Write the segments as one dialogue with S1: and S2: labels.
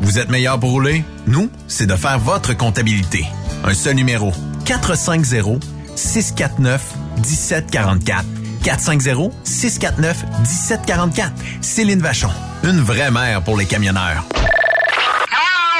S1: Vous êtes meilleur pour rouler? Nous, c'est de faire votre comptabilité. Un seul numéro. 450 649 1744. 450 649 1744. Céline Vachon. Une vraie mère pour les camionneurs.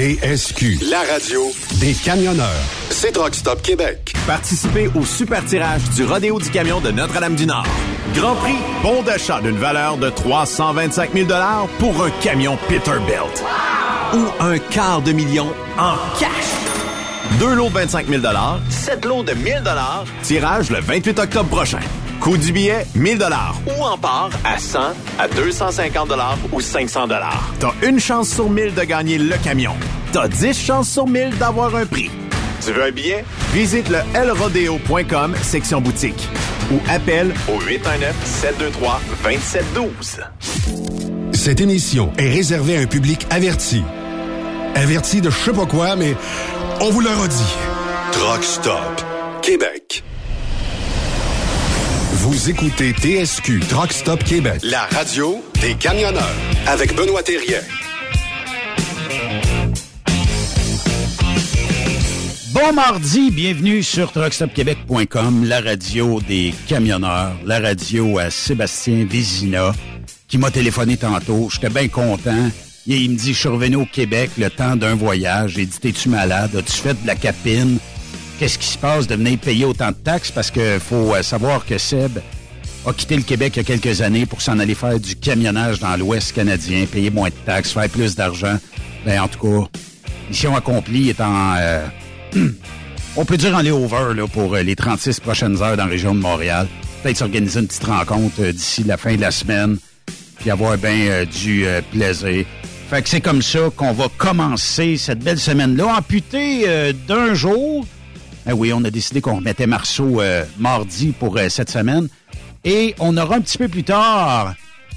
S2: TSQ, la radio des camionneurs. C'est Truck Stop Québec.
S1: Participez au super tirage du Rodéo du Camion de Notre-Dame-du-Nord. Grand prix, bon d'achat d'une valeur de 325 000 pour un camion Peterbilt. Ou un quart de million en cash. Deux lots de 25 000 sept lots de 1000 tirage le 28 octobre prochain. Coût du billet, 1000 ou en part à 100, à 250 ou 500 T'as une chance sur 1000 de gagner le camion. T'as 10 chances sur 1000 d'avoir un prix. Tu veux un billet? Visite le lrodeo.com, section boutique. Ou appelle au 819-723-2712.
S2: Cette émission est réservée à un public averti. Averti de je sais pas quoi, mais on vous le redit. Truck Stop Québec. Vous écoutez TSQ Truck Stop Québec, la radio des camionneurs avec Benoît Thérien.
S3: Bon mardi, bienvenue sur truckstopquebec.com, la radio des camionneurs, la radio à Sébastien Vézina, qui m'a téléphoné tantôt. J'étais bien content. Et il me dit, je suis revenu au Québec le temps d'un voyage. J'ai dit, t'es-tu malade? As-tu fait de la capine? Qu'est-ce qui se passe de venir payer autant de taxes? Parce que faut euh, savoir que Seb a quitté le Québec il y a quelques années pour s'en aller faire du camionnage dans l'Ouest canadien, payer moins de taxes, faire plus d'argent. Ben, en tout cas, mission accomplie étant... Euh, on peut dire en layover là, pour euh, les 36 prochaines heures dans la région de Montréal. Peut-être s'organiser une petite rencontre d'ici la fin de la semaine, puis avoir bien du plaisir. Fait que c'est comme ça qu'on va commencer cette belle semaine-là, amputée d'un jour. Ben oui, on a décidé qu'on remettait Marceau euh, mardi pour euh, cette semaine. Et on aura un petit peu plus tard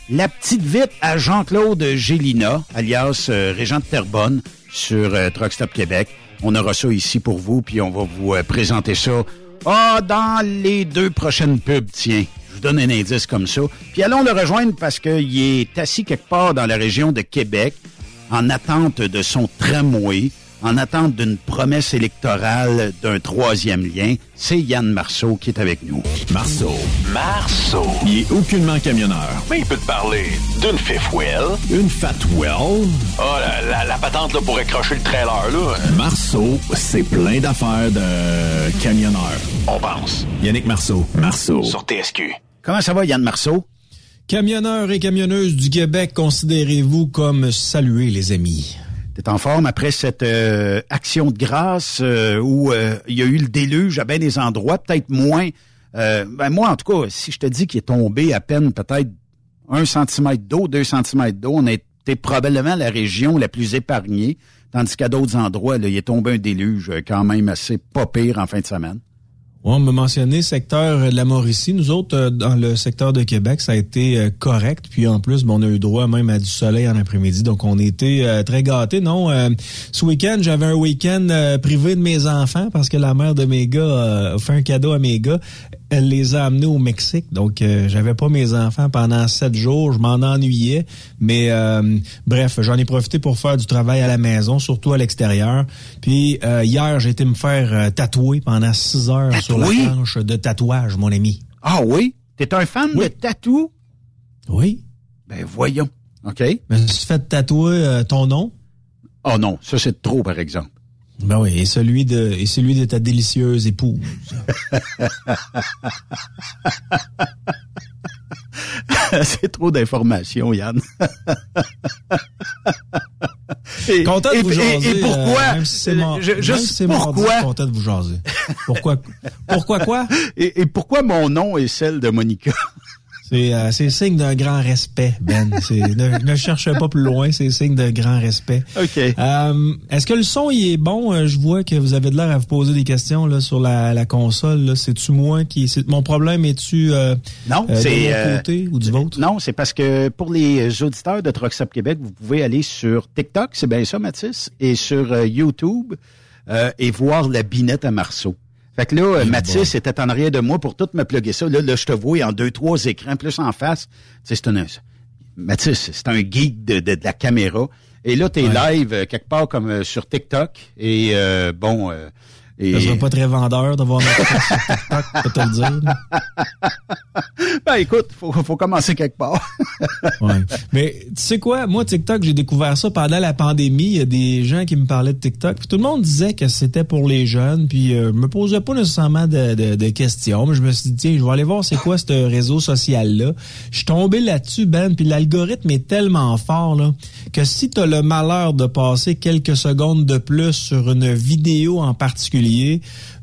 S3: la petite vite à Jean-Claude Gélina, alias Régent de Terrebonne, sur Truck Stop Québec. On aura ça ici pour vous, puis on va vous présenter ça ah, dans les deux prochaines pubs, tiens. Je vous donne un indice comme ça. Puis allons le rejoindre parce qu'il est assis quelque part dans la région de Québec en attente de son tramway en attente d'une promesse électorale d'un troisième lien. C'est Yann Marceau qui est avec nous.
S4: Marceau.
S5: Marceau.
S4: Il est aucunement camionneur.
S5: Mais il peut te parler d'une fifth wheel.
S4: Une fat well.
S5: Oh, la, la, patente là, pour accrocher le trailer. là.
S4: Marceau, c'est plein d'affaires de camionneur.
S5: On pense.
S4: Yannick Marceau. Marceau.
S5: Sur TSQ.
S3: Comment ça va, Yann Marceau?
S6: Camionneurs et camionneuses du Québec, considérez-vous comme salués, les amis?
S3: T'es en forme après cette euh, action de grâce euh, où euh, il y a eu le déluge à bien des endroits, peut-être moins. ben moi, en tout cas, si je te dis qu'il est tombé à peine peut-être un centimètre d'eau, deux centimètres d'eau, on était probablement la région la plus épargnée, tandis qu'à d'autres endroits, là, il est tombé un déluge quand même assez pas pire en fin de semaine.
S6: On m'a mentionné secteur de la Mauricie. Nous autres, euh, dans le secteur de Québec, ça a été euh, correct. Puis en plus, on a eu droit même à du soleil en après-midi. Donc on était euh, très gâtés. Non, ce week-end, j'avais un week-end privé de mes enfants parce que la mère de mes gars a fait un cadeau à mes gars elle les a amenés au Mexique. Donc, euh, j'avais pas mes enfants pendant sept jours. Je m'en ennuyais. Mais euh, bref, j'en ai profité pour faire du travail à la maison, surtout à l'extérieur. Puis euh, hier, j'ai été me faire tatouer pendant six heures sur la planche de tatouage, mon ami.
S3: Ah oui? T'es un fan de tatou?
S6: Oui.
S3: Ben voyons. OK.
S6: Mais tu fait tatouer ton nom?
S3: Oh non, ça c'est trop, par exemple.
S6: Ben oui, et celui de et celui de ta délicieuse épouse.
S3: C'est trop d'informations, Yann.
S6: content de vous jaser.
S3: Et, pourquoi?
S6: Euh, même si c'est mon, je, pourquoi? content de vous jaser. Pourquoi? Pourquoi quoi?
S3: Et, et pourquoi mon nom est celle de Monica?
S6: C'est euh, signe d'un grand respect, Ben. Ne, ne cherche pas plus loin, c'est signe de grand respect.
S3: OK.
S6: Euh, Est-ce que le son il est bon? Euh, je vois que vous avez de l'air à vous poser des questions là, sur la, la console. C'est-tu moi qui... Mon problème est-tu euh,
S3: non, euh, de
S6: mon côté ou du vôtre?
S3: Non, c'est parce que pour les auditeurs de Trucks Québec, vous pouvez aller sur TikTok, c'est bien ça, Mathis, et sur YouTube et voir la binette à Marceau. Fait que là, euh, Mathis était en arrière de moi pour tout me plugger ça. Là, là je te vois en deux, trois écrans, plus en face. Tu sais, c'est un... Mathis, c'est un geek de, de, la caméra. Et là, t'es live euh, quelque part comme euh, sur TikTok. Et bon,
S6: et... Ça pas très vendeur d'avoir notre sur TikTok, je peux te le dire.
S3: ben écoute, faut, faut commencer quelque part.
S6: ouais. Mais tu sais quoi, moi TikTok, j'ai découvert ça pendant la pandémie. Il y a des gens qui me parlaient de TikTok. Puis tout le monde disait que c'était pour les jeunes. Puis euh, me posais pas nécessairement de, de, de, questions. Mais je me suis dit, tiens, je vais aller voir c'est quoi ce réseau social-là. Je suis tombé là-dessus, Ben. Puis l'algorithme est tellement fort là, que si tu as le malheur de passer quelques secondes de plus sur une vidéo en particulier,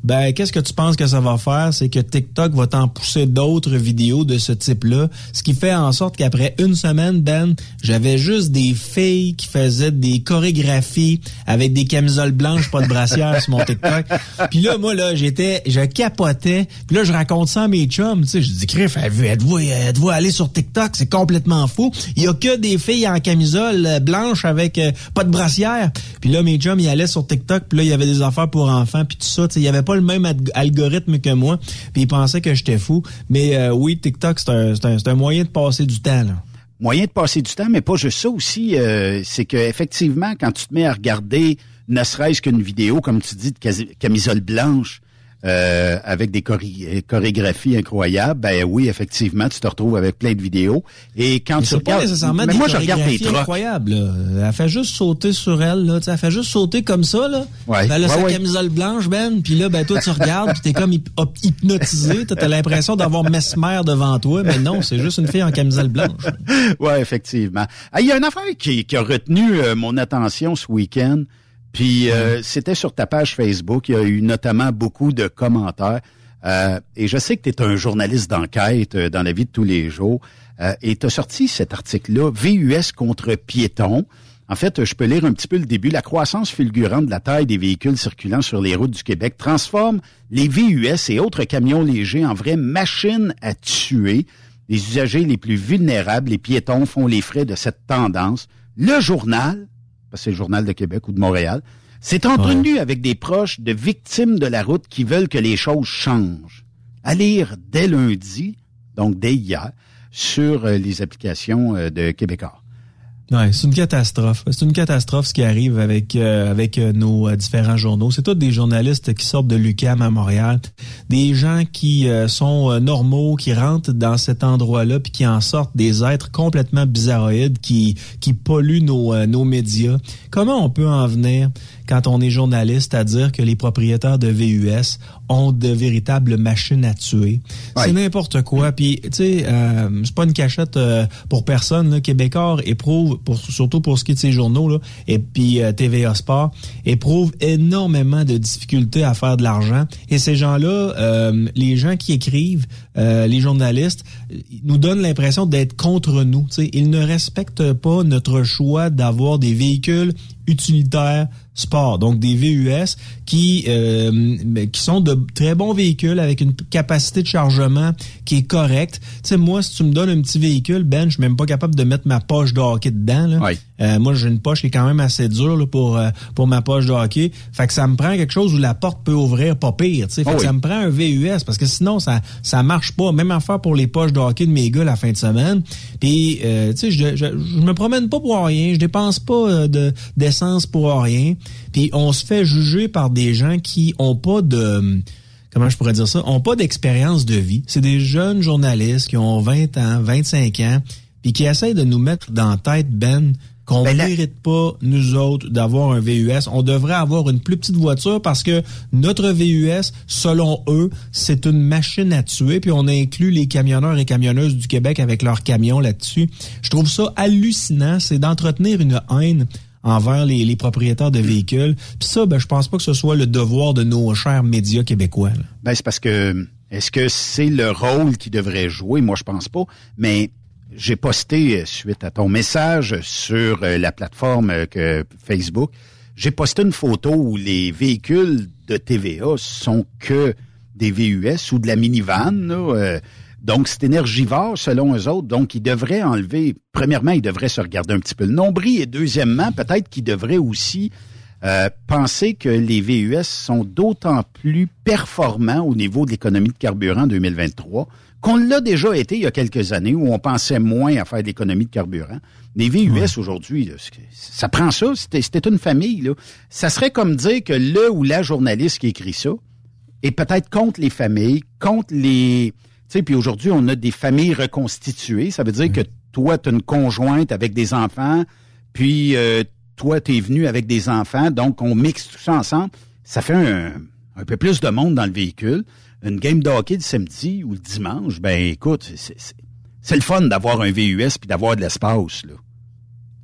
S6: ben qu'est-ce que tu penses que ça va faire? C'est que TikTok va t'en pousser d'autres vidéos de ce type-là, ce qui fait en sorte qu'après une semaine, Ben, j'avais juste des filles qui faisaient des chorégraphies avec des camisoles blanches, pas de brassière sur mon TikTok. Puis là, moi, là, j'étais, je capotais. Puis là, je raconte ça à mes chums, tu sais, je dis, Criff, êtes-vous, êtes-vous aller sur TikTok? C'est complètement fou. Il y a que des filles en camisole euh, blanche avec euh, pas de brassière. Puis là, mes chums, ils allaient sur TikTok, puis là, il y avait des affaires pour enfants, puis tout ça. Il y avait pas le même algorithme que moi, puis ils pensaient que j'étais fou. Mais euh, oui, TikTok, c'est un, un, un, moyen de passer du temps. Là.
S3: Moyen de passer du temps, mais pas juste ça aussi. Euh, c'est que effectivement, quand tu te mets à regarder ne serait-ce qu'une vidéo, comme tu dis, de camisole blanche, euh, avec des chorégraphies incroyables, ben oui, effectivement, tu te retrouves avec plein de vidéos. Et quand tu
S6: regardes, pas nécessairement mais moi je regarde des trucs incroyables. Elle fait juste sauter sur elle, là. elle fait juste sauter comme ça, là.
S3: Ouais.
S6: Ben, elle a
S3: sa
S6: camisole blanche, Ben. Puis là, ben toi tu regardes, puis t'es comme hypnotisé. T'as l'impression d'avoir Mesmer devant toi, mais non, c'est juste une fille en camisole blanche.
S3: ouais, effectivement. Il y a une affaire qui, qui a retenu euh, mon attention ce week-end. Puis euh, c'était sur ta page Facebook, il y a eu notamment beaucoup de commentaires. Euh, et je sais que tu es un journaliste d'enquête euh, dans la vie de tous les jours. et tu as sorti cet article-là, VUS contre piéton. En fait, je peux lire un petit peu le début. La croissance fulgurante de la taille des véhicules circulant sur les routes du Québec transforme les VUS et autres camions légers en vraies machines à tuer. Les usagers les plus vulnérables, les piétons, font les frais de cette tendance. Le journal, parce que c'est le journal de Québec ou de Montréal, s'est entretenu avec des proches de victimes de la route qui veulent que les choses changent. À lire dès lundi, donc dès hier, sur euh, les applications euh, de Québécois.
S6: C'est une catastrophe. C'est une catastrophe ce qui arrive avec euh, avec euh, nos euh, différents journaux. C'est tous des journalistes qui sortent de l'UCAM à Montréal, des gens qui sont normaux, qui rentrent dans cet endroit-là puis qui en sortent des êtres complètement bizarroïdes qui qui polluent nos nos médias. Comment on peut en venir quand on est journaliste à dire que les propriétaires de VUS ont de véritables machines à tuer. C'est n'importe quoi. Puis, tu sais, euh, c'est pas une cachette euh, pour personne. Là. Québécois éprouve, pour, surtout pour ce qui est de ces journaux, là, et puis euh, TVA Sport, éprouve énormément de difficultés à faire de l'argent. Et ces gens-là, euh, les gens qui écrivent, les journalistes, nous donnent l'impression d'être contre nous. sais Ils ne respectent pas notre choix d'avoir des véhicules utilitaires sport, donc des VUS qui euh, qui sont de très bons véhicules avec une capacité de chargement qui est correcte. Tu sais moi si tu me donnes un petit véhicule Ben, je suis même pas capable de mettre ma poche de hockey dedans là. Euh, moi j'ai une poche qui est quand même assez dure là, pour euh, pour ma poche de hockey. Fait que ça me prend quelque chose où la porte peut ouvrir pas pire, tu sais. Fait que ça me prend un VUS parce que sinon ça ça marche pas. Même affaire pour les poches de hockey de mes gars la fin de semaine. Puis tu sais je, je, je me promène pas pour rien, je dépense pas de d'essence pour rien. Puis on se fait juger par des gens qui ont pas de comment je pourrais dire ça, ont pas d'expérience de vie. C'est des jeunes journalistes qui ont 20 ans, 25 ans, puis qui essayent de nous mettre dans la tête Ben qu'on ne ben mérite pas, nous autres, d'avoir un VUS. On devrait avoir une plus petite voiture parce que notre VUS, selon eux, c'est une machine à tuer. Puis on inclut les camionneurs et camionneuses du Québec avec leurs camions là-dessus. Je trouve ça hallucinant. C'est d'entretenir une haine envers les, propriétaires de véhicules. Puis ça, ben, je pense pas que ce soit le devoir de nos chers médias québécois.
S3: Ben, c'est parce que est-ce que c'est le rôle qui devrait jouer? Moi, je pense pas. Mais j'ai posté, euh, suite à ton message sur euh, la plateforme euh, Facebook, j'ai posté une photo où les véhicules de TVA sont que des VUS ou de la minivan. Là, donc, c'est énergivore selon eux autres. Donc, ils devraient enlever, premièrement, ils devraient se regarder un petit peu le nombril et deuxièmement, peut-être qu'ils devraient aussi penser que les VUS sont d'autant plus performants au niveau de l'économie de carburant en 2023 qu'on l'a déjà été il y a quelques années où on pensait moins à faire de l'économie de carburant. Les VUS aujourd'hui, ça prend ça. C'était une famille. Là. Ça serait comme dire que le ou la journaliste qui écrit ça est peut-être contre les familles, contre les puis aujourd'hui, on a des familles reconstituées. Ça veut dire que toi, tu as une conjointe avec des enfants, puis euh, toi, tu es venu avec des enfants, donc on mixe tout ça ensemble. Ça fait un, un peu plus de monde dans le véhicule. Une game de hockey le samedi ou le dimanche, ben écoute, c'est le fun d'avoir un VUS puis d'avoir de l'espace, là.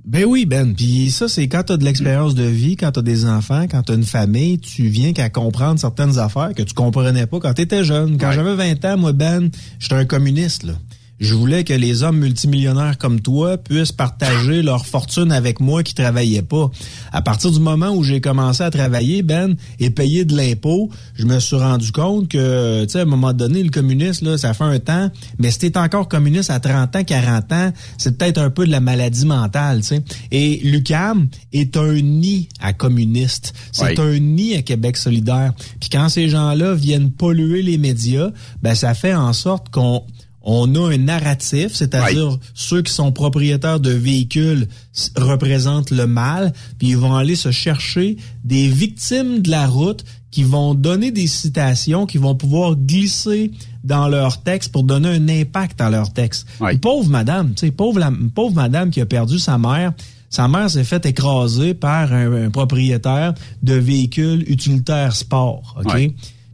S6: Ben oui, Ben. Puis ça, c'est quand tu as de l'expérience de vie, quand tu as des enfants, quand tu as une famille, tu viens qu'à comprendre certaines affaires que tu comprenais pas quand tu étais jeune. Quand j'avais 20 ans, moi, Ben, j'étais un communiste, là. Je voulais que les hommes multimillionnaires comme toi puissent partager leur fortune avec moi qui travaillais pas. À partir du moment où j'ai commencé à travailler, Ben, et payer de l'impôt, je me suis rendu compte que, tu sais, à un moment donné, le communiste, là, ça fait un temps, mais si t'es encore communiste à 30 ans, 40 ans, c'est peut-être un peu de la maladie mentale, tu sais. Et l'UCAM est un nid à communistes. C'est un nid à Québec solidaire. Puis quand ces gens-là viennent polluer les médias, ben, ça fait en sorte qu'on on a un narratif, c'est-à-dire ceux qui sont propriétaires de véhicules représentent le mal, puis ils vont aller se chercher des victimes de la route qui vont donner des citations, qui vont pouvoir glisser dans leur texte pour donner un impact à leur texte. Pauvre madame, tu sais, pauvre, pauvre madame qui a perdu sa mère. Sa mère s'est fait écraser par un, propriétaire de véhicules utilitaires sport, OK?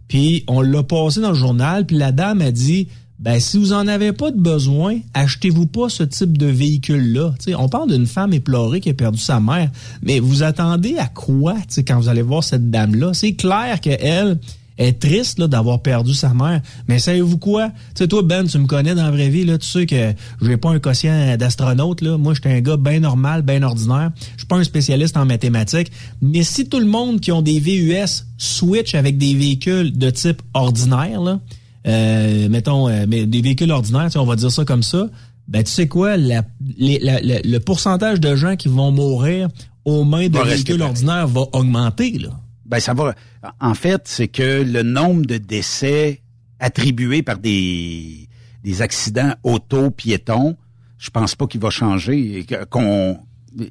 S6: Puis on l'a passé dans le journal, puis la dame a dit ben si vous en avez pas de besoin, achetez-vous pas ce type de véhicule-là. on parle d'une femme éplorée qui a perdu sa mère, mais vous attendez à quoi quand vous allez voir cette dame-là? C'est clair qu'elle, Elle est triste d'avoir perdu sa mère. Mais savez-vous quoi? Sais, toi, Ben, tu me connais dans la vraie vie, là, tu sais que j'ai pas un quotient d'astronaute. Moi, j'étais un gars bien normal, bien ordinaire. Je suis pas un spécialiste en mathématiques. Mais si tout le monde qui ont des VUS switch avec des véhicules de type ordinaire, là, euh, mettons, euh, mais des véhicules ordinaires, on va dire ça comme ça, ben tu sais quoi, la, le pourcentage de gens qui vont mourir aux mains de véhicules ordinaires va augmenter. Là.
S3: Ben ça va. En fait, c'est que le nombre de décès attribués par des des accidents auto-piétons, je pense pas qu'il va changer. Qu'on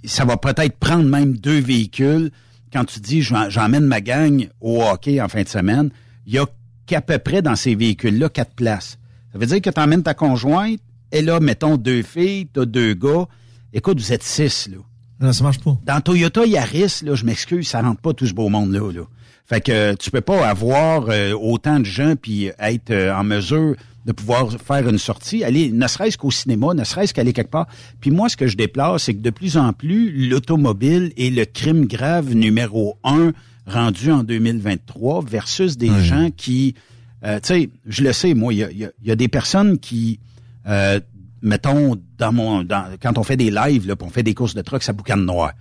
S3: ça va peut-être prendre même deux véhicules. Quand tu dis j'emmène ma gang au hockey en fin de semaine, il y a qu'à peu près dans ces véhicules-là quatre places. Ça veut dire que tu emmènes ta conjointe, et là, mettons deux filles, tu as deux gars. Écoute, vous êtes six, là.
S6: Non, ça marche pas.
S3: Dans Toyota Yaris, là, je m'excuse, ça rentre pas tout ce beau monde-là. Là. Fait que tu peux pas avoir euh, autant de gens puis être euh, en mesure de pouvoir faire une sortie, aller ne serait-ce qu'au cinéma, ne serait-ce qu'aller quelque part. Puis moi, ce que je déplore, c'est que de plus en plus, l'automobile est le crime grave numéro un rendu en 2023 versus des gens qui, euh, tu sais, je le sais, moi, il y a, y a, des personnes qui euh, mettons, dans mon, dans, quand on fait des lives, là, on fait des courses de trucks à boucan noir.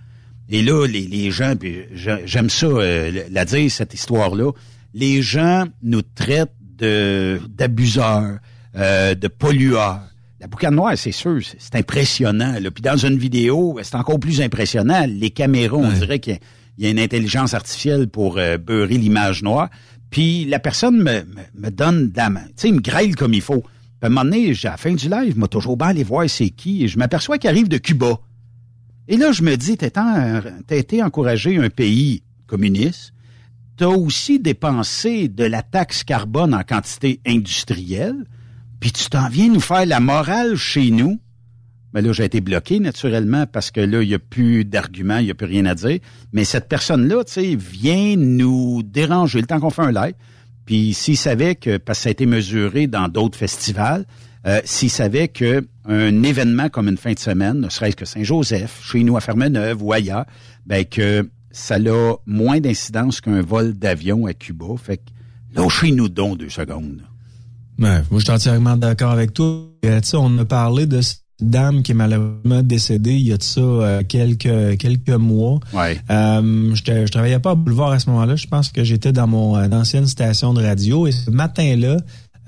S3: Et là, les, les gens, puis j'aime ça euh, la dire, cette histoire-là, les gens nous traitent de d'abuseurs, euh, de pollueurs. La boucane noire, c'est sûr, c'est impressionnant. Là. Puis dans une vidéo, c'est encore plus impressionnant. Les caméras, on dirait qu'il y, a une intelligence artificielle pour euh, beurrer l'image noire. Puis la personne me, me, donne la main. Tu sais, il me grêle comme il faut à un moment donné, à la fin du live, m'a toujours bien aller voir c'est qui, et je m'aperçois qu'il arrive de Cuba. Et là, je me dis, t'as été encouragé un pays communiste, t'as aussi dépensé de la taxe carbone en quantité industrielle, puis tu t'en viens nous faire la morale chez nous. Mais ben là, j'ai été bloqué, naturellement, parce que là, il n'y a plus d'arguments, il n'y a plus rien à dire. Mais cette personne-là, tu sais, vient nous déranger le temps qu'on fait un live. Puis s'il savait que, parce que ça a été mesuré dans d'autres festivals, euh, s'il savait que un événement comme une fin de semaine, ne serait-ce que Saint-Joseph, chez nous à Fermeneuve ou ailleurs, ben que ça a moins d'incidence qu'un vol d'avion à Cuba. Fait que lâchez-nous donc deux secondes.
S6: Ouais, moi, je suis entièrement d'accord avec toi. Euh, on a parlé de dame qui est malheureusement décédée il y a de ça euh, quelques quelques mois.
S3: Ouais.
S6: Euh, je, je travaillais pas à Boulevard à ce moment-là. Je pense que j'étais dans mon euh, ancienne station de radio et ce matin-là,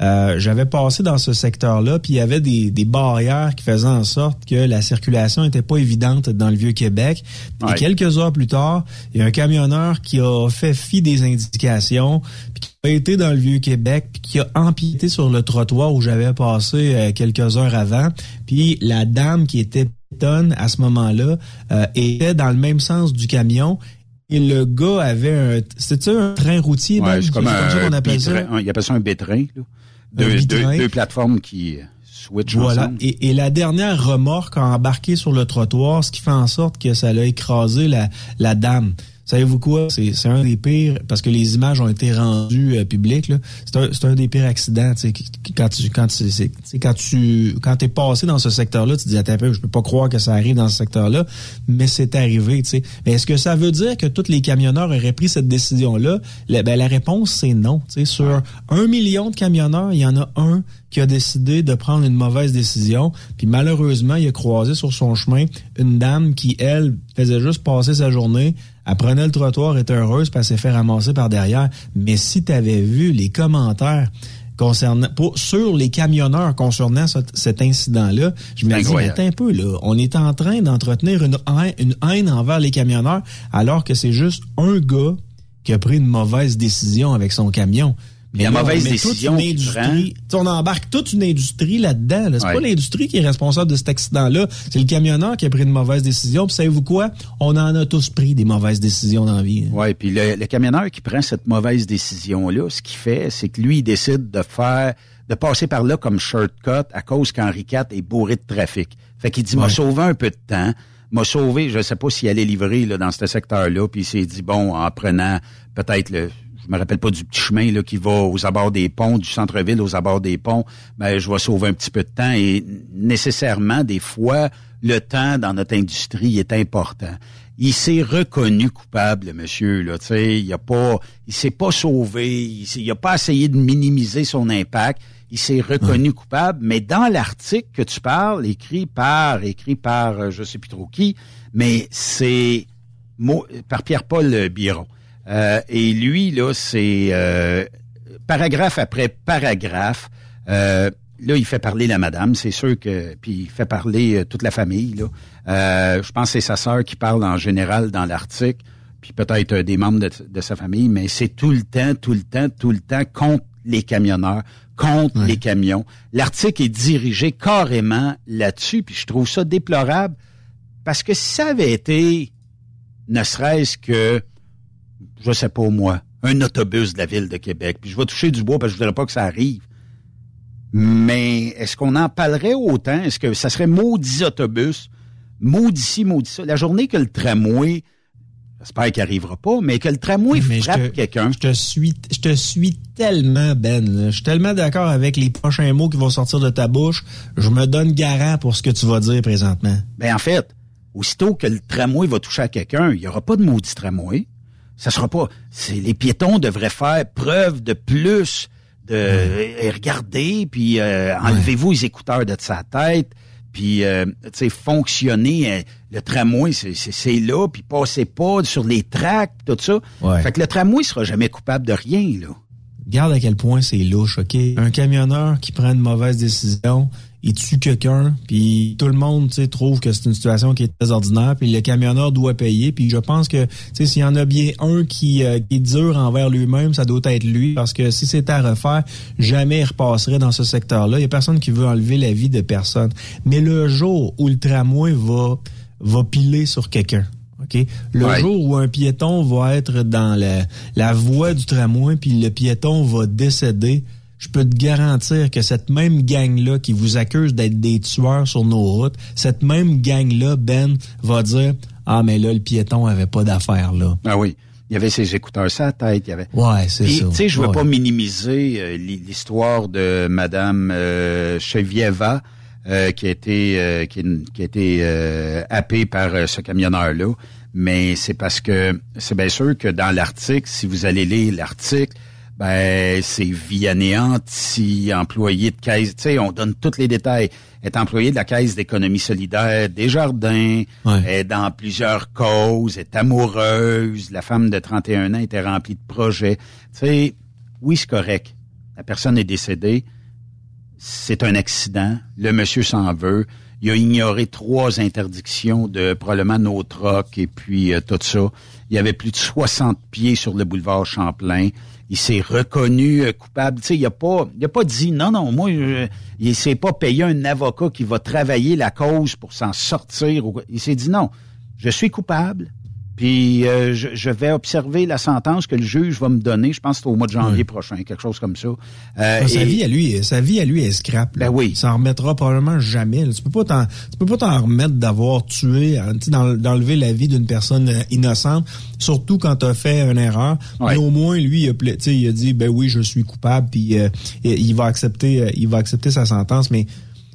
S6: euh, j'avais passé dans ce secteur-là, puis il y avait des, des, barrières qui faisaient en sorte que la circulation était pas évidente dans le Vieux-Québec. Et quelques heures plus tard, il y a un camionneur qui a fait fi des indications, puis qui a été dans le Vieux-Québec, puis qui a empiété sur le trottoir où j'avais passé euh, quelques heures avant. Puis la dame qui était piétonne à ce moment-là euh, était dans le même sens du camion et le gars avait un. C'était un train routier,
S3: ouais, comme, comme, ça qu'on appelle ça. Il appelle ça un bétrain, là deux, deux, plateformes qui switchent voilà.
S6: Et, et, la dernière remorque a embarqué sur le trottoir, ce qui fait en sorte que ça l'a écrasé la, la dame. Savez-vous quoi? C'est un des pires, parce que les images ont été rendues euh, publiques. C'est un, un, des pires accidents. Quand tu quand tu quand tu quand es passé dans ce secteur-là, tu te dis attends un peu, je peux pas croire que ça arrive dans ce secteur-là, mais c'est arrivé. Mais est-ce que ça veut dire que tous les camionneurs auraient pris cette décision-là? La, ben, la réponse, c'est non. Sur un million de camionneurs, il y en a un qui a décidé de prendre une mauvaise décision. Puis malheureusement, il a croisé sur son chemin une dame qui, elle, faisait juste passer sa journée elle prenait le trottoir, était heureuse, puis elle s'est fait ramasser par derrière. Mais si tu avais vu les commentaires concernant pour, sur les camionneurs concernant cet incident-là, je me dis, un peu, là, on est en train d'entretenir une, une haine envers les camionneurs, alors que c'est juste un gars qui a pris une mauvaise décision avec son camion.
S3: Mais la mauvaise décision
S6: On embarque toute une industrie là-dedans. C'est pas l'industrie qui est responsable de cet accident-là. C'est le camionneur qui a pris une mauvaise décision. Puis savez-vous quoi? On en a tous pris des mauvaises décisions dans la vie.
S3: Oui, puis le, le, camionneur qui prend cette mauvaise décision-là, ce qu'il fait, c'est que lui, il décide de faire de passer par là comme shortcut à cause qu'Henri IV est bourré de trafic. Fait qu'il dit, m'a sauvé un peu de temps, m'a sauvé, je sais pas s'il allait livrer là, dans ce secteur-là, puis il s'est dit, bon, en prenant peut-être le je me rappelle pas du petit chemin là, qui va aux abords des ponts, du centre-ville aux abords des ponts, ben, je vais sauver un petit peu de temps et nécessairement, des fois, le temps dans notre industrie est important. il s'est reconnu coupable, le monsieur. Là, il a pas, il s'est pas sauvé, il, il a pas essayé de minimiser son impact. Il s'est reconnu coupable, mais dans l'article que tu parles, écrit par, écrit par, euh, je sais plus trop qui, mais c'est par Pierre-Paul Biron. Euh, et lui, là, c'est euh, paragraphe après paragraphe. Euh, là, il fait parler la madame, c'est sûr que, puis il fait parler toute la famille. Là. je pense que c'est sa sœur qui parle en général dans l'article, puis peut-être des membres de, sa famille, mais c'est tout le temps, tout le temps, tout le temps contre les camionneurs, contre les camions. L'article est dirigé carrément là-dessus, puis je trouve ça déplorable parce que si ça avait été ne serait-ce que, je sais pas moi, un autobus de la ville de Québec. Puis je vais toucher du bois parce que je voudrais pas que ça arrive. Mais est-ce qu'on en parlerait autant? Est-ce que ça serait maudit autobus, maudit ci, maudit ça? La journée que le tramway, j'espère qu'il arrivera pas, mais que le tramway frappe quelqu'un.
S6: Je te suis, je te suis tellement, Ben. Je suis tellement d'accord avec les prochains mots qui vont sortir de ta bouche. Je me donne garant pour ce que tu vas dire présentement.
S3: Ben, en fait, aussitôt que le tramway va toucher à quelqu'un, il n'y aura pas de maudit tramway. Ça sera pas. Les piétons devraient faire preuve de plus de euh, regarder, puis euh, enlevez-vous les écouteurs de sa tête, puis euh, tu fonctionner. le tramway, c'est là, puis passez pas sur les tracks, tout ça. Fait que le tramway sera jamais coupable de rien là.
S6: Regarde à quel point c'est louche, OK? Un camionneur qui prend une mauvaise décision, il tue quelqu'un, puis tout le monde trouve que c'est une situation qui est très ordinaire, puis le camionneur doit payer. Puis je pense que s'il y en a bien un qui, euh, qui est dur envers lui-même, ça doit être lui, parce que si c'était à refaire, jamais il repasserait dans ce secteur-là. Il y a personne qui veut enlever la vie de personne. Mais le jour où le tramway va, va piler sur quelqu'un, OK? Le jour où un piéton va être dans la, la voie du tramway, puis le piéton va décéder, je peux te garantir que cette même gang-là qui vous accuse d'être des tueurs sur nos routes, cette même gang-là, Ben, va dire Ah, mais là, le piéton avait pas d'affaires là.
S3: Ah oui. Il y avait ses écouteurs sa tête, il y avait.
S6: Ouais, c'est ça.
S3: Tu sais, je veux pas minimiser euh, l'histoire de Madame euh, Chevieva euh, qui a été qui, qui, a été happée par ce camionneur-là, mais c'est parce que c'est bien sûr que dans l'article, si vous allez lire l'article, ben c'est vie si employé de caisse, tu sais, on donne tous les détails. Est employé de la caisse d'économie solidaire des jardins, est dans plusieurs causes, est amoureuse, la femme de 31 ans était remplie de projets. Tu sais, oui, c'est correct. La personne est décédée, c'est un accident, le monsieur s'en veut, il a ignoré trois interdictions de probablement nos trocs et puis euh, tout ça. Il y avait plus de 60 pieds sur le boulevard Champlain il s'est reconnu euh, coupable. Tu sais, il a pas, pas dit non, non, moi, il s'est pas payé un avocat qui va travailler la cause pour s'en sortir. Il s'est dit non, je suis coupable. Puis euh, je, vais observer la sentence que le juge va me donner. Je pense que c'est au mois de janvier prochain, quelque chose comme ça.
S6: Euh, sa vie à lui, sa vie à lui est scrap.
S3: Ben oui.
S6: Ça en remettra probablement jamais. Tu peux pas t'en, tu peux pas t'en remettre d'avoir tué, hein, d'enlever la vie d'une personne euh, innocente, surtout quand tu as fait une erreur. Mais au moins lui, il a, il a dit ben oui, je suis coupable, puis il va accepter, il va accepter sa sentence. Mais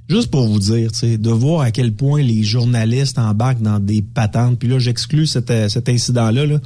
S6: Juste pour vous dire, de voir à quel point les journalistes embarquent dans des patentes, puis là, j'exclus cet, euh, cet incident-là, là,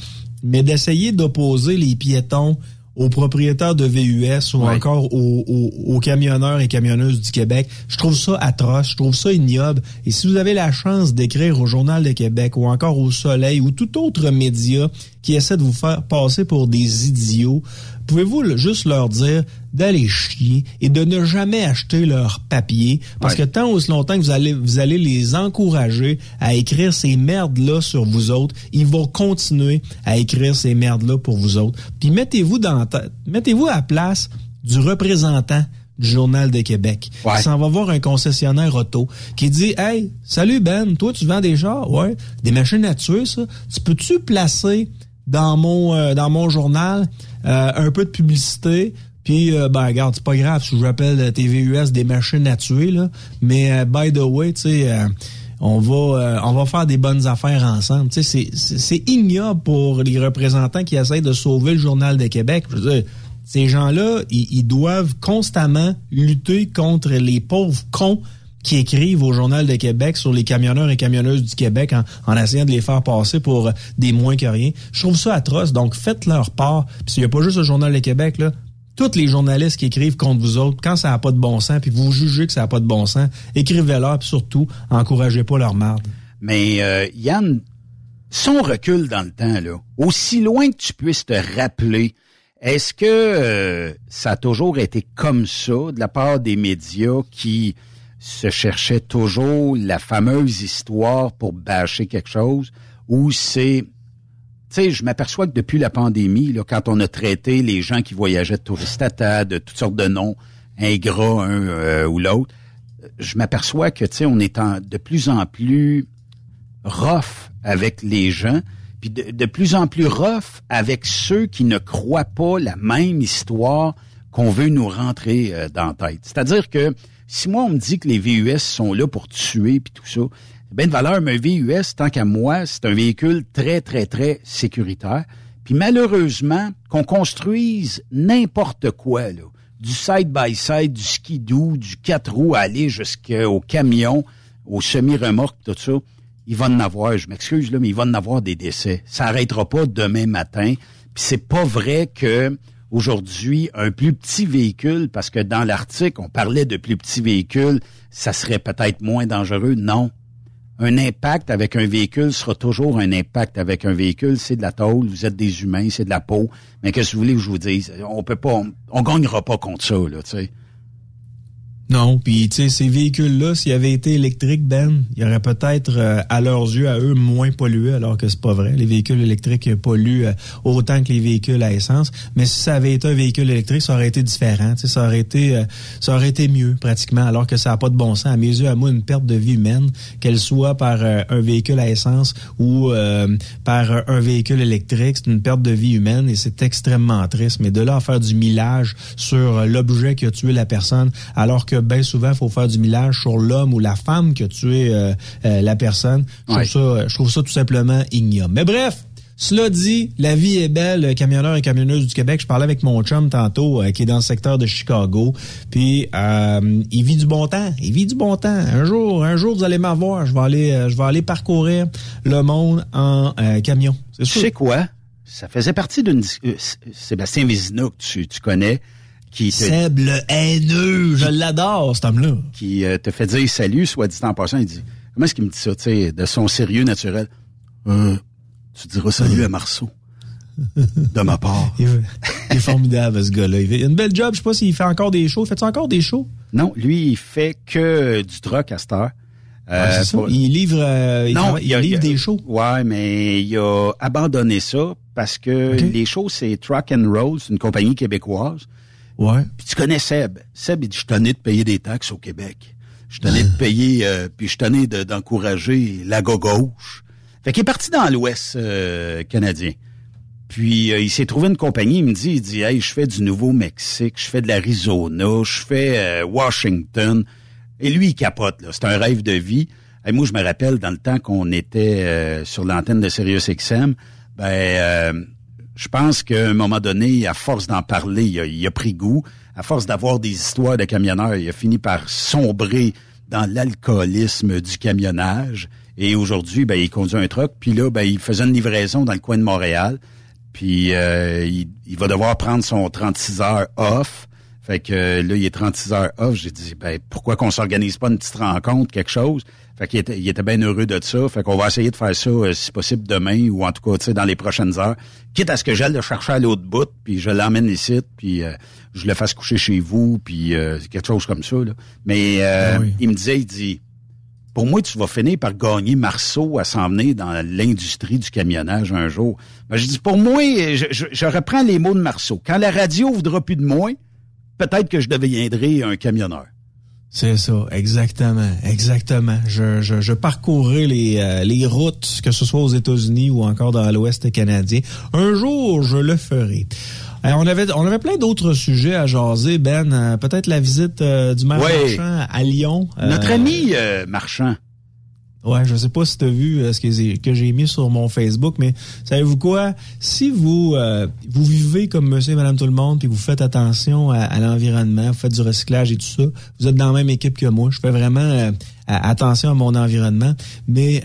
S6: mais d'essayer d'opposer les piétons aux propriétaires de VUS ou encore aux, camionneurs et camionneuses du Québec. Je trouve ça atroce, je trouve ça ignoble. Et si vous avez la chance d'écrire au Journal de Québec ou encore au Soleil ou tout autre média qui essaie de vous faire passer pour des idiots, pouvez-vous juste leur dire d'aller chier et de ne jamais acheter leur papier parce que tant aussi longtemps que vous allez vous allez les encourager à écrire ces merdes là sur vous autres, ils vont continuer à écrire ces merdes là pour vous autres. Puis mettez-vous dans mettez-vous à la place du représentant du Journal de Québec. Ouais. s'en va voir un concessionnaire auto qui dit Hey, salut Ben, toi tu vends des chars? Ouais. Des machines à tuer, ça. Tu peux-tu placer dans mon euh, dans mon journal euh, un peu de publicité puis, euh, ben, regarde, c'est pas grave si je rappelle TVUS des machines à tuer, là. Mais, by the way, tu sais, on va on va faire des bonnes affaires ensemble. Tu sais, c'est ignoble pour les représentants qui essayent de sauver le Journal de Québec. Je veux dire, ces gens-là, ils, ils doivent constamment lutter contre les pauvres cons qui écrivent au Journal de Québec sur les camionneurs et camionneuses du Québec en, en essayant de les faire passer pour des moins que rien. Je trouve ça atroce. Donc, faites leur part. Puis il n'y a pas juste le Journal de Québec, là. Tous les journalistes qui écrivent contre vous autres, quand ça n'a pas de bon sens, puis vous jugez que ça n'a pas de bon sens, écrivez-leur, puis surtout, encouragez pas leur marde.
S3: Mais euh, Yann, si on recule dans le temps, là, aussi loin que tu puisses te rappeler, est-ce que euh, ça a toujours été comme ça de la part des médias qui se cherchaient toujours la fameuse histoire pour bâcher quelque chose, ou c'est tu sais, je m'aperçois que depuis la pandémie, là, quand on a traité les gens qui voyageaient de touristata, de toutes sortes de noms, ingrats un euh, ou l'autre, je m'aperçois que, tu sais, on est de plus en plus rough avec les gens, puis de, de, plus en plus rough avec ceux qui ne croient pas la même histoire qu'on veut nous rentrer euh, dans la tête. C'est-à-dire que si moi on me dit que les VUS sont là pour tuer puis tout ça, ben de valeur, mais un VUS, tant qu'à moi, c'est un véhicule très, très, très sécuritaire. Puis malheureusement, qu'on construise n'importe quoi, là, du side-by-side, du skidoo, du quatre roues, aller jusqu'au camion, au semi-remorque, tout ça, il va en avoir, je m'excuse, là, mais il va en avoir des décès. Ça n'arrêtera pas demain matin. Puis c'est pas vrai que aujourd'hui, un plus petit véhicule, parce que dans l'article, on parlait de plus petits véhicules, ça serait peut-être moins dangereux. Non, un impact avec un véhicule sera toujours un impact avec un véhicule. C'est de la tôle, vous êtes des humains, c'est de la peau. Mais qu'est-ce que vous voulez que je vous dise? On peut pas, on, on gagnera pas contre ça, là, tu sais.
S6: Non, puis tu sais, ces véhicules-là, s'ils avaient été électriques, Ben, il y aurait peut-être, euh, à leurs yeux, à eux, moins pollué, alors que c'est pas vrai. Les véhicules électriques polluent euh, autant que les véhicules à essence. Mais si ça avait été un véhicule électrique, ça aurait été différent. Ça aurait été, euh, ça aurait été mieux, pratiquement, alors que ça n'a pas de bon sens. À mes yeux, à moi, une perte de vie humaine, qu'elle soit par un véhicule à essence ou par un véhicule électrique, c'est une perte de vie humaine et c'est extrêmement triste. Mais de là à faire du millage sur l'objet qui a tué la personne, alors que bien souvent, il faut faire du millage sur l'homme ou la femme qui a tué euh, euh, la personne. Je, trouve ça, je trouve ça tout simplement ignoble. Mais bref, cela dit, la vie est belle, camionneur et camionneuse du Québec. Je parlais avec mon chum tantôt, euh, qui est dans le secteur de Chicago. Puis il vit du bon temps. Il vit du bon temps. Un jour, un jour, vous allez m'avoir. Je vais aller, je vais aller parcourir le monde en camion.
S3: Tu sais quoi? Ça faisait partie d'une Sébastien Vizina que tu, tu connais
S6: qui te, Seb le haineux, je l'adore cet homme-là.
S3: Qui euh, te fait dire salut, soit dit en passant, il dit comment est-ce qu'il me dit ça, tu sais, de son sérieux naturel? Euh, tu diras salut à Marceau. De ma part.
S6: il, est formidable, ce gars-là. Il fait une belle job. Je sais pas s'il fait encore des shows. Fait-tu encore des shows?
S3: Non, lui, il fait que du truck à cette heure.
S6: Euh, Il livre, euh, il, non, il, livre des shows.
S3: Ouais, mais il a abandonné ça parce que les shows, c'est Truck and Roll, c'est une compagnie québécoise. Puis tu connais Seb. Seb, il dit, je tenais de payer des taxes au Québec. Je tenais de payer, euh, puis je tenais d'encourager la gauche. Fait qu'il est parti dans l'Ouest euh, canadien. Puis euh, il s'est trouvé une compagnie, il me dit, il dit, hey, je fais du Nouveau-Mexique, je fais de l'Arizona, je fais Washington. Et lui, il capote, là. C'est un rêve de vie. Et moi, je me rappelle, dans le temps qu'on était sur l'antenne de Sirius XM, ben je pense qu'à un moment donné, à force d'en parler, il a, pris goût. À force d'avoir des histoires de camionneurs, il a fini par sombrer dans l'alcoolisme du camionnage. Et aujourd'hui, ben, il conduit un truck. Puis là, ben, il faisait une livraison dans le coin de Montréal. Puis euh, il, il, va devoir prendre son 36 heures off. Fait que là, il est 36 heures off. J'ai dit, ben, pourquoi qu'on s'organise pas une petite rencontre, quelque chose? Fait qu'il était, il était bien heureux de ça. Fait qu'on va essayer de faire ça, euh, si possible, demain ou en tout cas, tu sais, dans les prochaines heures. Quitte à ce que j'aille le chercher à l'autre bout, puis je l'emmène ici, puis euh, je le fasse coucher chez vous, puis euh, quelque chose comme ça. Là. Mais ah il me disait, il dit, pour moi, tu vas finir par gagner Marceau à s'en venir dans l'industrie du camionnage un jour. Ben, je dis, pour moi, je, je, je, reprends les mots de Marceau. Quand la radio voudra plus de moi, peut-être que je deviendrai un camionneur.
S6: C'est ça, exactement, exactement. Je, je, je parcourrai les, euh, les routes, que ce soit aux États-Unis ou encore dans l'Ouest canadien. Un jour, je le ferai. Euh, on avait on avait plein d'autres sujets à jaser, Ben. Euh, peut-être la visite du maire Marchand à Lyon.
S3: Notre ami Marchand.
S6: Ouais, je sais pas si tu as vu euh, ce que j'ai, que j'ai mis sur mon Facebook, mais savez-vous quoi? Si vous euh, vous vivez comme monsieur et madame tout le monde, puis vous faites attention à, l'environnement, vous faites du recyclage et tout ça, vous êtes dans la même équipe que moi. Je fais vraiment euh, attention à mon environnement. Mais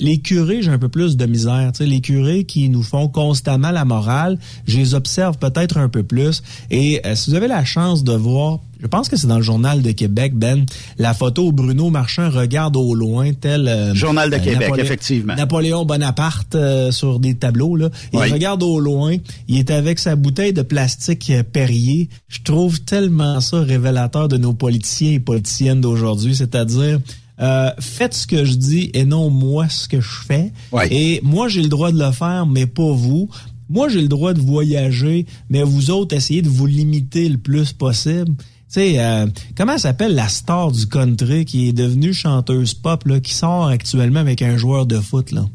S6: les curés, j'ai un peu plus de misère. Tu sais, les curés qui nous font constamment la morale, je les observe peut-être un peu plus. Et si vous avez la chance de voir je pense que c'est dans le journal de Québec, Ben, la photo où Bruno Marchand regarde au loin, tel...
S3: Euh, journal de
S6: euh,
S3: Québec, effectivement.
S6: Napoléon Bonaparte euh, sur des tableaux. Là. Il regarde au loin, il est avec sa bouteille de plastique Perrier. Je trouve tellement ça révélateur de nos politiciens et politiciennes d'aujourd'hui, c'est-à-dire... faites ce que je dis et non moi ce que je fais. Et moi, j'ai le droit de le faire, mais pas vous. Moi, j'ai le droit de voyager, mais vous autres, essayez de vous limiter le plus possible. Tu sais, euh, comment s'appelle la star du country qui est devenue chanteuse pop, là, qui sort actuellement avec un joueur de foot, là?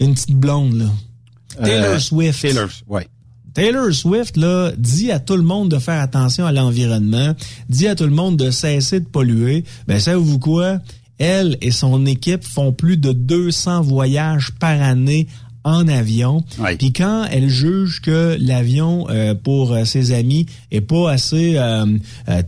S6: Une petite blonde, là. Taylor euh, Swift.
S3: Taylor, ouais.
S6: Taylor Swift, là, dit à tout le monde de faire attention à l'environnement, dit à tout le monde de cesser de polluer. Ben, savez-vous quoi? Elle et son équipe font plus de 200 voyages par année en avion. Puis quand elle juge que l'avion euh, pour euh, ses amis est pas assez euh,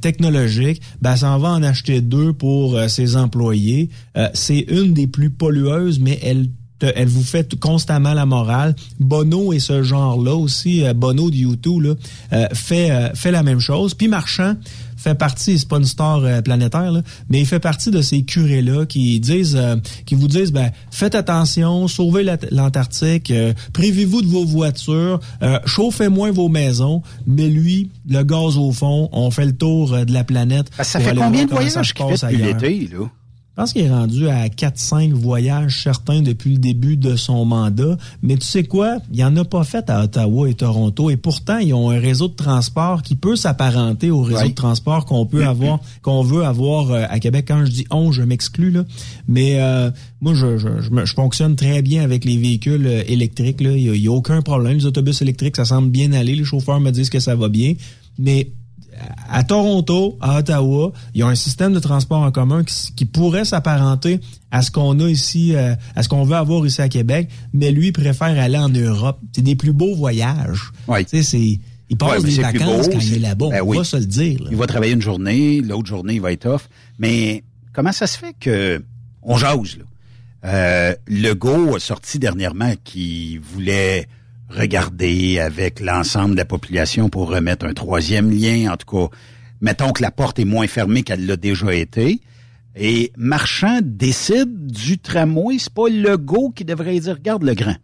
S6: technologique, ben ça en va en acheter deux pour ses employés. c'est une des plus pollueuses, mais elle elle vous fait constamment la morale. Bono et ce genre-là aussi, Bono de YouTube là, fait fait la même chose. Puis Marchand fait partie, c'est pas une star euh, planétaire, là, mais il fait partie de ces curés-là qui disent, euh, qui vous disent, ben, faites attention, sauvez l'Antarctique, euh, privez-vous de vos voitures, chauffez moins vos maisons, mais lui, le gaz au fond, on fait le tour de la planète.
S3: ça fait combien de voyages qu'il fait depuis l'été, là?
S6: Je pense qu'il est rendu à 4-5 voyages certains depuis le début de son mandat. Mais tu sais quoi? Il n'y en a pas fait à Ottawa et Toronto. Et pourtant, ils ont un réseau de transport qui peut s'apparenter au réseau de transport qu'on peut avoir, qu'on veut avoir euh, à Québec. Quand je dis on, je m'exclus, là. Mais euh, moi, je, je, je, fonctionne très bien avec les véhicules euh, électriques. Là. Il n'y a, a, aucun problème. Les autobus électriques, ça semble bien aller. Les chauffeurs me disent que ça va bien. Mais à Toronto, à Ottawa, il y a un système de transport en commun qui, pourrait s'apparenter à ce qu'on a ici, euh, à ce qu'on veut avoir ici à Québec, mais lui préfère aller en Europe. C'est des plus beaux voyages.
S3: Oui.
S6: Tu sais, c'est il passe des vacances quand il est là-bas. Ben on va se le dire.
S3: Il va travailler une journée, l'autre journée il va être off. Mais comment ça se fait que on jase là? Euh, Legault a sorti dernièrement qui voulait regarder avec l'ensemble de la population pour remettre un troisième lien. En tout cas, mettons que la porte est moins fermée qu'elle l'a déjà été. Et Marchand décide du tramway. C'est pas le go qui devrait dire, regarde le grand.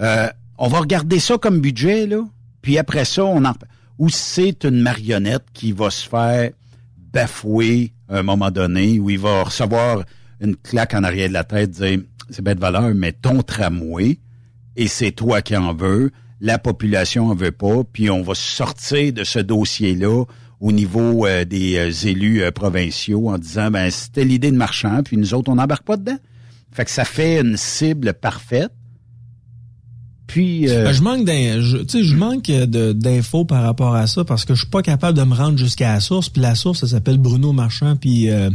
S3: Euh, on va regarder ça comme budget, là. Puis après ça, on en... Ou c'est une marionnette qui va se faire bafouer à un moment donné, où il va recevoir une claque en arrière de la tête, dire, c'est bête valeur, mais ton tramway, et c'est toi qui en veux, la population en veut pas, puis on va sortir de ce dossier-là au niveau euh, des euh, élus euh, provinciaux en disant ben c'était l'idée de marchand, puis nous autres on n'embarque pas dedans. Fait que ça fait une cible parfaite. Puis
S6: euh, ben, je manque je, je manque d'infos par rapport à ça parce que je suis pas capable de me rendre jusqu'à la source. Puis la source, ça s'appelle Bruno Marchand, puis euh,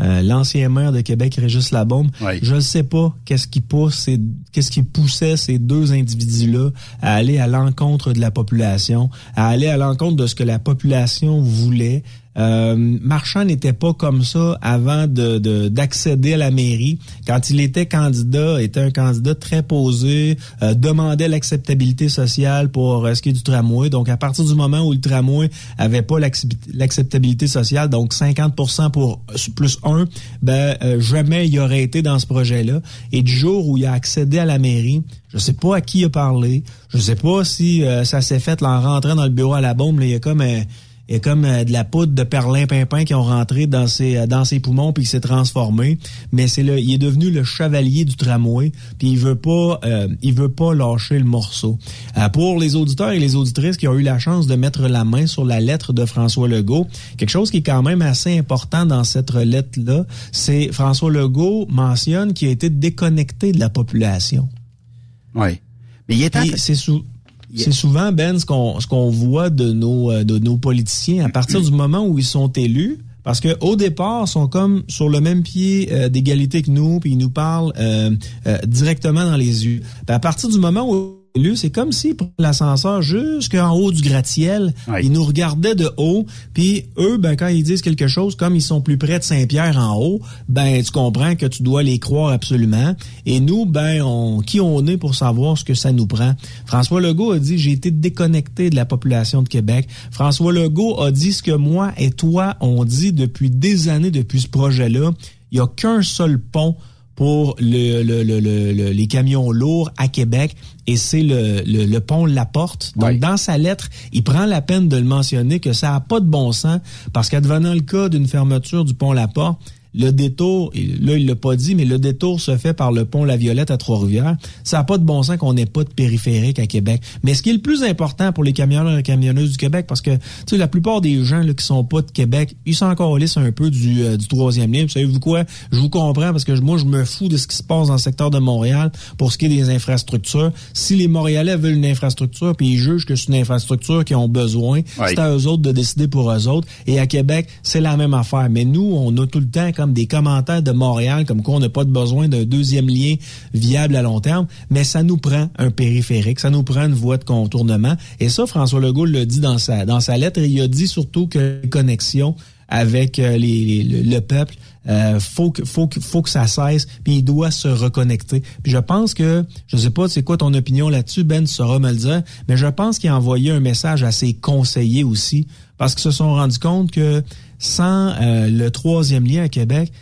S6: euh, l'ancien maire de Québec, Régis Labombe. Je ne sais pas qu'est-ce qui pousse, qu'est-ce qui poussait ces deux individus-là à aller à l'encontre de la population, à aller à l'encontre de ce que la population voulait. Euh, Marchand n'était pas comme ça avant de d'accéder à la mairie. Quand il était candidat, était un candidat très posé, euh, demandait l'acceptabilité sociale pour euh, ce qui est du tramway. Donc, à partir du moment où le tramway avait pas l'acceptabilité sociale, donc 50% pour plus un, ben jamais il aurait été dans ce projet-là. Et du jour où il a accédé à la mairie, je sais pas à qui il a parlé. Je sais pas si ça s'est fait en rentrant dans le bureau à la bombe. Là, il y a comme il y a comme euh, de la poudre de perlin-pimpin qui ont rentré dans ses euh, dans ses poumons puis il s'est transformé. Mais c'est le, il est devenu le chevalier du tramway puis il veut pas, euh, il veut pas lâcher le morceau. pour les auditeurs et les auditrices qui ont eu la chance de mettre la main sur la lettre de François Legault, quelque chose qui est quand même assez important dans cette lettre là, c'est François Legault mentionne qu'il a été déconnecté de la population.
S3: Oui. Mais il est
S6: c'est sous c'est souvent, Ben, ce qu'on qu'on voit de nos, euh, de nos politiciens. À partir du moment où ils sont élus, Parce que au départ, ils sont comme sur le même pied euh, d'égalité que nous, puis ils nous parlent euh, euh, directement dans les yeux. Puis à partir du moment où c'est comme s'ils prenaient l'ascenseur jusqu'en haut du gratte-ciel. Ils nous regardaient de haut, puis eux, ben quand ils disent quelque chose, comme ils sont plus près de Saint-Pierre en haut, ben tu comprends que tu dois les croire absolument. Et nous, ben on, qui on est pour savoir ce que ça nous prend? François Legault a dit j'ai été déconnecté de la population de Québec. François Legault a dit ce que moi et toi on dit depuis des années depuis ce projet-là. Il n'y a qu'un seul pont pour le, le, le, les camions lourds à Québec et c'est le, pont La Porte. Donc, dans sa lettre, il prend la peine de le mentionner que ça n'a pas de bon sens parce qu'advenant le cas d'une fermeture du pont La Porte, le détour, là, il l'a pas dit, mais le détour se fait par le pont La Violette à Trois-Rivières. Ça n'a pas de bon sens qu'on n'ait pas de périphérique à Québec. Mais ce qui est le plus important pour les camionneurs et camionneuses du Québec, parce que, tu sais, la plupart des gens là, qui sont pas de Québec, ils sont encore lisse un peu du, euh, du troisième lien. Vous savez-vous quoi? Je vous comprends parce que moi, je me fous de ce qui se passe dans le secteur de Montréal pour ce qui est des infrastructures. Si les Montréalais veulent une infrastructure, puis ils jugent que c'est une infrastructure qu'ils ont besoin, c'est à eux autres de décider pour eux autres. Et à Québec, c'est la même affaire. Mais nous, on a tout le temps comme des commentaires de Montréal comme quoi on n'a pas de besoin d'un deuxième lien viable à long terme, mais ça nous prend un périphérique, ça nous prend une voie de contournement. Et ça, François Legault le dit dans sa, dans sa lettre. il a dit surtout que les connexions avec euh, les, le, peuple, euh, faut que faut que faut que ça cesse, puis il doit se reconnecter. Je pense que je sais pas c'est quoi ton opinion là-dessus, Ben tu sauras me le dire, mais je pense qu'il a envoyé un message à ses conseillers aussi, parce qu'ils se sont rendus compte que sans euh, le troisième lien à Québec,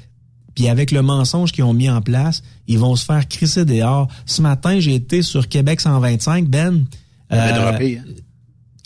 S6: puis avec le mensonge qu'ils ont mis en place, ils vont se faire crisser dehors. Ce matin, j'ai été sur Québec 125, Ben.
S3: Euh, hein?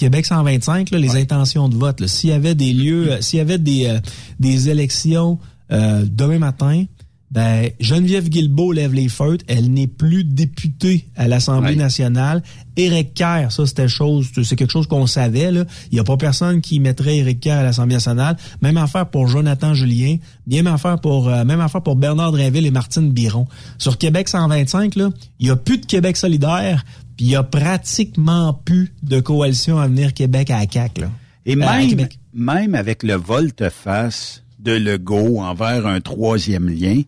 S6: Québec 125, là, les intentions de vote. S'il y avait des lieux, euh, s'il y avait des, euh, des élections euh, demain matin, ben, Geneviève Guilbeault lève les feutres. Elle n'est plus députée à l'Assemblée nationale. Éric Kerr, ça, c'était chose, c'est quelque chose qu'on savait, là. Il n'y a pas personne qui mettrait Éric Kerr à l'Assemblée nationale. Même affaire pour Jonathan Julien. Même affaire pour, euh, même affaire pour Bernard Drinville et Martine Biron. Sur Québec 125, là, il n'y a plus de Québec solidaire. Puis il y a pratiquement plus de coalition à venir Québec à CAC, là.
S3: Et euh, même, même avec le volte-face de Legault envers un troisième lien,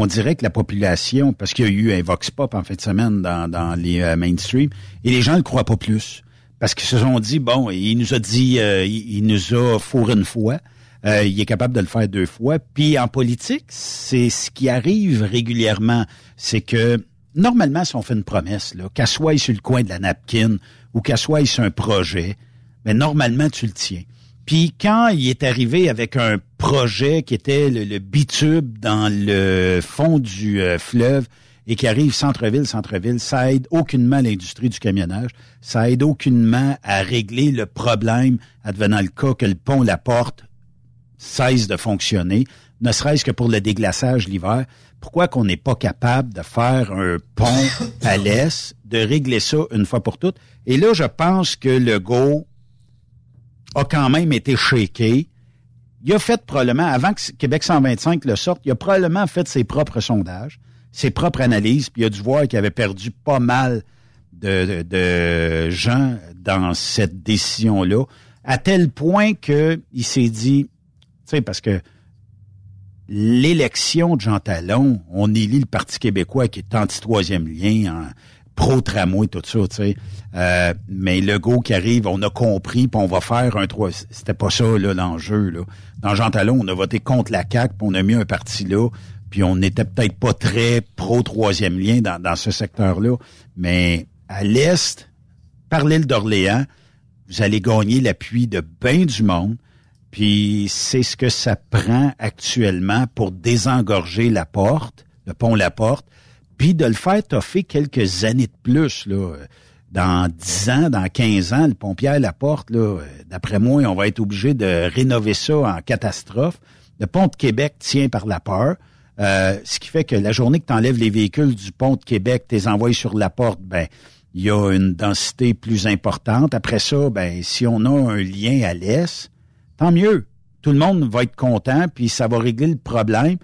S3: on dirait que la population, parce qu'il y a eu un vox pop en fin de semaine dans, les euh, mainstream, et les gens ne croient pas plus. Parce qu'ils se sont dit, bon, il nous a dit, euh, il, nous a fourré une fois, euh, il est capable de le faire deux fois. Puis en politique, c'est ce qui arrive régulièrement, c'est que normalement, si on fait une promesse, qu'elle soit sur le coin de la napkin ou qu'elle soit sur un projet, mais ben, normalement, tu le tiens. Puis quand il est arrivé avec un projet qui était le, bitube dans le fond du euh, fleuve et qui arrive centre-ville, centre-ville, ça aide aucunement l'industrie du camionnage, ça aide aucunement à régler le problème advenant le cas que le pont La Porte cesse de fonctionner, ne serait-ce que pour le déglaçage l'hiver. Pourquoi qu'on n'est pas capable de faire un pont à l'est, de régler ça une fois pour toutes? Et là, je pense que le go a quand même été shaké. Il a fait probablement, avant que Québec 125 le sorte, il a probablement fait ses propres sondages, ses propres analyses, puis il a dû voir qu'il avait perdu pas mal de, de, gens dans cette décision-là, à tel point qu'il s'est dit, tu sais, parce que l'élection de Jean Talon, on élit le Parti québécois qui est anti-troisième lien, en, pro-tramway, tout ça, tu sais. Euh, mais le go qui arrive, on a compris, puis on va faire un 3. C'était pas ça, là, l'enjeu, là. Dans Jean Talon, on a voté contre la CAQ, puis on a mis un parti là, puis on n'était peut-être pas très pro-troisième lien dans, dans ce secteur-là. Mais à l'Est, par l'île d'Orléans, vous allez gagner l'appui de bien du monde. Puis c'est ce que ça prend actuellement pour désengorger la porte, le pont La Porte, puis de le faire toffer quelques années de plus, là. Dans 10 ans, dans 15 ans, le pompier à la porte, là, d'après moi, on va être obligé de rénover ça en catastrophe. Le pont de Québec tient par la peur. Euh, ce qui fait que la journée que tu enlèves les véhicules du pont de Québec, tu les envoies sur la porte, ben il y a une densité plus importante. Après ça, ben si on a un lien à l'est, tant mieux. Tout le monde va être content, puis ça va régler le problème.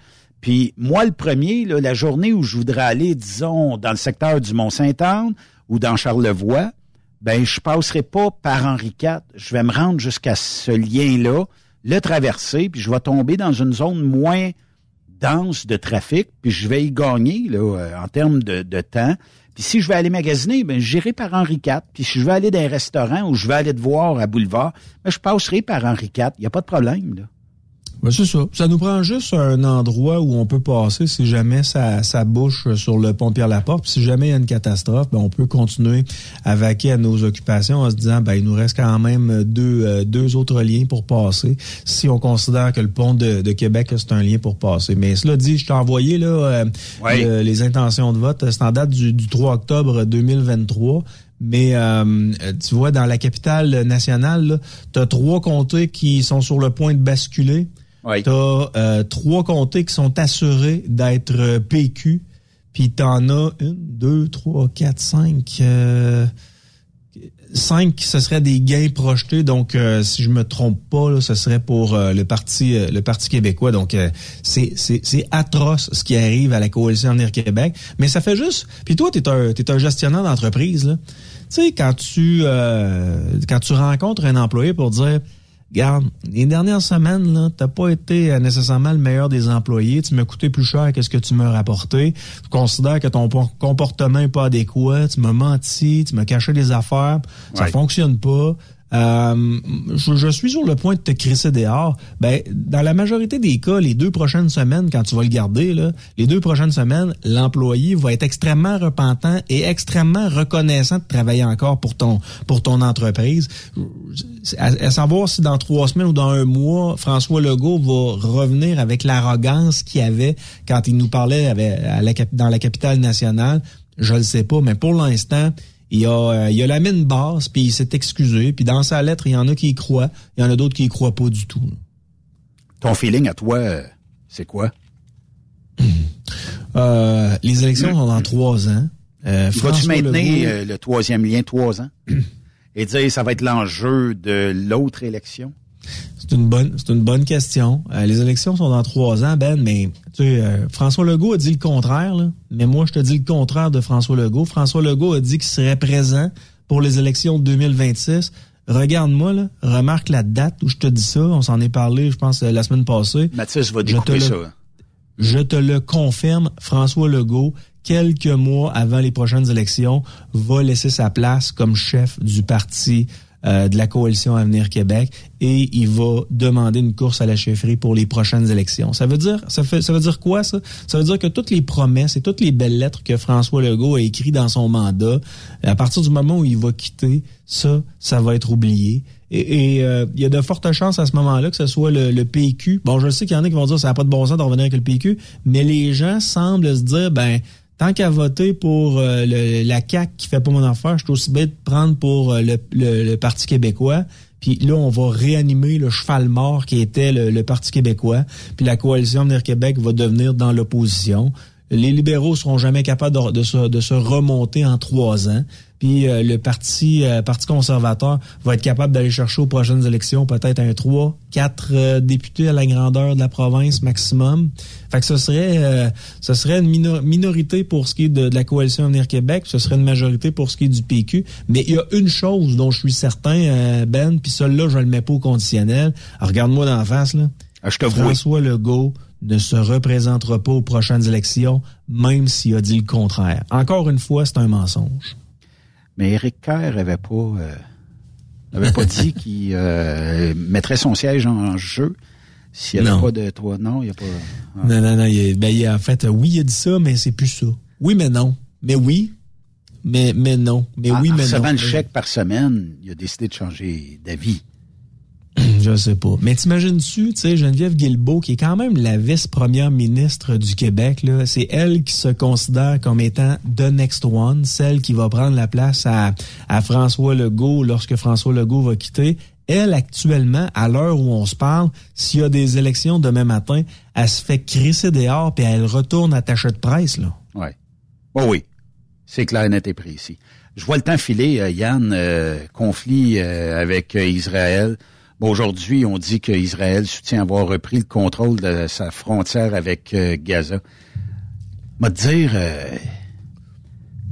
S3: Puis moi, le premier, la journée où je voudrais aller, disons, dans le secteur du Mont-Saint-Anne ou dans Charlevoix, ben je passerai pas par Henri IV. Je vais me rendre jusqu'à ce lien-là, le traverser, puis je vais tomber dans une zone moins dense de trafic, puis je vais y gagner là, euh, en termes de, temps. Puis si je vais aller magasiner, ben j'irai par Henri IV. Puis si je veux aller dans un restaurant ou je vais aller te voir à Boulevard, ben je passerai par Henri IV. Il n'y a pas de problème. Là.
S6: Ben, c'est ça. Ça nous prend juste un endroit où on peut passer si jamais ça, ça bouche sur le pont Pierre-Laporte. Si jamais il y a une catastrophe, ben, on peut continuer à vaquer à nos occupations en se disant ben il nous reste quand même deux, euh, deux autres liens pour passer si on considère que le pont de, de Québec c'est un lien pour passer. Mais cela dit, je t'ai envoyé là, euh, le- les intentions de vote. C'est en date du, du 3 octobre 2023. Mais euh, tu vois, dans la capitale nationale, tu as trois comtés qui sont sur le point de basculer.
S3: Oui.
S6: T'as euh, trois comtés qui sont assurés d'être euh, PQ. Puis t'en as une, deux, trois, quatre, cinq. euh, cinq, ce serait des gains projetés. Donc, euh, si je me trompe pas, là, ce serait pour euh, le parti euh, le parti québécois. Donc, c'est c'est c'est atroce ce qui arrive à la coalition Avenir Québec. Mais ça fait juste. Puis toi, t'es un t'es un gestionnaire d'entreprise. Tu sais, quand tu quand tu rencontres un employé pour dire Regarde, les dernières semaines, là, t'as pas été euh, nécessairement le meilleur des employés. Tu m'as coûté plus cher que ce que tu m'as rapporté. Tu considères que ton po- comportement est pas adéquat. Tu m'as menti. Tu m'as caché des affaires. Ça
S3: Ouais.
S6: fonctionne pas. Euh, je, je suis sur le point de te crisser dehors. Ben, dans la majorité des cas, les deux prochaines semaines, quand tu vas le garder, là, les deux prochaines semaines, l'employé va être extrêmement repentant et extrêmement reconnaissant de travailler encore pour ton pour ton entreprise. À, savoir si dans trois semaines ou dans un mois, François Legault va revenir avec l'arrogance qu'il avait quand il nous parlait dans la capitale nationale. Je le sais pas, mais pour l'instant, il a, euh, il a la mine basse, puis il s'est excusé. Puis dans sa lettre, il y en a qui y croient, il y en a d'autres qui y croient pas du tout.
S3: Ton feeling à toi, c'est quoi?
S6: Euh, les élections sont dans trois ans. Euh,
S3: Vas-tu maintenir
S6: Legault-
S3: euh, le troisième lien trois ans? Et dire ça va être l'enjeu de l'autre élection?
S6: C'est une bonne, c'est une bonne question. Euh, les élections sont dans trois ans, Ben, mais tu sais, euh, François Legault a dit le contraire, là. Mais moi, je te dis le contraire de François Legault. François Legault a dit qu'il serait présent pour les élections de 2026. Regarde-moi, là. Remarque la date où je te dis ça. On s'en est parlé, je pense, euh, la semaine passée.
S3: Mathis va
S6: Je te
S3: découper
S6: le-
S3: ça.
S6: Je te le confirme, François Legault, quelques mois avant les prochaines élections, va laisser sa place comme chef du parti euh, de la coalition Avenir Québec et il va demander une course à la chefferie pour les prochaines élections. Ça veut dire ça fait ça veut dire quoi ça? Ça veut dire que toutes les promesses et toutes les belles lettres que François Legault a écrites dans son mandat, à partir du moment où il va quitter, ça ça va être oublié. Et, euh, il y a de fortes chances à ce moment-là que ce soit le, le PQ. Bon, je sais qu'il y en a qui vont dire ça n'a pas de bon sens de revenir avec le PQ, mais les gens semblent se dire ben tant qu'à voter pour euh, la CAC qui fait pas mon affaire, je suis aussi bien de prendre pour euh, le, Parti québécois. Puis là, on va réanimer le cheval mort qui était le, Parti québécois. Puis la coalition Avenir Québec va devenir dans l'opposition. Les libéraux seront jamais capables de, de se, de se remonter en trois ans. Puis euh, le parti euh, parti conservateur va être capable d'aller chercher aux prochaines élections peut-être un 3, 4 euh, députés à la grandeur de la province maximum. Fait que ce serait euh, ce serait une mino- minorité pour ce qui est de, de la coalition Avenir Québec, ce serait une majorité pour ce qui est du PQ. Mais il y a une chose dont je suis certain, Ben, puis celle-là, je le mets pas au conditionnel. Regarde-moi dans la face, là.
S3: Ah, je te vois.
S6: François Legault ne se représentera pas aux prochaines élections, même s'il a dit le contraire. Encore une fois, c'est un mensonge.
S3: Mais Éric Kerr avait pas, euh, avait pas dit qu'il euh, mettrait son siège en jeu s'il n'y avait
S6: Non.
S3: pas de toi. Non, il n'y a pas. Ah.
S6: Non, non, non. Il, ben, il, a- en fait, euh, oui, il a dit ça, mais c'est plus ça. Oui, mais non. Mais oui, mais, mais non. Mais
S3: En-
S6: oui,
S3: en
S6: mais non.
S3: recevant le chèque par semaine, il a décidé de changer d'avis.
S6: Je sais pas. Mais t'imagines-tu, tu sais, Geneviève Guilbeault, qui est quand même la vice-première ministre du Québec, là, c'est elle qui se considère comme étant the next one, celle qui va prendre la place à, à François Legault lorsque François Legault va quitter. Elle, actuellement, à l'heure où on se parle, s'il y a des élections demain matin, elle se fait crisser dehors puis elle retourne attachée de presse, là.
S3: Ouais. Oh oui. C'est clair, net et précis. Je vois le temps filer, euh, Yann, euh, conflit euh, avec euh, Israël. Aujourd'hui, on dit qu'Israël soutient avoir repris le contrôle de sa frontière avec euh, Gaza. Te dire, euh,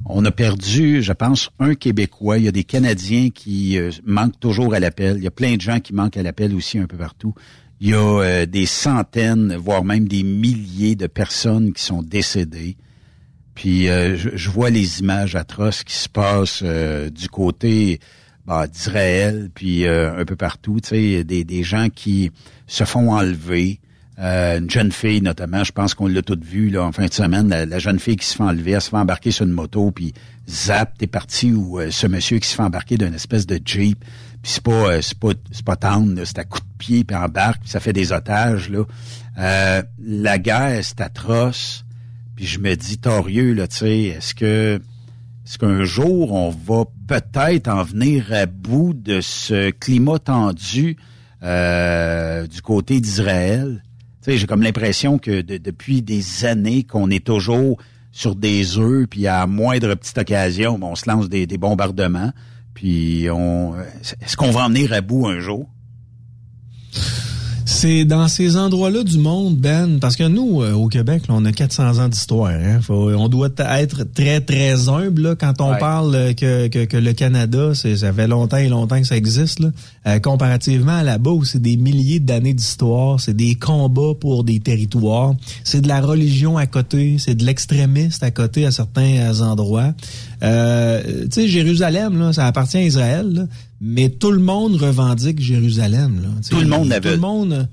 S3: On a perdu, je pense, un Québécois. Il y a des Canadiens qui euh, manquent toujours à l'appel. Il y a plein de gens qui manquent à l'appel aussi un peu partout. Il y a des centaines, voire même des milliers de personnes qui sont décédées. Puis je, vois les images atroces qui se passent du côté bah, d'Israël, puis un peu partout. Tu sais, des, des gens qui se font enlever. Euh, une jeune fille notamment, je pense qu'on l'a toute vu là en fin de semaine, la, jeune fille qui se fait enlever, elle se fait embarquer sur une moto, puis zap, t'es parti ou euh, ce monsieur qui se fait embarquer d'une espèce de jeep, puis c'est pas euh, c'est pas c'est pas tendre, c'est à coup de pied puis embarque, puis ça fait des otages là. la guerre c'est atroce, puis je me dis torieux là, tu sais, est-ce que est-ce qu'un jour on va peut-être en venir à bout de ce climat tendu du côté d'Israël? j'ai comme l'impression que depuis des années qu'on est toujours sur des œufs, puis à moindre petite occasion, on se lance des, des bombardements. Puis on est-ce qu'on va en venir à bout un jour?
S6: C'est dans ces endroits-là du monde, Ben, parce que nous, euh, au Québec, on a 400 ans d'histoire. Hein. on doit être très, très humble quand on parle euh, que, que, le Canada, ça fait longtemps et longtemps que ça existe. Là. Euh, comparativement à là-bas, où c'est des milliers d'années d'histoire, c'est des combats pour des territoires, c'est de la religion à côté, c'est de l'extrémiste à côté à certains endroits. Euh, tu sais, Jérusalem, là, ça appartient à Israël, mais tout le monde revendique Jérusalem. Là,
S3: tout le monde la veut.
S6: Tout le monde,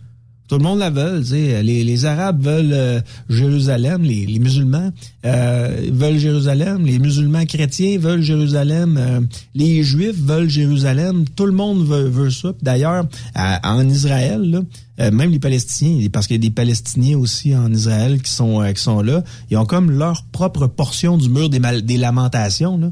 S6: tout le monde la veut. Les, les Arabes veulent euh, Jérusalem, les, les musulmans euh, veulent Jérusalem, les musulmans chrétiens veulent Jérusalem, euh, les Juifs veulent Jérusalem. Tout le monde veut, veut ça. D'ailleurs, en Israël, là, même les Palestiniens, parce qu'il y a des Palestiniens aussi en Israël qui sont qui sont là, ils ont comme leur propre portion du mur des, des lamentations. Là.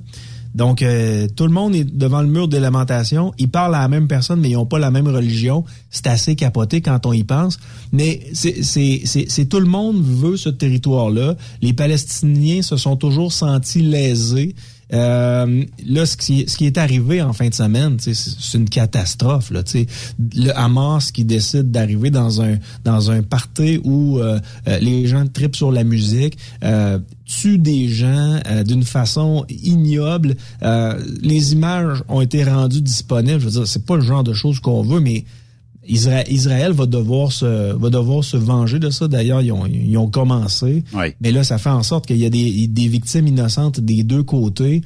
S6: Donc, euh, tout le monde est devant le mur de lamentation. Ils parlent à la même personne, mais ils n'ont pas la même religion. C'est assez capoté quand on y pense. Mais c'est tout le monde veut ce territoire-là. Les Palestiniens se sont toujours sentis lésés. Euh, là, ce qui, est arrivé en fin de semaine, c'est une catastrophe. Là, le Hamas qui décide d'arriver dans un dans un party où euh, euh, les gens tripent sur la musique, euh, tuent des gens d'une façon ignoble. les images ont été rendues disponibles. Je veux dire, c'est pas le genre de choses qu'on veut, mais Israël, va devoir se va devoir se venger de ça. D'ailleurs, ils ont, ils ont commencé. Mais là, ça fait en sorte qu'il y a des, des victimes innocentes des deux côtés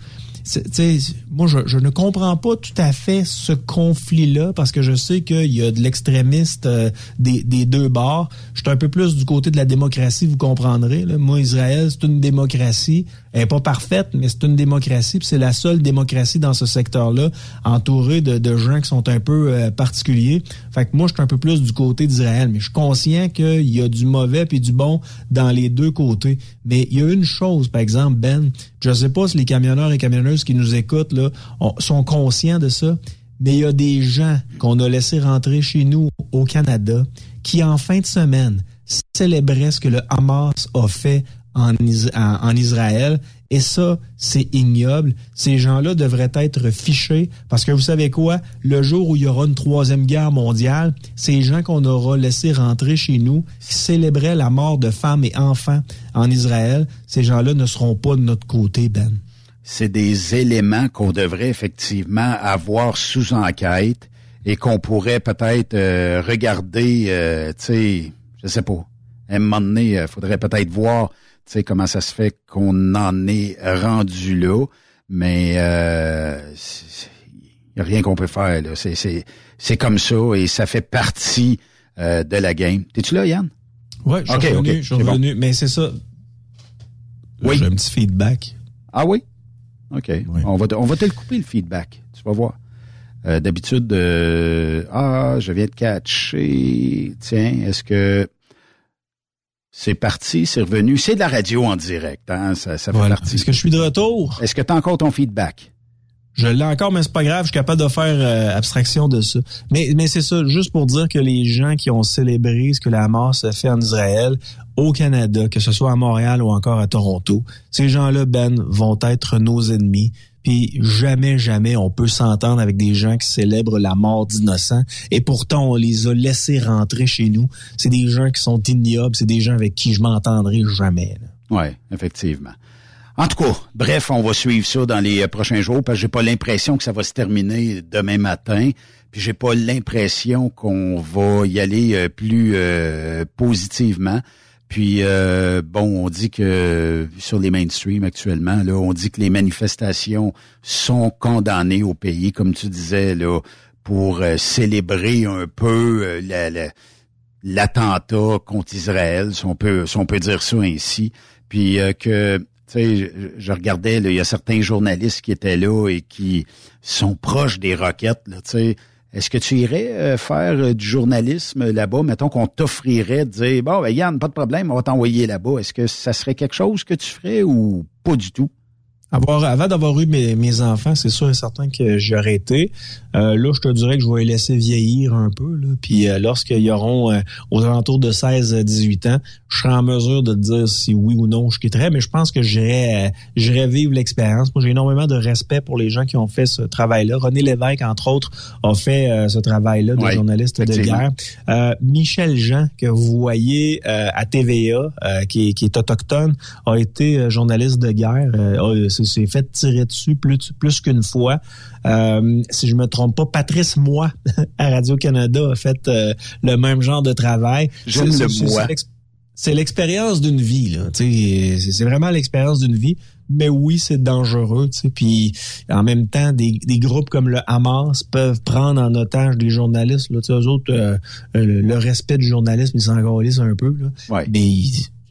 S6: moi, je, je, ne comprends pas tout à fait ce conflit-là parce que je sais qu'il y a de l'extrémiste euh, des, des, deux bords. Je suis un peu plus du côté de la démocratie, vous comprendrez. Là. Moi, Israël, c'est une démocratie. Elle n'est pas parfaite, mais c'est une démocratie. C'est la seule démocratie dans ce secteur-là, entourée de, de, gens qui sont un peu euh, particuliers. Fait que moi, je suis un peu plus du côté d'Israël, mais je suis conscient qu'il y a du mauvais puis du bon dans les deux côtés. Mais il y a une chose, par exemple, Ben, je sais pas si les camionneurs et qui nous écoutent là sont conscients de ça, mais il y a des gens qu'on a laissé rentrer chez nous au Canada qui en fin de semaine célébraient ce que le Hamas a fait en, en Israël et ça, c'est ignoble. Ces gens-là devraient être fichés parce que vous savez quoi? Le jour où il y aura une troisième guerre mondiale, ces gens qu'on aura laissés rentrer chez nous, qui célébraient la mort de femmes et enfants en Israël, ces gens-là ne seront pas de notre côté, Ben.
S3: C'est des éléments qu'on devrait effectivement avoir sous enquête et qu'on pourrait peut-être euh, regarder, euh, tu sais, je sais pas. À un moment donné, il euh, faudrait peut-être voir tu sais comment ça se fait qu'on en est rendu là, mais euh, il n'y a rien qu'on peut faire. Là. C'est, c'est, c'est comme ça et ça fait partie euh, de la game. T'es-tu là, Yann?
S6: Oui, je suis revenu, je suis revenu, mais c'est ça. Oui. J'ai un petit feedback.
S3: Ah oui? OK. On, va te, on va te le couper, le feedback. Tu vas voir. Euh, d'habitude, euh, ah, je viens de catcher. Tiens, est-ce que c'est parti, c'est revenu. C'est de la radio en direct, hein? Ça, ça fait partie.
S6: Est-ce que je suis de retour?
S3: Est-ce que tu as encore ton feedback?
S6: Je l'ai encore, mais c'est pas grave, je suis capable de faire euh, abstraction de ça. Mais, mais c'est ça, juste pour dire que les gens qui ont célébré ce que la Hamas a fait en Israël, au Canada, que ce soit à Montréal ou encore à Toronto, ces gens-là, Ben, vont être nos ennemis. Puis jamais, jamais on peut s'entendre avec des gens qui célèbrent la mort d'innocents. Et pourtant, on les a laissés rentrer chez nous. C'est des gens qui sont ignobles. C'est des gens avec qui je m'entendrai jamais.
S3: Oui, effectivement. En tout cas, bref, on va suivre ça dans les euh, prochains jours parce que j'ai pas l'impression que ça va se terminer demain matin. Puis j'ai pas l'impression qu'on va y aller euh, plus euh, positivement. Puis bon, on dit que sur les mainstream actuellement, là, on dit que les manifestations sont condamnées au pays, comme tu disais là, pour célébrer un peu l'attentat contre Israël, si on peut, si on peut dire ça ainsi. Puis que sais, je, regardais, il y a certains journalistes qui étaient là et qui sont proches des roquettes. Là, est-ce que tu irais euh, faire euh, du journalisme là-bas? Mettons qu'on t'offrirait de dire, bon, ben, Yann, pas de problème, on va t'envoyer là-bas. Est-ce que ça serait quelque chose que tu ferais ou pas du tout?
S6: Avant d'avoir eu mes, mes enfants, c'est sûr et certain que j'aurais été. Euh, là, je te dirais que je vais les laisser vieillir un peu. Là. Puis euh, lorsqu'ils auront euh, aux alentours de 16-18 ans, je serai en mesure de te dire si oui ou non je quitterai. Mais je pense que j'irai j'irai vivre l'expérience. Moi, j'ai énormément de respect pour les gens qui ont fait ce travail-là. René Lévesque, entre autres, a fait ce travail-là de journaliste de guerre. Michel Jean, que vous voyez à TVA, qui, qui, est autochtone, a été journaliste de guerre s'est fait tirer dessus plus, plus qu'une fois. Euh, si je me trompe pas, Patrice Moi à Radio-Canada a fait euh, le même genre de travail.
S3: J'aime le moi.
S6: C'est l'expérience d'une vie, là. C'est vraiment l'expérience d'une vie. Mais oui, c'est dangereux, tu Puis en même temps, des, groupes comme le Hamas peuvent prendre en otage des journalistes. Là, eux autres, euh, le, respect du journalisme, ils s'en un peu. Là. Mais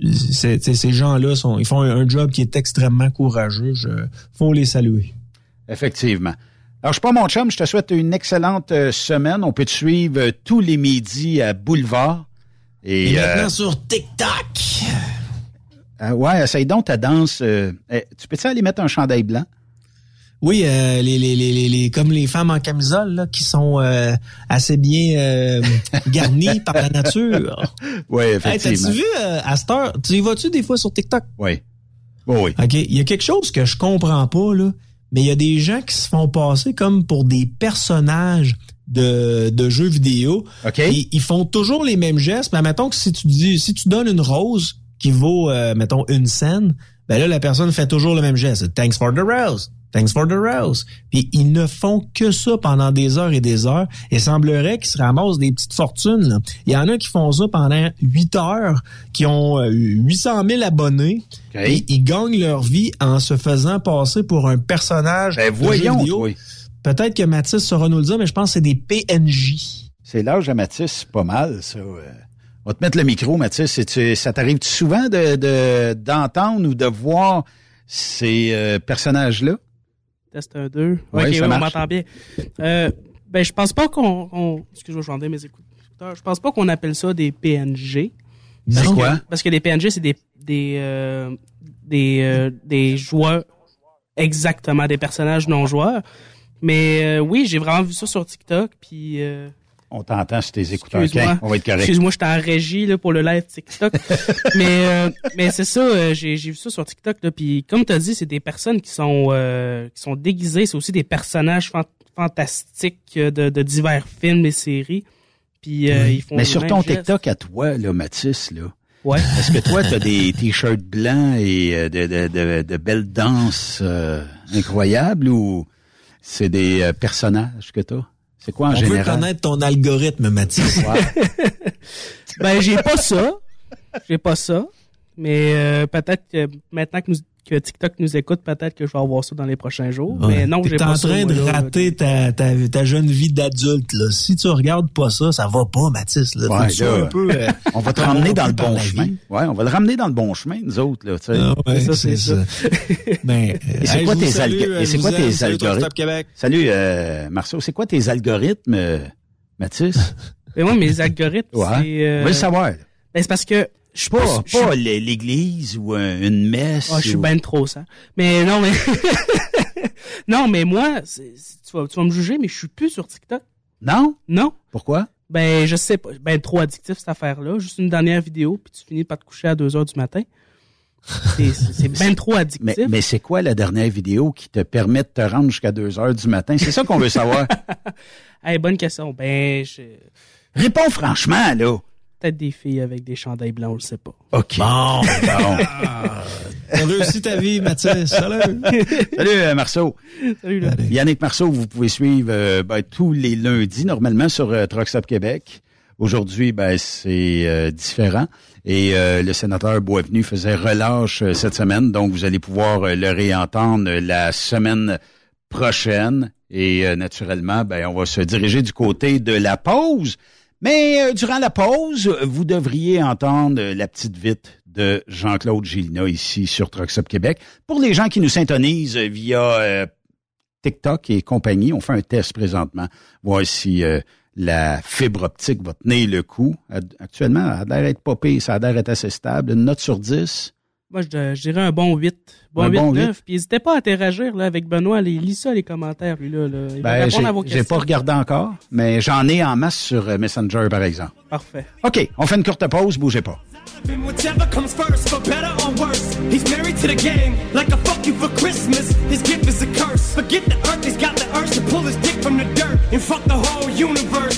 S6: ces gens-là sont, ils font un job qui est extrêmement courageux. Il faut les saluer.
S3: Effectivement. Alors, je suis pas mon chum, je te souhaite une excellente euh, semaine. On peut te suivre euh, tous les midis à Boulevard.
S6: Et, maintenant euh, sur TikTok.
S3: ouais, essaye donc ta danse. Eh, tu peux-tu aller mettre un chandail blanc?
S6: Oui, euh, les, les, les, les, comme les femmes en camisole là, qui sont euh, assez bien euh, garnies par la nature.
S3: Oui, effectivement.
S6: Hey, T'as-tu vu à cette heure, tu y vas-tu des fois sur TikTok?
S3: Oui. oui.
S6: OK. Il y a quelque chose que je comprends pas, là, mais il y a des gens qui se font passer comme pour des personnages de, de jeux vidéo.
S3: OK.
S6: Et ils font toujours les mêmes gestes, mais mettons que si tu dis si tu donnes une rose qui vaut, mettons, une scène, ben là, la personne fait toujours le même geste. Thanks for the rose. Thanks for the rose. Puis ils ne font que ça pendant des heures et des heures. Et semblerait qu'ils se ramassent des petites fortunes. Il y en a qui font ça pendant 8 heures, qui ont 800 euh, 000 abonnés. Et ils gagnent leur vie en se faisant passer pour un personnage
S3: ben, voyons, vidéo.
S6: Peut-être que Mathis saura nous le dire, mais je pense que c'est des PNJ.
S3: C'est l'âge à Mathis, pas mal, ça. Euh. On va te mettre le micro, Mathis. ça t'arrive souvent de, d'entendre ou de voir ces euh, personnages-là?
S7: Test 1, 2. ok, on m'entend bien. Euh, ben, je pense pas qu'on. Excuse-moi, je vais mes écouteurs. Je pense pas qu'on appelle ça des PNG.
S3: C'est quoi?
S7: parce que les PNG, c'est des, des, euh, des, euh, des joueurs, exactement, des personnages non joueurs. Mais euh, oui, j'ai vraiment vu ça sur TikTok, puis. Euh,
S3: on t'entend sur tes écouteurs. on va être correct.
S7: Excuse-moi, j'étais en régie là, pour le live TikTok. mais euh, mais c'est ça, euh, j'ai, j'ai vu ça sur TikTok. Là, puis comme tu as dit, c'est des personnes qui sont euh, qui sont déguisées. C'est aussi des personnages fantastiques de, de, divers films et séries. Puis ils font
S3: Mais sur ton TikTok à toi, là, Mathis, là.
S7: Ouais.
S3: Est-ce que toi, tu as des t-shirts blancs et de, de, de, de belles danses incroyables ou c'est des personnages que tu as? C'est quoi en
S6: On
S3: général?
S6: On veut connaître ton algorithme, Mathis.
S7: ben, j'ai pas ça. J'ai pas ça. Mais euh, peut-être que maintenant que nous que TikTok nous écoute, peut-être que je vais avoir ça dans les prochains jours. Mais non, j'ai pas
S6: en train de rater ta, ta, ta, jeune vie d'adulte. Là. Si tu regardes pas ça, ça va pas, Mathis. Là.
S3: un peu, euh, on va te ramener dans le bon chemin. Ouais, on va le ramener dans le bon chemin, nous autres. Là,
S6: ah ça, c'est ça.
S3: ben, et c'est quoi, tes algorithmes? c'est quoi tes algorithmes? Salut, euh, Marceau. C'est quoi tes algorithmes, euh, Mathis?
S7: ben moi, mes algorithmes,
S3: c'est... Euh, savoir? Ben,
S7: c'est parce que je
S3: pas, pas l'église ou une messe.
S7: Oh, je suis ben trop ça. Mais non, mais non, mais moi, tu vas, tu vas me juger, mais je suis plus sur TikTok.
S3: Non?
S7: Non.
S3: Pourquoi?
S7: Ben, je sais pas. Ben, trop addictif, cette affaire-là. Juste une dernière vidéo, puis tu finis par te coucher à 2 heures du matin. C'est ben trop addictif.
S3: Mais, mais c'est quoi la dernière vidéo qui te permet de te rendre jusqu'à 2 heures du matin? C'est ça qu'on veut savoir.
S7: hey, bonne question. Ben, je...
S3: Réponds franchement, là.
S7: Peut-être des filles avec des chandails blancs, on le sait pas.
S3: OK.
S6: Bon, bon. T'as réussi ta vie, Mathias. Salut.
S3: Salut, euh, Marceau.
S7: Salut, là.
S3: Yannick Marceau, vous pouvez suivre euh, ben, tous les lundis, normalement, sur euh, Truck Stop Québec. Aujourd'hui, ben, c'est euh, différent. Et euh, le sénateur Boisvenu faisait relâche euh, cette semaine, donc vous allez pouvoir euh, le réentendre la semaine prochaine. Et euh, naturellement, ben, on va se diriger du côté de la pause. Mais euh, durant la pause, vous devriez entendre euh, la petite vite de Jean-Claude Gélina ici sur Truck Stop Québec. Pour les gens qui nous syntonisent euh, via euh, TikTok et compagnie, on fait un test présentement, voir si euh, la fibre optique va tenir le coup. Actuellement, ça a l'air d'être pas pire, ça a l'air d'être assez stable. Une note sur 10.
S7: Moi, je, je dirais un bon 8. Bon
S3: Un
S7: 8,
S3: bon
S7: 9. Puis n'hésitez pas à interagir là, avec Benoît. Lit ça, les commentaires, lui. Là, là. Il va
S3: Ben,
S7: répondre à vos
S3: j'ai pas regardé encore, mais j'en ai en masse sur euh, Messenger, par exemple.
S7: Parfait.
S3: OK, on fait une courte pause, bougez pas.
S8: And whichever comes first, for better or worse. He's married to the game, like a fuck you for Christmas. His gift is a curse. Forget the earth, he's got the urge to pull his dick from the dirt and fuck the whole universe.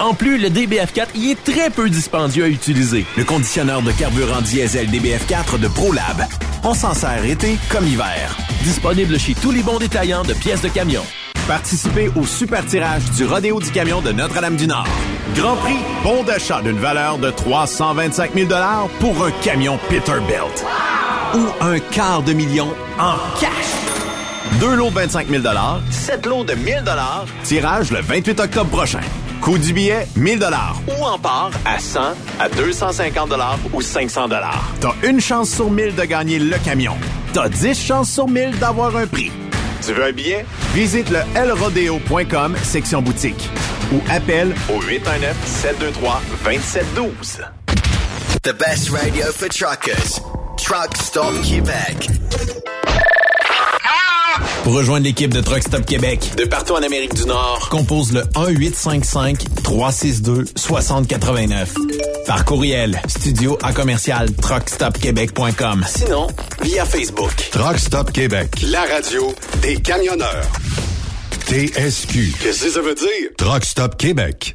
S9: En plus, le DBF4 y est très peu dispendieux à utiliser.
S1: Le conditionneur de carburant diesel DBF4 de ProLab. On s'en sert été comme hiver.
S9: Disponible chez tous les bons détaillants de pièces de camion.
S1: Participez au super tirage du Rodéo du camion de Notre-Dame-du-Nord. Grand prix, bon d'achat d'une valeur de 325 000 pour un camion Peterbilt. Ou un quart de million en cash. Deux lots de 25 000 sept lots de 1000 Tirage le 28 octobre prochain. Coût du billet, 1000 Ou en part à 100, à 250 ou 500 T'as une chance sur 1000 de gagner le camion. T'as 10 chances sur 1000 d'avoir un prix. Tu veux un billet? Visite le lrodeo.com, section boutique. Ou appelle au 819-723-2712.
S10: The best radio for truckers. Truck Stop Québec.
S1: Pour rejoindre l'équipe de Truck Stop Québec, de partout en Amérique du Nord, compose le 1-855-362-6089. Par courriel, studio à commercial truckstopquebec.com. Sinon, via Facebook.
S2: Truck Stop Québec, la radio des camionneurs. TSQ. Qu'est-ce que ça veut dire? Truck Stop Québec.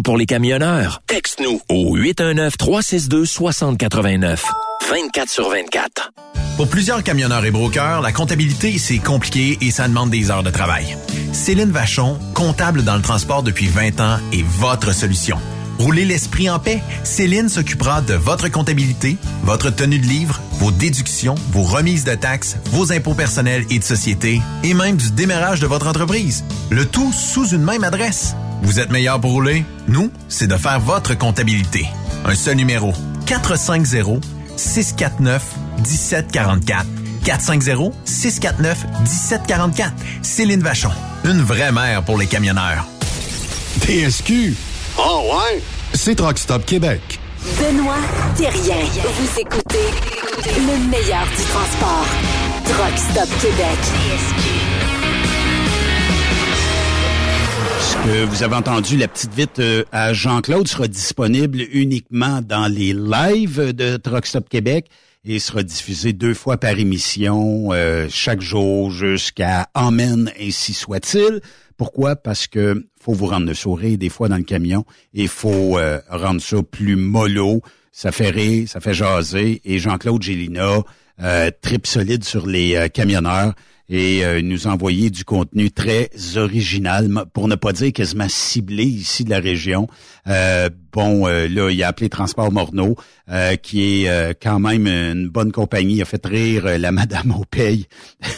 S9: pour les camionneurs? Texte-nous au 819-362-6089. 24 sur 24.
S1: Pour plusieurs camionneurs et brokers, la comptabilité, c'est compliqué et ça demande des heures de travail. Céline Vachon, comptable dans le transport depuis 20 ans, est votre solution. Roulez l'esprit en paix. Céline s'occupera de votre comptabilité, votre tenue de livre, vos déductions, vos remises de taxes, vos impôts personnels et de société, et même du démarrage de votre entreprise. Le tout sous une même adresse. Vous êtes meilleur pour rouler? Nous, c'est de faire votre comptabilité. Un seul numéro. 450 649 1744. 450 649 1744. Céline Vachon. Une vraie mère pour les camionneurs.
S2: TSQ. Oh ouais? C'est Truck Stop Québec.
S11: Benoît Thérien. Vous écoutez le meilleur du transport. Truck Stop Québec.
S3: Ce que vous avez entendu, la petite vite euh, à Jean-Claude sera disponible uniquement dans les lives de Truck Stop Québec et sera diffusé deux fois par émission euh, chaque jour jusqu'à Amen, ainsi soit-il. Pourquoi? Parce que faut vous rendre le sourire des fois dans le camion et faut euh, rendre ça plus mollo. Ça fait rire, ça fait jaser. Et Jean-Claude Gélina, euh, trip solide sur les euh, camionneurs. Et euh, nous a envoyé du contenu très original, pour ne pas dire quasiment ciblé ici de la région. Euh, bon, euh, là, il a appelé Transport Morneau, qui est quand même une bonne compagnie. Il a fait rire la madame au paye,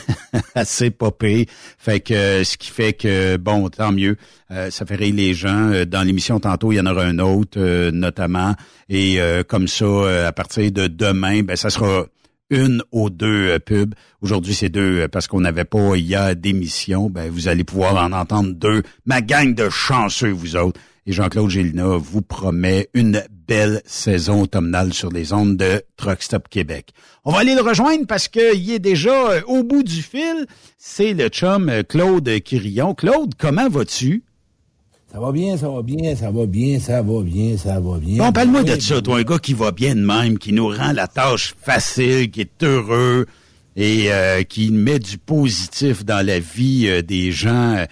S3: assez popée. Fait que ce qui fait que, bon, tant mieux. ça fait rire les gens. Dans l'émission tantôt, il y en aura un autre, notamment. Et comme ça, à partir de demain, ben ça sera une ou deux euh, pubs. Aujourd'hui, c'est deux euh, parce qu'on n'avait pas il y a d'émissions. Ben, vous allez pouvoir en entendre deux. Ma gang de chanceux, vous autres. Et Jean-Claude Gélina vous promet une belle saison automnale sur les ondes de Truck Stop Québec. On va aller le rejoindre parce qu'il est déjà euh, au bout du fil. C'est le chum Claude Quirillon. Claude, comment vas-tu?
S12: Ça va bien, ça va bien, ça va bien, ça va bien, ça va bien.
S3: Bon, parle-moi de ça, toi, un gars qui va bien de même, qui nous rend la tâche facile, qui est heureux et euh, qui met du positif dans la vie euh, des gens, euh,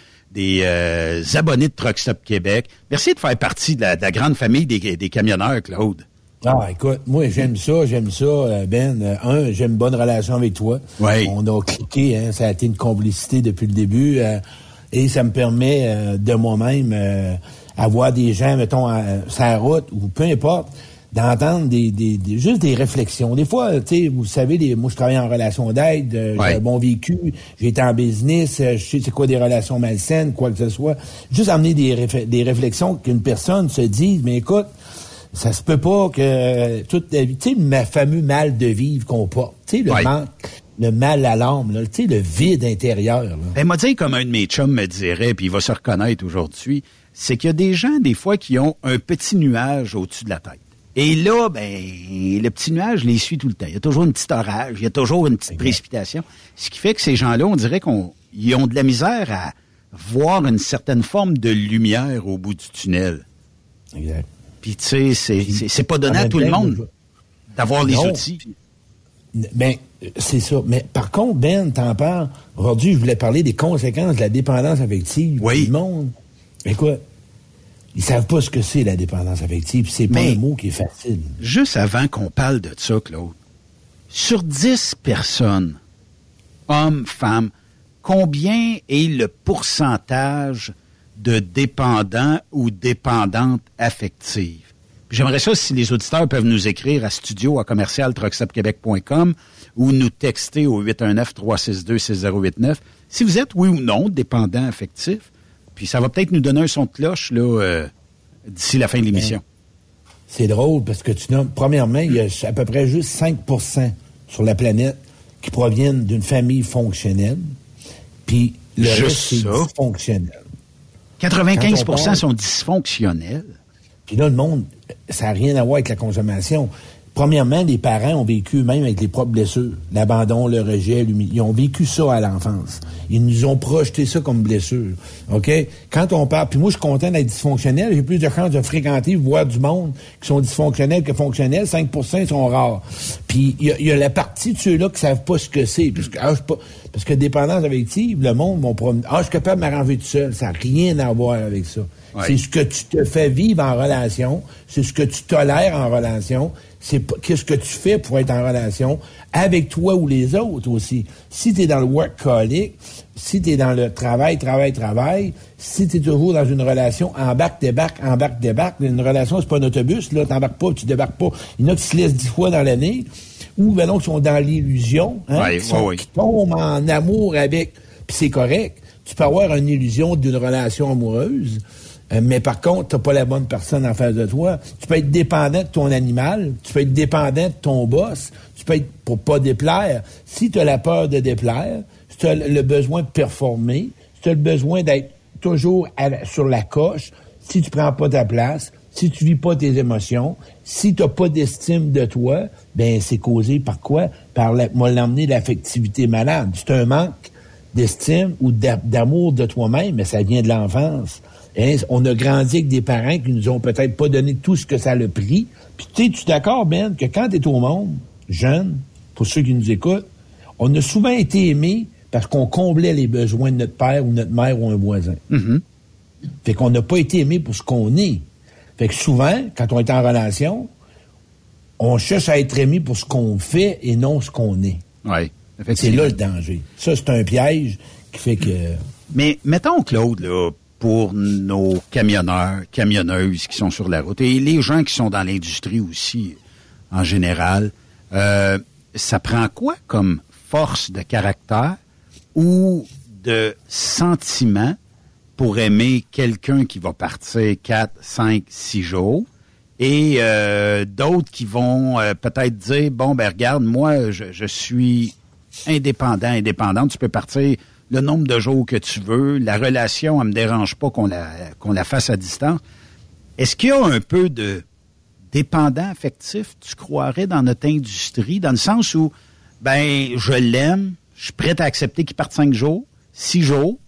S3: des abonnés de Truck Stop Québec. Merci de faire partie de la, grande famille des, camionneurs, Claude.
S12: Ah, écoute, moi, j'aime ça, j'aime ça, Ben. un, j'aime une bonne relation avec toi.
S3: Oui.
S12: On a cliqué, hein, ça a été une complicité depuis le début et ça me permet euh, de moi-même euh, avoir des gens, mettons, sur la route ou peu importe, d'entendre des, des, juste des réflexions. Des fois, tu sais, vous savez, les, moi je travaille en relation d'aide, euh, j'ai un bon vécu, j'ai été en business, je sais c'est quoi des relations malsaines, quoi que ce soit. Juste amener des, des réflexions qu'une personne se dise, mais écoute, ça se peut pas que toute tu sais, ma fameux mal de vivre qu'on porte, tu sais, le manque, le mal à l'âme, tu sais, le vide intérieur. Là.
S3: Ben, dit, comme un de mes chums me dirait, puis il va se reconnaître aujourd'hui, c'est qu'il y a des gens, des fois, qui ont un petit nuage au-dessus de la tête. Et là, ben, le petit nuage les suit tout le temps. Il y a toujours une petite orage, il y a toujours une petite précipitation. Ce qui fait que ces gens-là, on dirait qu'ils ont de la misère à voir une certaine forme de lumière au bout du tunnel.
S12: Exact.
S3: Puis, tu sais, c'est pas donné à tout le monde d'avoir les outils.
S12: Ben, c'est ça. Mais par contre, Ben, t'en parles. Aujourd'hui, je voulais parler des conséquences de la dépendance affective
S3: oui.
S12: du monde. Écoute, ils savent pas ce que c'est la dépendance affective. C'est pas un mot qui est facile.
S3: Juste avant qu'on parle de ça, Claude, sur 10 personnes, hommes, femmes, combien est le pourcentage de dépendants ou dépendantes affectives? J'aimerais ça si les auditeurs peuvent nous écrire à studio à commercial ou nous texter au 819-362-6089 si vous êtes, oui ou non, dépendant affectif. Puis ça va peut-être nous donner un son de cloche là euh, d'ici la fin de l'émission. Ben,
S12: c'est drôle parce que tu nommes, premièrement, il y a à peu près juste 5% sur la planète qui proviennent d'une famille fonctionnelle. Puis le reste, c'est dysfonctionnel.
S3: 95% sont dysfonctionnels.
S12: Puis là, le monde, ça n'a rien à voir avec la consommation. Premièrement, les parents ont vécu même avec les propres blessures, l'abandon, le rejet, l'humiliation. Ils ont vécu ça à l'enfance. Ils nous ont projeté ça comme blessure. OK? Quand on parle, puis moi, je suis content d'être dysfonctionnel. J'ai plus de chances de fréquenter, voir du monde qui sont dysfonctionnels que fonctionnels. 5% sont rares. Puis il y, a la partie de ceux-là qui savent pas ce que c'est. Parce que, ah, pas, parce que dépendance affective, le monde vont promener. Ah, je suis capable de m'arranger tout seul. Ça n'a rien à voir avec ça. C'est ce que tu te fais vivre en relation, c'est ce que tu tolères en relation, c'est qu'est-ce que tu fais pour être en relation avec toi ou les autres aussi? Si tu es dans le workaholic, si tu es dans le travail, travail, travail, si tu es toujours dans une relation embarque, débarque, embarque, débarque, une relation, c'est pas un autobus, là, t'embarques pas, tu débarques pas. Il y en a qui se laissent dix fois dans l'année, ou ben non, qui sont dans l'illusion, hein, qui, tombent en amour avec, puis c'est correct. Tu peux avoir une illusion d'une relation amoureuse, mais par contre, tu n'as pas la bonne personne en face de toi. Tu peux être dépendant de ton animal, tu peux être dépendant de ton boss, tu peux être pour pas déplaire. Si tu as la peur de déplaire, si tu as le besoin de performer, si tu as le besoin d'être toujours sur la coche, si tu prends pas ta place, si tu vis pas tes émotions, si tu n'as pas d'estime de toi, ben c'est causé par quoi? Par l'emmener l'affectivité malade. C'est un manque d'estime ou d'amour de toi-même, mais ça vient de l'enfance. Hein, on a grandi avec des parents qui nous ont peut-être pas donné tout ce que ça a pris. Puis tu sais, tu es d'accord, Ben, que quand tu es au monde, jeune, pour ceux qui nous écoutent, on a souvent été aimé parce qu'on comblait les besoins de notre père ou notre mère ou un voisin.
S3: Mm-hmm.
S12: Fait qu'on n'a pas été aimé pour ce qu'on est. Fait que souvent, quand on est en relation, on cherche à être aimé pour ce qu'on fait et non ce qu'on est.
S3: Oui.
S12: C'est là le danger. Ça, c'est un piège qui fait que...
S3: Mais mettons, Claude, là, pour nos camionneurs, camionneuses qui sont sur la route et les gens qui sont dans l'industrie aussi, en général, euh, ça prend quoi comme force de caractère ou de sentiment pour aimer quelqu'un qui va partir 4, 5, 6 jours et euh, d'autres qui vont euh, peut-être dire, bon, ben regarde, moi, je, je suis indépendant, indépendante, tu peux partir le nombre de jours que tu veux, la relation, elle me dérange pas qu'on la, fasse à distance. Est-ce qu'il y a un peu de dépendant affectif, tu croirais, dans notre industrie, dans le sens où, ben, je l'aime, je suis prêt à accepter qu'il parte cinq jours, six jours,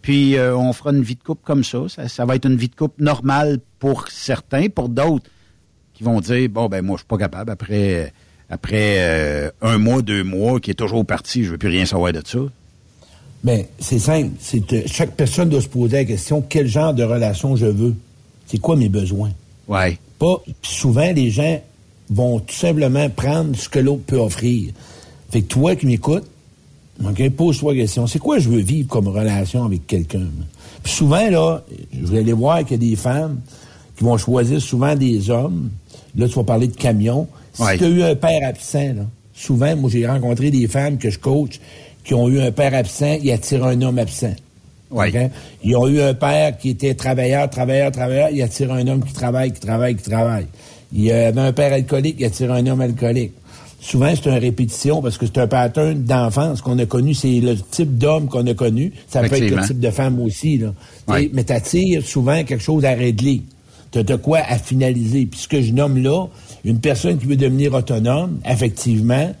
S3: puis euh, on fera une vie de couple comme ça. ça. va être une vie de couple normale pour certains, pour d'autres qui vont dire, bon, ben, moi, je suis pas capable après, après euh, un mois, deux mois, qui est toujours parti, je veux plus rien savoir de ça.
S12: Ben, c'est simple. C'est euh, chaque personne doit se poser la question quel genre de relation je veux? C'est quoi mes besoins?
S3: Ouais.
S12: Pas. souvent, les gens vont tout simplement prendre ce que l'autre peut offrir. Fait que toi qui m'écoutes, OK, pose-toi la question. C'est quoi je veux vivre comme relation avec quelqu'un? Puis souvent, là, je vais aller voir qu'il y a des femmes qui vont choisir souvent des hommes. Là, tu vas parler de camions. Si tu as eu un père absent, là, souvent, moi, j'ai rencontré des femmes que je coach qui ont eu un père absent, ils attirent un homme absent.
S3: Ouais.
S12: Ils ont eu un père qui était travailleur, travailleur, travailleur, il attire un homme qui travaille, qui travaille, qui travaille. Il y avait un père alcoolique, il attire un homme alcoolique. Souvent, c'est une répétition parce que c'est un pattern d'enfance qu'on a connu. C'est le type d'homme qu'on a connu. Ça peut être le type de femme aussi. Là. Mais t'attires souvent quelque chose à régler. T'as de quoi à finaliser. Puis ce que je nomme là, une personne qui veut devenir autonome, effectivement,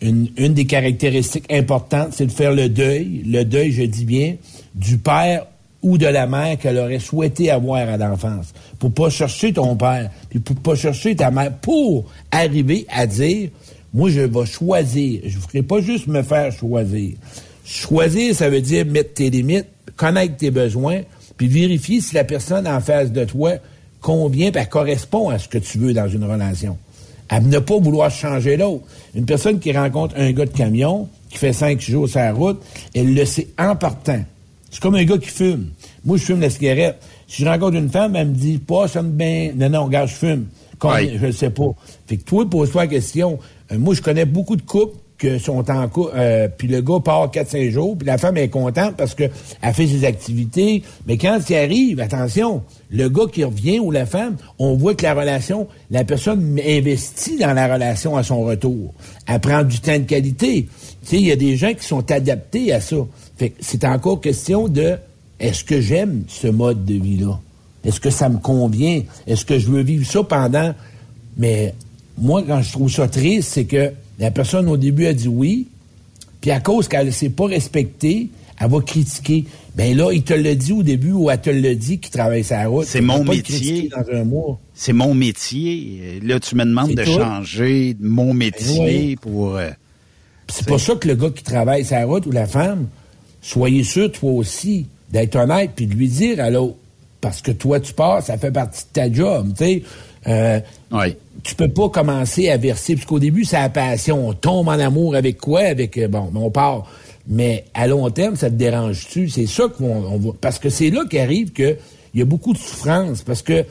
S12: une, des caractéristiques importantes, c'est de faire le deuil, le deuil, je dis bien, du père ou de la mère qu'elle aurait souhaité avoir à l'enfance. Pour pas chercher ton père, puis pour pas chercher ta mère, pour arriver à dire, moi, je vais choisir. Je ne ferai pas juste me faire choisir. Choisir, ça veut dire mettre tes limites, connaître tes besoins, puis vérifier si la personne en face de toi convient, puis correspond à ce que tu veux dans une relation à ne pas vouloir changer l'autre. Une personne qui rencontre un gars de camion, qui fait cinq jours sur la route, elle le sait en partant. C'est comme un gars qui fume. Moi, je fume la cigarette. Si je rencontre une femme, elle me dit, pas, ça me bien. Non, non, regarde, je fume. Combien? Je ne sais pas. Fait que toi, pose-toi la question. Euh, moi, je connais beaucoup de couples que sont en euh, puis le gars part 4-5 jours, puis la femme est contente parce que elle fait ses activités. Mais quand il arrive, attention, le gars qui revient ou la femme, on voit que la relation, la personne investit dans la relation à son retour. Elle prend du temps de qualité. Tu sais, il y a des gens qui sont adaptés à ça. Fait c'est encore question de est-ce que j'aime ce mode de vie-là? Est-ce que ça me convient? Est-ce que je veux vivre ça pendant... Mais moi, quand je trouve ça triste, c'est que la personne, au début, a dit oui, puis à cause qu'elle ne s'est pas respectée, elle va critiquer. Ben là, il te l'a dit au début ou elle te l'a dit qu'il travaille sa route.
S3: C'est mon métier.
S12: Dans un mois.
S3: C'est mon métier. Là, tu me demandes de changer mon métier
S12: Ben
S3: pour. euh,
S12: c'est pour ça que le gars qui travaille sa route ou la femme, soyez sûr, toi aussi, d'être honnête puis de lui dire à l'autre. Parce que toi, tu pars, ça fait partie de ta job, tu sais. Euh, Tu peux pas commencer à verser, parce qu'au début, c'est la passion. On tombe en amour avec quoi? Avec, euh, bon, on part. Mais à long terme, ça te dérange-tu? C'est ça qu'on on va... Parce que c'est là qu'arrive qu'il y a beaucoup de souffrance. Parce que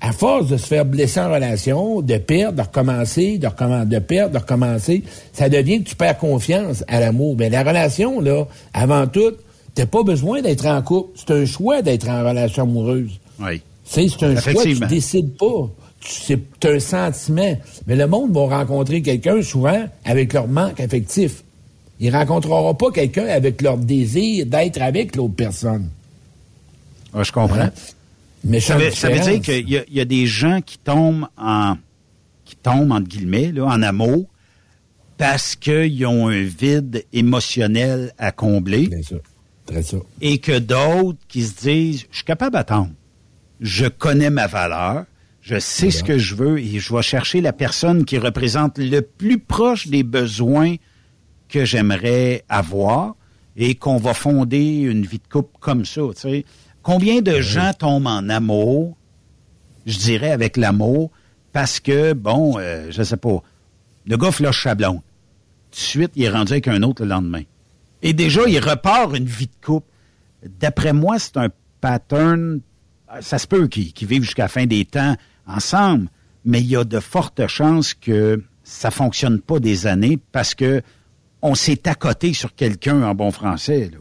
S12: à force de se faire blesser en relation, de perdre, de recommencer, de, recommencer, de perdre, de recommencer, ça devient que tu perds confiance à l'amour. Mais la relation, là, avant tout, t'as pas besoin d'être en couple. C'est un choix d'être en relation amoureuse.
S3: Oui.
S12: C'est c'est un choix, tu
S3: Effectivement.
S12: décides pas. C'est un sentiment. Mais le monde va rencontrer quelqu'un souvent avec leur manque affectif. Il rencontrera pas quelqu'un avec leur désir d'être avec l'autre personne.
S3: Ah, je comprends.
S12: Hein? Mais
S3: ça, veut, ça veut dire qu'il y, y a des gens qui tombent en qui tombent entre guillemets là, en amour parce qu'ils ont un vide émotionnel à combler.
S12: ça. Très ça.
S3: Et que d'autres qui se disent Je suis capable d'attendre. Je connais ma valeur. Je sais ce que je veux et je vais chercher la personne qui représente le plus proche des besoins que j'aimerais avoir et qu'on va fonder une vie de couple comme ça. tu sais. Combien de gens tombent en amour, je dirais avec l'amour, parce que, bon, euh, je sais pas, le gars flush sa blonde. de suite, il est rendu avec un autre le lendemain. Et déjà, il repart une vie de couple. D'après moi, c'est un pattern. Ça se peut qu'ils qu'ils vivent jusqu'à la fin des temps ensemble, mais il y a de fortes chances que ça fonctionne pas des années parce que on s'est accoté sur quelqu'un en bon français. Là.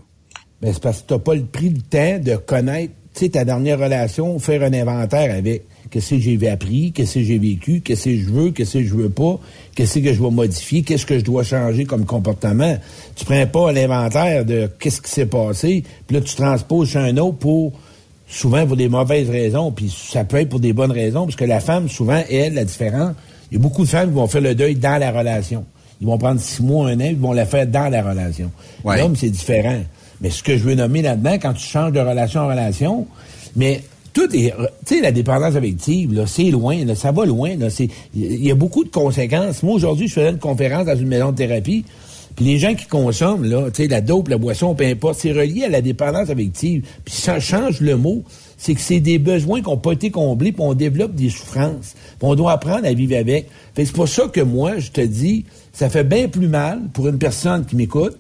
S12: Ben, c'est parce que tu n'as pas le le temps de connaître ta dernière relation, faire un inventaire avec qu'est-ce que j'ai appris, qu'est-ce que j'ai vécu, qu'est-ce que je veux, qu'est-ce que je veux pas, qu'est-ce que je dois modifier, qu'est-ce que je dois changer comme comportement. Tu prends pas l'inventaire de qu'est-ce qui s'est passé, puis là, tu transposes chez un autre pour, souvent pour des mauvaises raisons, puis ça peut être pour des bonnes raisons, parce que la femme, souvent, elle, la différence, il y a beaucoup de femmes qui vont faire le deuil dans la relation. Ils vont prendre six mois, un an, ils vont la faire dans la relation.
S3: Ouais.
S12: L'homme, c'est différent. Mais ce que je veux nommer là-dedans, quand tu changes de relation en relation, mais tout est, tu sais, la dépendance affective, là, c'est loin, là, ça va loin, là, c'est, il y a beaucoup de conséquences. Moi, aujourd'hui, je faisais une conférence dans une maison de thérapie, puis les gens qui consomment, là, tu sais, la dope, la boisson, peu importe, c'est relié à la dépendance affective. Puis ça change le mot, c'est que c'est des besoins qui n'ont pas été comblés, puis on développe des souffrances. Puis on doit apprendre à vivre avec. Fait c'est pour ça que moi, je te dis, ça fait bien plus mal pour une personne qui m'écoute,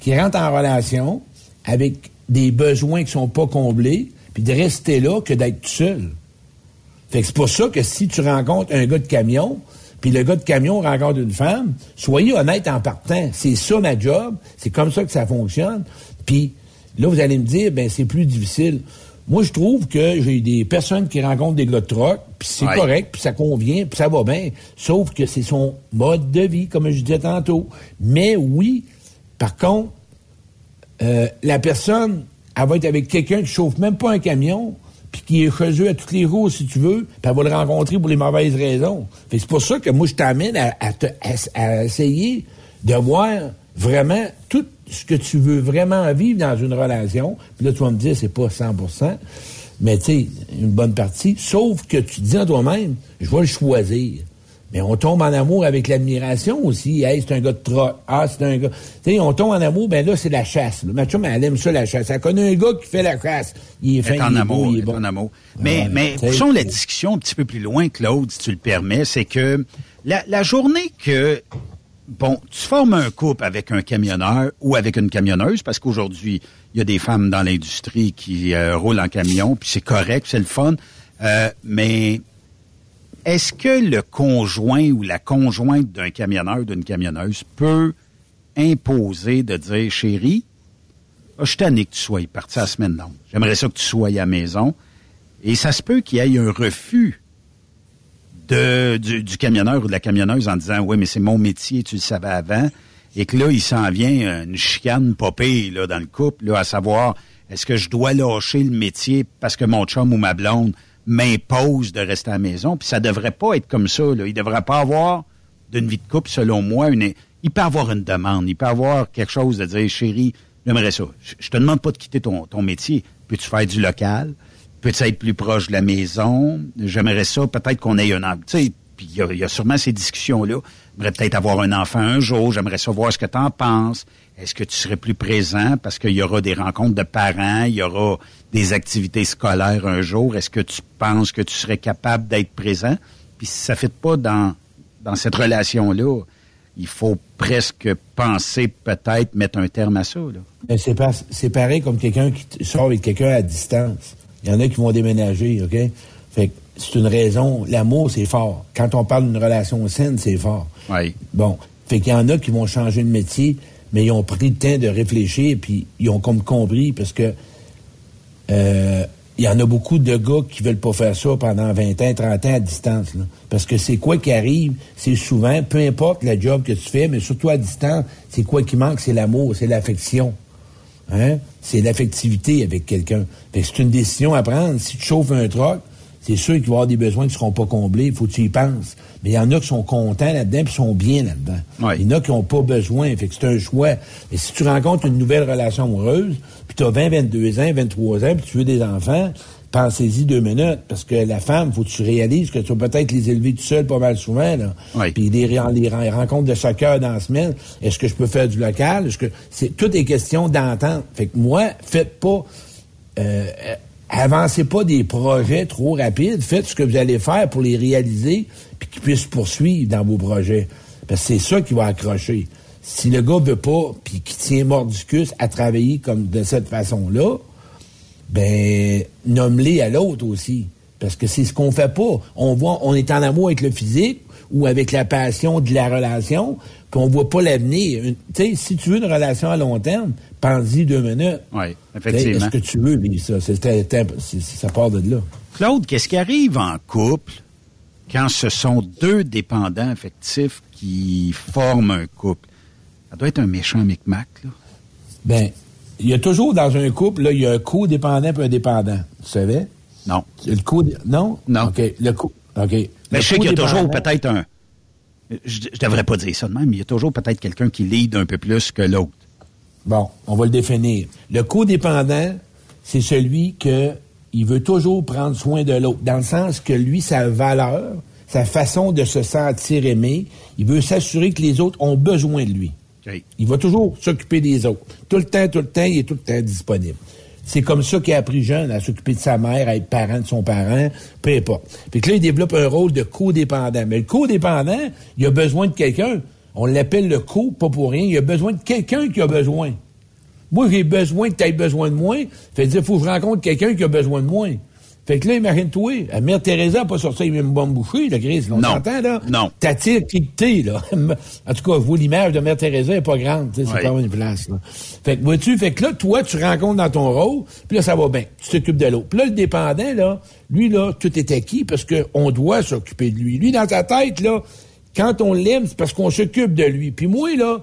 S12: qui rentre en relation avec des besoins qui sont pas comblés, puis de rester là que d'être seul. Fait que c'est pour ça que si tu rencontres un gars de camion, puis le gars de camion rencontre une femme, soyez honnête en partant. C'est ça ma job, c'est comme ça que ça fonctionne. Puis là, vous allez me dire, ben c'est plus difficile. Moi, je trouve que j'ai des personnes qui rencontrent des gars de troc, puis c'est
S3: Ouais.
S12: correct, puis ça convient, puis ça va bien. Sauf que c'est son mode de vie, comme je disais tantôt. Mais oui, par contre, euh, la personne, elle va être avec quelqu'un qui chauffe même pas un camion, puis qui est chez eux à tous les jours, si tu veux, puis elle va le rencontrer pour les mauvaises raisons. Fait c'est pour ça que moi, je t'amène à, à te- à- à essayer de voir vraiment tout ce que tu veux vraiment vivre dans une relation. Puis là, tu vas me dire, c'est pas 100% mais tu sais, une bonne partie. Sauf que tu te dis en toi-même, je vais le choisir. Mais on tombe en amour avec l'admiration aussi. Hey, c'est un gars de troc. Ah, c'est un gars. Tu sais, on tombe en amour, ben là, c'est la chasse. là. Ma chum, elle aime ça, la chasse. Elle connaît un gars qui fait la chasse. Il est fin,
S3: est en
S12: il est
S3: amour,
S12: beau, il est bon.
S3: en amour. Mais,
S12: Ouais,
S3: mais poussons la discussion un petit peu plus loin, Claude, si tu le permets. C'est que la, la journée que, bon, tu formes un couple avec un camionneur ou avec une camionneuse, parce qu'aujourd'hui, il y a des femmes dans l'industrie qui euh, roulent en camion, puis c'est correct, c'est le fun. Euh, mais est-ce que le conjoint ou la conjointe d'un camionneur ou d'une camionneuse peut imposer de dire, chérie, ah, je suis que tu sois parti la semaine longue. J'aimerais ça que tu sois à la maison. Et ça se peut qu'il y ait un refus du camionneur ou de la camionneuse en disant Oui, mais c'est mon métier, tu le savais avant. Et que là, il s'en vient une chicane popée là, dans le couple, là, à savoir est-ce que je dois lâcher le métier parce que mon chum ou ma blonde m'impose de rester à la maison? Puis ça devrait pas être comme ça. Là. Il devrait pas avoir d'une vie de couple, selon moi, une. Il peut avoir une demande, il peut avoir quelque chose de dire Chérie, j'aimerais ça. Je, te demande pas de quitter ton, métier. Peux-tu faire du local? Peux-tu être plus proche de la maison? J'aimerais ça, peut-être qu'on ait un. Tu sais, puis il y, a- il y a sûrement ces discussions-là. J'aimerais peut-être avoir un enfant un jour. J'aimerais savoir ce que tu en penses. Est-ce que tu serais plus présent parce qu'il y aura des rencontres de parents, il y aura des activités scolaires un jour? Est-ce que tu penses que tu serais capable d'être présent? Puis si ça ne fait pas dans, dans cette relation-là, il faut presque penser peut-être mettre un terme à ça.
S12: Ben, c'est pas- pareil comme quelqu'un qui sort avec quelqu'un à distance. Il y en a qui vont déménager, OK? Fait que c'est une raison. L'amour, c'est fort. Quand on parle d'une relation saine, c'est fort.
S3: Oui.
S12: Bon. Fait qu'il y en a qui vont changer de métier, mais ils ont pris le temps de réfléchir, puis ils ont comme compris, parce que euh, il y en a beaucoup de gars qui veulent pas faire ça pendant 20 ans, 30 ans à distance. Là. Parce que c'est quoi qui arrive, c'est souvent, peu importe le job que tu fais, mais surtout à distance, c'est quoi qui manque, c'est l'amour, c'est l'affection. Hein? C'est l'affectivité avec quelqu'un. Que c'est une décision à prendre. Si tu chauffes un truck, c'est sûr qu'il va y avoir des besoins qui ne seront pas comblés. Il faut que tu y penses. Mais il y en a qui sont contents là-dedans puis sont bien là-dedans. Il y en a qui n'ont pas besoin. Fait que c'est un choix. Mais si tu rencontres une nouvelle relation amoureuse, puis tu as 20, 22 ans, 23 ans, puis tu veux des enfants, pensez-y deux minutes. Parce que la femme, faut que tu réalises que tu vas peut-être les élever tout seul pas mal souvent. Là. Puis les, les, les rencontres de soccer dans la semaine, est-ce que je peux faire du local? Est-ce que c'est tout est question d'entente. Fait que moi, faites pas euh, avancez pas des projets trop rapides. Faites ce que vous allez faire pour les réaliser puis qu'ils puissent poursuivre dans vos projets. Parce que c'est ça qui va accrocher. Si le gars veut pas, puis qu'il tient mordicus à travailler comme de cette façon-là, ben, nomme-les à l'autre aussi. Parce que c'est ce qu'on fait pas. On voit, on est en amour avec le physique ou avec la passion de la relation, puis on voit pas l'avenir. Tu sais, si tu veux une relation à long terme, pense-y deux minutes.
S3: Oui, effectivement.
S12: Est-ce que tu veux vivre ça? Ça part de là.
S3: Claude, qu'est-ce qui arrive en couple quand ce sont deux dépendants affectifs qui forment un couple? Ça doit être un méchant micmac, là.
S12: Ben, il y a toujours dans un couple, là, il y a un co-dépendant et un dépendant. Tu savais?
S3: Non.
S12: Le co non?
S3: Non.
S12: OK. Le co OK.
S3: Mais je sais qu'il y a toujours peut-être un. Je, je devrais pas dire ça de même, mais il y a toujours peut-être quelqu'un qui lead un peu plus que l'autre.
S12: Bon, on va le définir. Le codépendant, c'est celui que il veut toujours prendre soin de l'autre, dans le sens que lui, sa valeur, sa façon de se sentir aimé, il veut s'assurer que les autres ont besoin de lui. Il va toujours s'occuper des autres. Tout le temps, tout le temps, il est tout le temps disponible. C'est comme ça qu'il a appris jeune à s'occuper de sa mère, à être parent de son parent, peu importe. Fait que là, il développe un rôle de codépendant. Mais le codépendant, il a besoin de quelqu'un. On l'appelle le co, pas pour rien. Il a besoin de quelqu'un qui a besoin. Moi, j'ai besoin que tu aies besoin de moi. Fait dire, faut que je rencontre quelqu'un qui a besoin de moi. Fait que là, imagine-toi, la mère Teresa n'a pas sorti une bombe bouchée, là, Chris. On s'entend, là?
S3: Non.
S12: T'attires qui t'es, là. en tout cas, vous, l'image de mère Teresa n'est pas grande, tu sais, c'est pas une place, là. Fait que, vois-tu, fait que là, toi, tu rencontres dans ton rôle, puis là, ça va bien. Tu t'occupes de l'autre. Puis là, le dépendant, là, lui, là, tout est acquis parce qu'on doit s'occuper de lui. Lui, dans sa tête, là, quand on l'aime, c'est parce qu'on s'occupe de lui. Puis moi, là,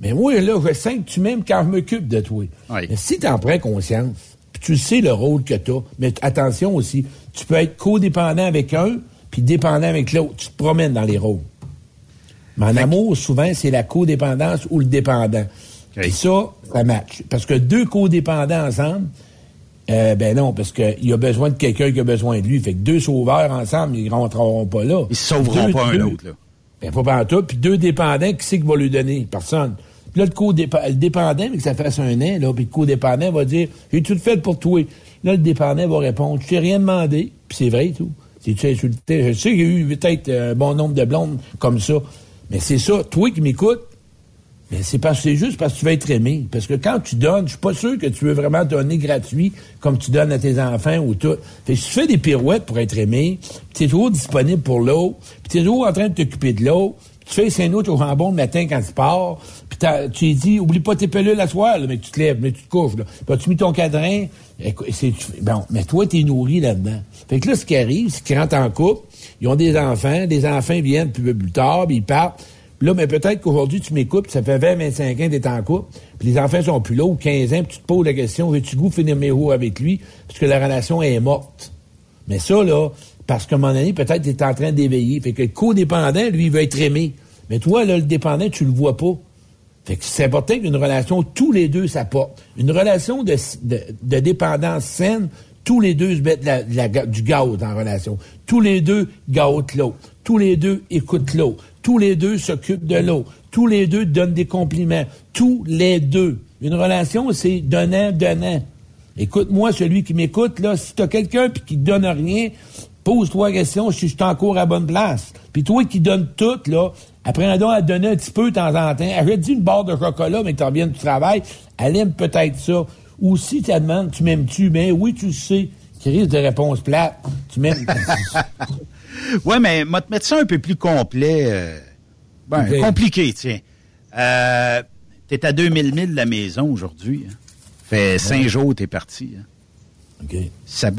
S12: mais moi, là, je sens que tu m'aimes quand je m'occupe de toi.
S3: Oui.
S12: Mais si tu en prends conscience, puis tu sais le rôle que tu as, mais attention aussi, tu peux être codépendant avec un, puis dépendant avec l'autre. Tu te promènes dans les rôles. Mais en amour, souvent, c'est la codépendance ou le dépendant. Puis ça, ça match. Parce que deux codépendants ensemble, euh, ben non, parce qu'il a besoin de quelqu'un qui a besoin de lui. Fait que deux sauveurs ensemble, ils ne rentreront pas là.
S3: Ils se sauveront
S12: Deux-
S3: pas un
S12: deux-
S3: l'autre, là.
S12: ben, pas pantoute. Puis deux dépendants, qui c'est qui va lui donner? Personne. Là, le, codépa- le dépendant, mais que ça fasse un an, là, puis le codépendant va dire, j'ai tout fait pour toi. Là, le dépendant va répondre, je t'ai rien demandé. Puis c'est vrai, tout. C'est tu insulté? Je sais qu'il y a eu peut-être euh, un bon nombre de blondes comme ça. Mais c'est ça. Toi qui m'écoutes, mais c'est parce c'est juste parce que tu veux être aimé. Parce que quand tu donnes, je suis pas sûr que tu veux vraiment donner gratuit comme tu donnes à tes enfants ou tout. Fait que si tu fais des pirouettes pour être aimé, tu es toujours disponible pour l'autre, puis tu es toujours en train de t'occuper de l'autre, tu fais un autre au jambon le matin quand tu pars, puis tu lui dis, oublie pas tes pelules à soir, là, mais tu te lèves, mais tu te couches. Là. Puis as-tu mis ton cadran? C'est- tu- bon, mais toi, t'es nourri là-dedans. Fait que là, ce qui arrive, c'est qu'ils rentrent en couple, ils ont des enfants, les enfants viennent plus, plus tard, puis ils partent. Là, mais peut-être qu'aujourd'hui, tu m'écoutes, ça fait 20, 25 ans que t'es en couple, puis les enfants sont plus là, ou 15 ans, puis tu te poses la question, veux-tu goût finir mes roues avec lui, parce que la relation est morte. Mais ça, là, parce qu'à un moment peut-être t'es en train d'éveiller. Fait que le codépendant, lui, il veut être aimé. Mais toi, là, le dépendant, tu le vois pas. Fait que c'est important qu'une relation, tous les deux s'apportent. Une relation de, de, dépendance saine, tous les deux se mettent du gaz en relation. Tous les deux gâtent l'autre. Tous les deux écoutent l'autre. Tous les deux s'occupent de l'autre. Tous les deux donnent des compliments. Tous les deux. Une relation, c'est donnant, donnant. Écoute-moi, celui qui m'écoute, là, si t'as quelqu'un qui te donne rien, pose-toi la question si je suis encore à la bonne place. Puis toi qui donnes tout, là, apprends donc à donner un petit peu de temps en temps. Arrête dit une barre de chocolat, mais que tu reviennes du travail, elle aime peut-être ça. Ou si tu demandes, tu m'aimes-tu? Ben oui, tu le sais. Risque de réponse plate. Tu m'aimes.
S3: Ouais, mais moi, te mettre ça un peu plus complet. euh, ben, compliqué, tiens. Euh, t'es à 2000 000 de la maison aujourd'hui. Hein. Fait cinq jours, t'es parti. hein.
S12: OK.
S3: Ça,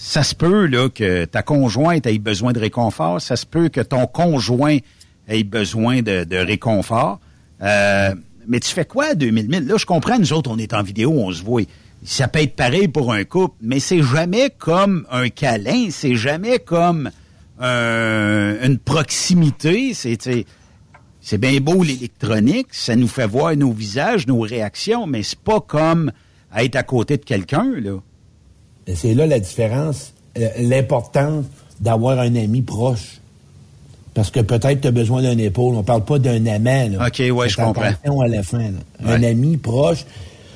S3: ça se peut là, que ta conjointe ait besoin de réconfort. Ça se peut que ton conjoint ait besoin de, de réconfort. Euh, mais tu fais quoi à 2000 000? Là, je comprends, nous autres, on est en vidéo, on se voit. Ça peut être pareil pour un couple, mais c'est jamais comme un câlin, c'est jamais comme un- une proximité. C'est, c'est bien beau l'électronique, ça nous fait voir nos visages, nos réactions, mais c'est pas comme être à côté de quelqu'un, là.
S12: Et c'est là la différence, euh, l'importance d'avoir un ami proche. Parce que peut-être tu as besoin d'un épaule. On parle pas d'un amant. Là.
S3: OK, ouais, je comprends.
S12: à la fin. Un ami proche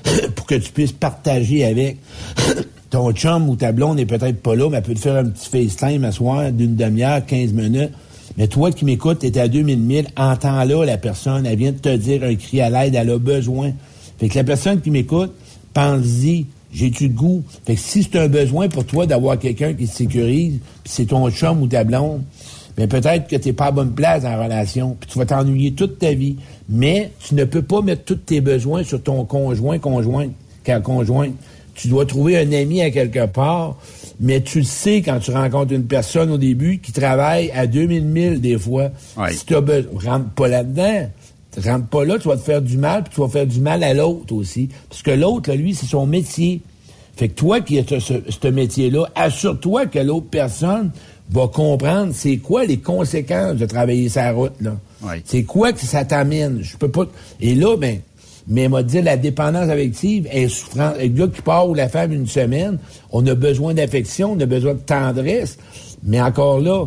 S12: pour que tu puisses partager avec. Ton chum ou ta blonde n'est peut-être pas là, mais elle peut te faire un petit FaceTime à soir d'une demi-heure, 15 minutes. Mais toi qui m'écoutes, t'es à 2000 000, entends là la personne, elle vient de te dire un cri à l'aide, elle a besoin. Fait que la personne qui m'écoute, pense-y, j'ai-tu le goût? Fait que si c'est un besoin pour toi d'avoir quelqu'un qui te sécurise, puis c'est ton chum ou ta blonde, bien peut-être que t'es pas à bonne place dans la relation, puis tu vas t'ennuyer toute ta vie. Mais tu ne peux pas mettre tous tes besoins sur ton conjoint, conjoint, conjoint. Tu dois trouver un ami à quelque part, mais tu le sais quand tu rencontres une personne au début qui travaille à 2000 000 des fois. Si tu besoin, rentre pas là-dedans. Rentre pas là, tu vas te faire du mal, puis tu vas faire du mal à l'autre aussi. Parce que l'autre, lui, c'est son métier. Fait que toi qui as ce, ce métier-là, assure-toi que l'autre personne va comprendre c'est quoi les conséquences de travailler sa route, là. C'est quoi que ça t'amène? Je peux pas. Et là, ben, mais m'a dit la dépendance affective est souffrante. Le gars qui part ou la femme une semaine, on a besoin d'affection, on a besoin de tendresse. Mais encore là,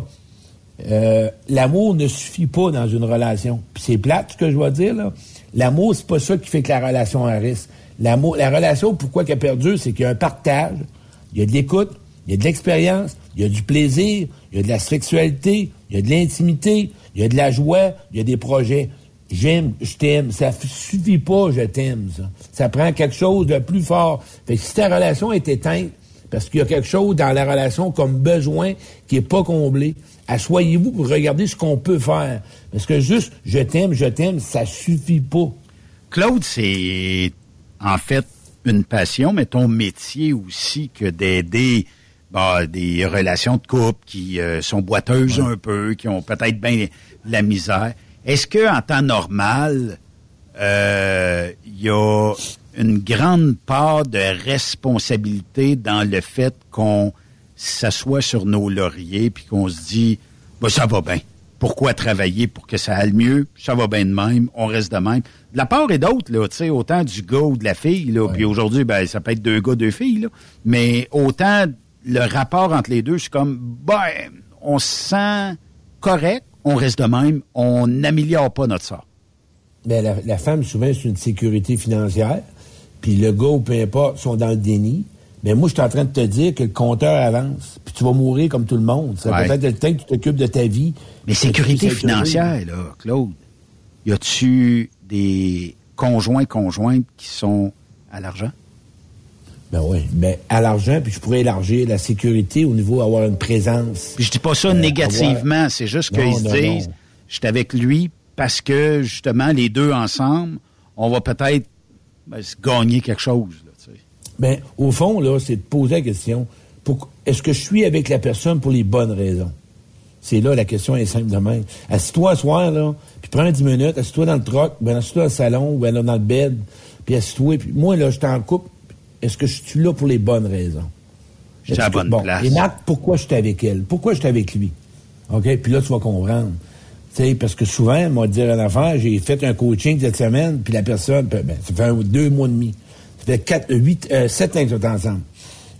S12: euh, l'amour ne suffit pas dans une relation. Puis c'est plate ce que je vais dire là. L'amour, c'est pas ça qui fait que la relation a risque. L'amour, la relation, pourquoi qu'elle perdure, c'est qu'il y a un partage, il y a de l'écoute, il y a de l'expérience, il y a du plaisir, il y a de la sexualité, il y a de l'intimité, il y a de la joie, il y a des projets. J'aime, je t'aime. Ça suffit pas, je t'aime, ça. Ça prend quelque chose de plus fort. Fait que si ta relation est éteinte, parce qu'il y a quelque chose dans la relation comme besoin qui est pas comblé, assoyez-vous pour regarder ce qu'on peut faire. Parce que juste, je t'aime, je t'aime, ça suffit pas.
S3: Claude, c'est en fait une passion, mais ton métier aussi que d'aider bah, des relations de couple qui euh, sont boiteuses un peu, qui ont peut-être bien la misère. Est-ce que en temps normal, il euh, y a une grande part de responsabilité dans le fait qu'on s'assoit sur nos lauriers puis qu'on se dit bah, ça va bien. Pourquoi travailler pour que ça aille mieux? Ça va bien de même, on reste de même. De la part et d'autre, là, tu sais, autant du gars ou de la fille, là, puis aujourd'hui, ben, ça peut être deux gars, deux filles, là, mais autant le rapport entre les deux, c'est comme, ben, on se sent correct, on reste de même, on n'améliore pas notre sort.
S12: Ben, la, la femme, souvent, c'est une sécurité financière. Puis le gars, ou peu importe, sont dans le déni. Mais moi, je suis en train de te dire que le compteur avance. Puis tu vas mourir comme tout le monde. Ça
S3: Ouais.
S12: peut être le temps que tu t'occupes de ta vie.
S3: Mais sécurité financière, là, Claude, y a-tu des conjoints, conjointes qui sont à l'argent?
S12: Ben oui. Ben, à l'argent, puis je pourrais élargir la sécurité au niveau d'avoir une présence.
S3: Puis je dis pas ça
S12: Euh,
S3: négativement,
S12: avoir-
S3: c'est juste qu'ils se disent, je suis avec lui parce que, justement, les deux ensemble, on va peut-être ben, gagner quelque chose. Là, tu sais.
S12: Ben, au fond, là, c'est de poser la question pour- est-ce que je suis avec la personne pour les bonnes raisons? C'est là, la question est simple de même. Assis-toi ce soir, là, puis prends 10 minutes, assis-toi dans le troc, ben assis-toi dans le salon, ou ben dans le bed, puis assis-toi, puis moi, là, je t'en couple, est-ce que je suis là pour les bonnes raisons?
S3: Je suis à la bonne
S12: bon,
S3: place.
S12: Et Marc, pourquoi je suis avec elle? Pourquoi je suis avec lui? OK? Puis là, tu vas comprendre. Sais, parce que souvent, moi, dire une affaire, j'ai fait un coaching cette semaine, puis la personne, ben, ça fait un- deux mois et demi. Ça fait quatre, huit, euh, sept ans qu'ils sont ensemble.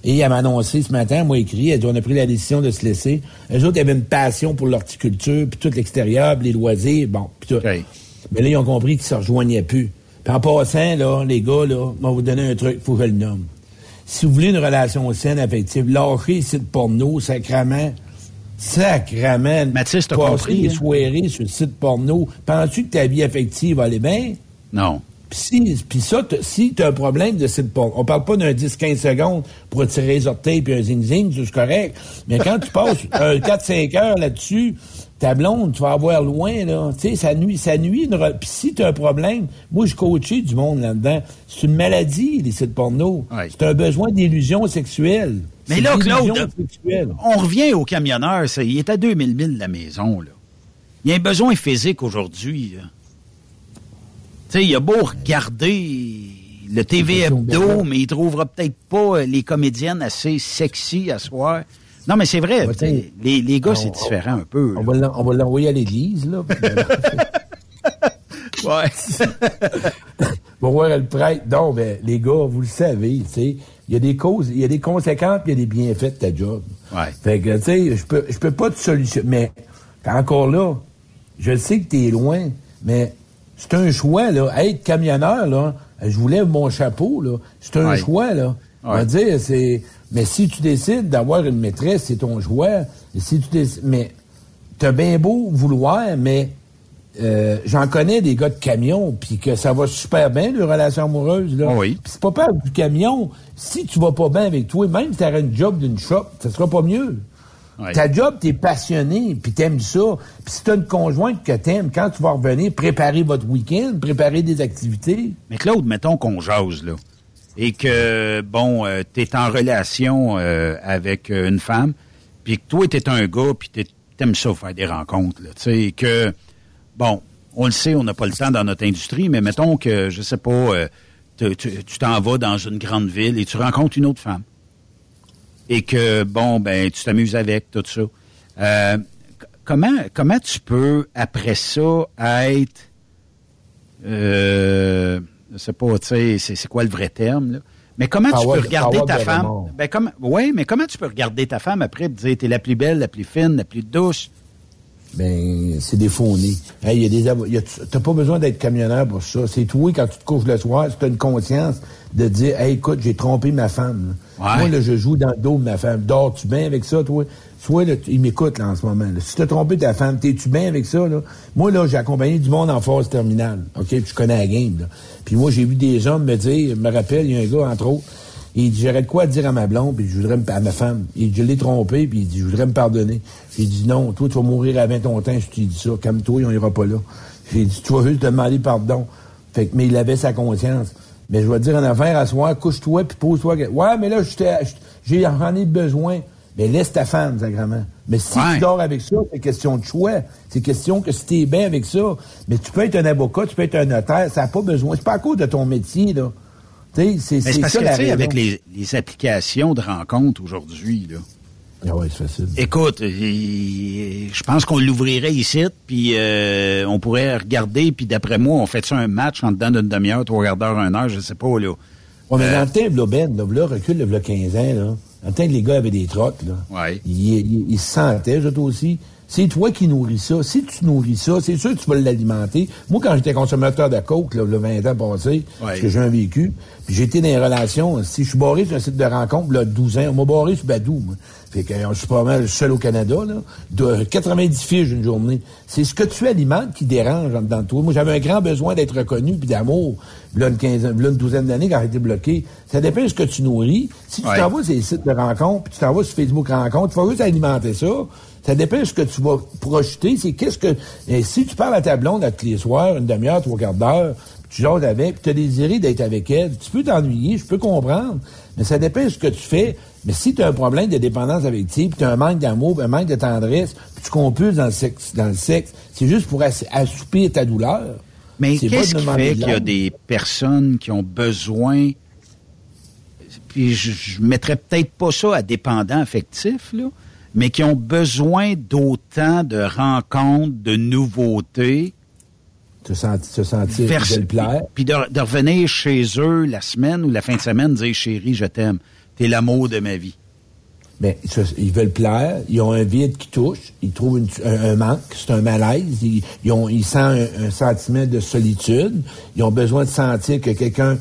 S12: Et elle m'a annoncé ce matin, elle m'a écrit, elle dit, on a pris la décision de se laisser. Eux autres, ils avaient une passion pour l'horticulture, puis tout l'extérieur, puis les loisirs, bon, puis tout. Mais là, ils ont compris qu'ils se rejoignaient plus. Puis en passant, là, les gars, là, on va vous donner un truc, faut que je le nomme. Si vous voulez une relation saine, affective, lâchez les sites porno, sacrament, sacrament.
S3: Mathis, t'as compris, hein?
S12: sur le site porno. Penses-tu que ta vie affective va aller bien?
S3: Non.
S12: Puis si, puis ça, t'as- si tu as un problème de site porno, on parle pas d'un 10-15 secondes pour tirer les orteils puis un zing-zing, c'est correct. Mais quand tu passes un 4-5 heures là-dessus, ta blonde, tu vas avoir loin, là. Tu sais, ça nuit, ça nuit. une Puis si tu as un problème, moi, je coachais du monde là-dedans. C'est une maladie, les sites porno. C'est un besoin d'illusion sexuelle.
S3: Mais là, Claude,
S12: sexuelle.
S3: on revient au camionneur. ça, il est à 2000 000 de la maison. Là. Il y a un besoin physique aujourd'hui. Tu sais, il a beau regarder le TV Hebdo, mais il trouvera peut-être pas euh, les comédiennes assez sexy à soir. Non, mais c'est vrai. les, les gars, c'est
S12: on-
S3: différent un peu.
S12: On va l'envoyer à l'église, là.
S3: ouais.
S12: Pour voir le prêtre. Non, ben, les gars, vous le savez, tu sais, il y a des causes, il y a des conséquences, il y a des bienfaits de ta job.
S3: Ouais.
S12: Fait que, tu sais, je peux, je peux pas te solutionner. Mais, encore là, je sais que t'es loin, mais c'est un choix, là. Être camionneur, là, je vous lève mon chapeau, là. C'est un
S3: Ouais.
S12: choix, là. On va dire, c'est. Mais si tu décides d'avoir une maîtresse, c'est ton choix. Si tu décides. Mais t'as bien beau vouloir, mais euh, j'en connais des gars de camion, puis que ça va super bien, les relations amoureuses. Là.
S3: Oui.
S12: Puis c'est pas peur du camion. Si tu vas pas bien avec toi, même si t'aurais une job d'une shop, ça sera pas mieux. Ta job, t'es passionné, puis t'aimes ça. Puis si t'as une conjointe que t'aimes, quand tu vas revenir, préparer votre week-end, préparer des activités.
S3: Mais Claude, mettons qu'on jase, là. Et que, bon, euh, t'es en relation euh, avec euh, une femme, puis que toi, t'es un gars, puis t'es- t'aimes ça faire des rencontres. Tu sais, et que, bon, on le sait, on n'a pas le temps dans notre industrie, mais mettons que, je sais pas, euh, tu tu t'en vas dans une grande ville et tu rencontres une autre femme. Et que, bon, ben, tu t'amuses avec, tout ça. Euh, comment, comment tu peux, après ça, être euh, je sais pas, tu sais, c'est, quoi le vrai terme, là? Mais comment tu peux regarder ta femme? Ben, comme, ouais, mais comment tu peux regarder ta femme après et dire, t'es la plus belle, la plus fine, la plus douce?
S12: Ben, c'est des. Hey, il y a des avo- il y a- T'as pas besoin d'être camionneur pour ça. C'est toi, quand tu te couches le soir, tu as une conscience de dire, hey, écoute, j'ai trompé ma femme.
S3: Ouais.
S12: Moi, là, je joue dans le dos de ma femme. Dors-tu bien avec ça, toi? Soit, là, tu- il m'écoute, là, en ce moment. Si tu as trompé ta femme, t'es-tu bien avec ça, là? Moi, là, j'ai accompagné du monde en phase terminale. OK? Puis je connais la game, là. Puis moi, j'ai vu des hommes me dire, me rappelle, il y a un gars, entre autres, il dit, j'aurais de quoi dire à ma blonde, puis je voudrais me, à ma femme. Il dit, je l'ai trompé, puis il dit, je voudrais me pardonner. J'ai dit, non, toi, tu vas mourir avant ton temps, je t'ai dit ça. Comme toi, on ira pas là. J'ai dit, tu vas juste te demander pardon. Fait que, mais il avait sa conscience. Mais je vais te dire en affaire, à soir, couche-toi, puis pose-toi. Ouais, mais là, j'ai, j'en ai besoin. Mais laisse ta femme, sacrément. Mais si
S3: Ouais.
S12: tu dors avec ça, c'est question de choix. C'est question que si t'es bien avec ça, mais tu peux être un avocat, tu peux être un notaire, ça n'a pas besoin. C'est pas à cause de ton métier, là. C'est,
S3: Mais
S12: c'est
S3: parce
S12: ça
S3: que, tu sais, avec les, les applications de rencontres aujourd'hui, là.
S12: Ah ouais, c'est facile.
S3: Écoute, je pense qu'on l'ouvrirait ici, puis euh, on pourrait regarder, puis d'après moi, on fait ça un match en dedans d'une demi-heure, trois quarts d'heure, une heure, je sais pas, là.
S12: Ouais, mais
S3: Euh,
S12: dans le temps, là, Ben, là, là, recule, là, 15 ans, là. Le temps que les gars avaient des trottes, là.
S3: Ouais.
S12: Ils, ils- ils se sentaient, autres aussi. C'est toi qui nourris ça. Si tu nourris ça, c'est sûr que tu vas l'alimenter. Moi, quand j'étais consommateur de coke, là, le 20 ans passé, parce que j'ai un vécu, puis j'étais dans les relations, si je suis barré sur un site de rencontre, là, 12 ans, on m'a barré sur Badou, moi. Fait que euh, je suis pas mal seul au Canada, là. De 90 fiches une journée. C'est ce que tu alimentes qui dérange en dedans de toi. Moi, j'avais un grand besoin d'être reconnu puis d'amour. Là, une quinzaine, là, une douzaine d'années quand j'ai été bloqué. Ça dépend de ce que tu nourris. Si tu
S3: Ouais.
S12: t'en vas sur les sites de rencontres, puis tu t'en vas sur Facebook rencontres, tu vas juste alimenter ça. Ça dépend de ce que tu vas projeter. C'est qu'est-ce que. et si tu parles à ta blonde à tous les soirs, une demi-heure, trois quarts d'heure, tu jases avec, puis tu as désiré d'être avec elle, tu peux t'ennuyer, je peux comprendre. Mais ça dépend de ce que tu fais. Mais si tu as un problème de dépendance affective, puis tu as un manque d'amour, un manque de tendresse, puis tu compulses dans le sexe, dans le sexe, c'est juste pour ass- assoupir ta douleur.
S3: Mais qu'est-ce qui fait qu'il y a des personnes qui ont besoin, puis je, je mettrais peut-être pas ça à dépendant affectif, là, mais qui ont besoin d'autant de rencontres, de nouveautés,
S12: Se, senti- se sentir
S3: vers-
S12: plaire.
S3: puis de, de revenir chez eux la semaine ou la fin de semaine, dire chérie, je t'aime, t'es l'amour de ma vie.
S12: Mais ça, ils veulent plaire, ils ont un vide qui touche, ils trouvent une- un, un manque, c'est un malaise, ils, ils ont, ils sentent un, un sentiment de solitude, ils ont besoin de sentir que quelqu'un...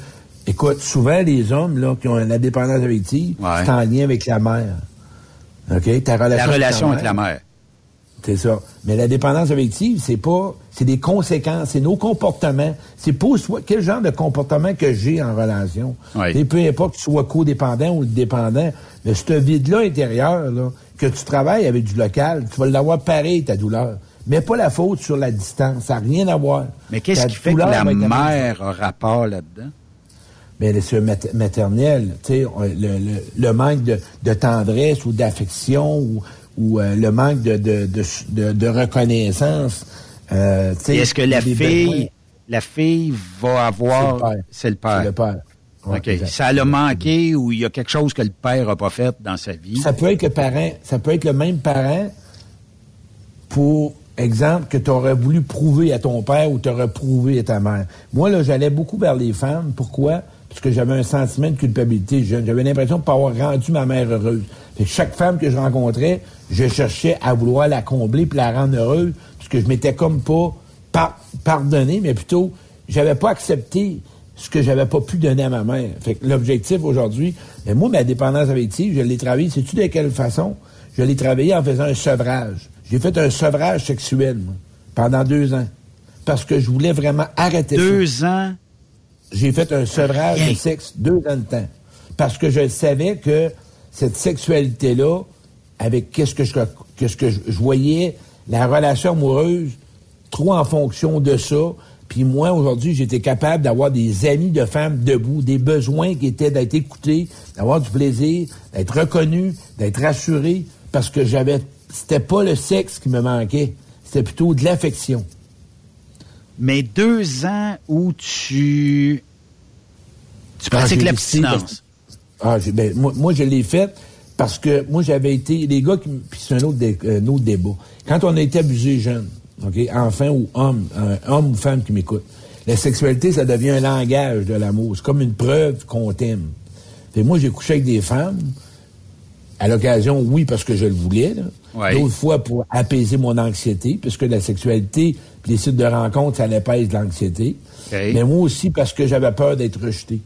S12: Écoute, souvent, les hommes là, qui ont la dépendance affective,
S3: Ouais.
S12: c'est en lien avec la mère. OK? Ta relation,
S3: La relation
S12: avec
S3: avec la mère.
S12: C'est ça. Mais la dépendance affective, c'est pas... C'est des conséquences, c'est nos comportements. C'est pour soi... Quel genre de comportement que j'ai en relation?
S3: Ouais.
S12: Et peu importe que tu sois codépendant ou dépendant, mais ce vide-là intérieur, là, que tu travailles avec du local, tu vas l'avoir pareil, ta douleur. Mais pas la faute sur la distance. Ça n'a rien à voir.
S3: Mais qu'est-ce qui fait que la mère a rapport là-dedans?
S12: Mais le sur mat- maternel, tu sais, on- le, le, le manque de, de tendresse ou d'affection ou, ou euh, le manque de, de, de, de- reconnaissance. Euh,
S3: est-ce que la fille,
S12: besoins.
S3: la fille va avoir...
S12: C'est le père.
S3: C'est le père.
S12: C'est le père. Ouais,
S3: OK.
S12: exact.
S3: Ça l'a manqué ou il y a quelque chose que le père n'a pas fait dans sa vie?
S12: Ça peut être le parent, ça peut être le même parent pour exemple que tu aurais voulu prouver à ton père ou tu aurais prouvé à ta mère. Moi là, j'allais beaucoup vers les femmes. Pourquoi? Parce que j'avais un sentiment de culpabilité. J'avais l'impression de pas avoir rendu ma mère heureuse. Fait que chaque femme que je rencontrais, je cherchais à vouloir la combler puis la rendre heureuse, parce que je m'étais comme pas par- pardonné, mais plutôt j'avais pas accepté ce que j'avais pas pu donner à ma mère. Fait que l'objectif aujourd'hui, mais moi, ma dépendance affective, je l'ai travaillée, sais-tu de quelle façon? Je l'ai travaillée en faisant un sevrage. J'ai fait un sevrage sexuel, moi, pendant deux ans. Parce que je voulais vraiment arrêter
S3: Deux
S12: ça.
S3: ans?
S12: J'ai fait un sevrage de sexe deux ans de temps. Parce que je savais que cette sexualité-là, avec qu'est-ce que je, qu'est-ce que je, je voyais, la relation amoureuse, trop en fonction de ça. Puis moi, aujourd'hui, j'étais capable d'avoir des amis de femmes debout, des besoins qui étaient d'être écoutés, d'avoir du plaisir, d'être reconnu, d'être rassuré, parce que j'avais, c'était pas le sexe qui me manquait, c'était plutôt de l'affection.
S3: Mais deux ans où tu... Tu
S12: Ah,
S3: pratiques l'abstinence.
S12: Ah, ben, moi, moi, je l'ai fait parce que moi, j'avais été. Les gars, qui puis c'est un autre, dé- un autre débat. Quand on a été abusé jeune, OK, enfant ou homme, un homme ou femme qui m'écoute, la sexualité, ça devient un langage de l'amour. C'est comme une preuve qu'on t'aime. Fait moi, j'ai couché avec des femmes, à l'occasion, oui, parce que je le voulais, là.
S3: Ouais.
S12: D'autres fois pour apaiser mon anxiété, puisque la sexualité, puis les sites de rencontres, ça l'apaise l'anxiété. Mais moi aussi parce que j'avais peur d'être rejeté.